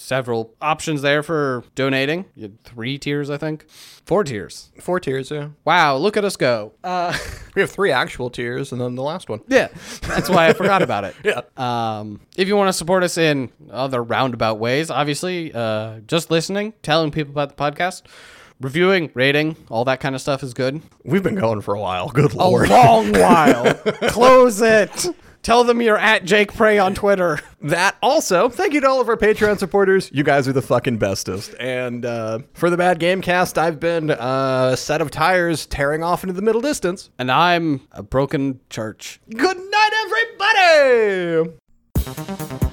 Speaker 2: several options there for donating. You had three tiers, I think. Four tiers.
Speaker 1: Four tiers, yeah.
Speaker 2: Wow, look at us go. Uh,
Speaker 1: We have three actual tiers and then the last one.
Speaker 2: yeah, that's why I forgot about it.
Speaker 1: Yeah.
Speaker 2: Um, if you want to support us in other roundabout ways, obviously, uh, just listening, telling people about the podcast, reviewing, rating, all that kind of stuff is good.
Speaker 1: We've been going for a while. Good lord, A
Speaker 2: long while. Close it. Tell them you're at Jake Pray on Twitter.
Speaker 1: That also, thank you to all of our Patreon supporters. You guys are the fucking bestest. And uh, for the Bad Game Cast, I've been uh, a set of tires tearing off into the middle distance.
Speaker 2: And I'm a broken church.
Speaker 1: Good night, everybody!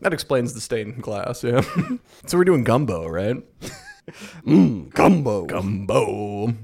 Speaker 1: That explains the stained glass, yeah. so we're doing gumbo, right? Mmm, gumbo. Gumbo.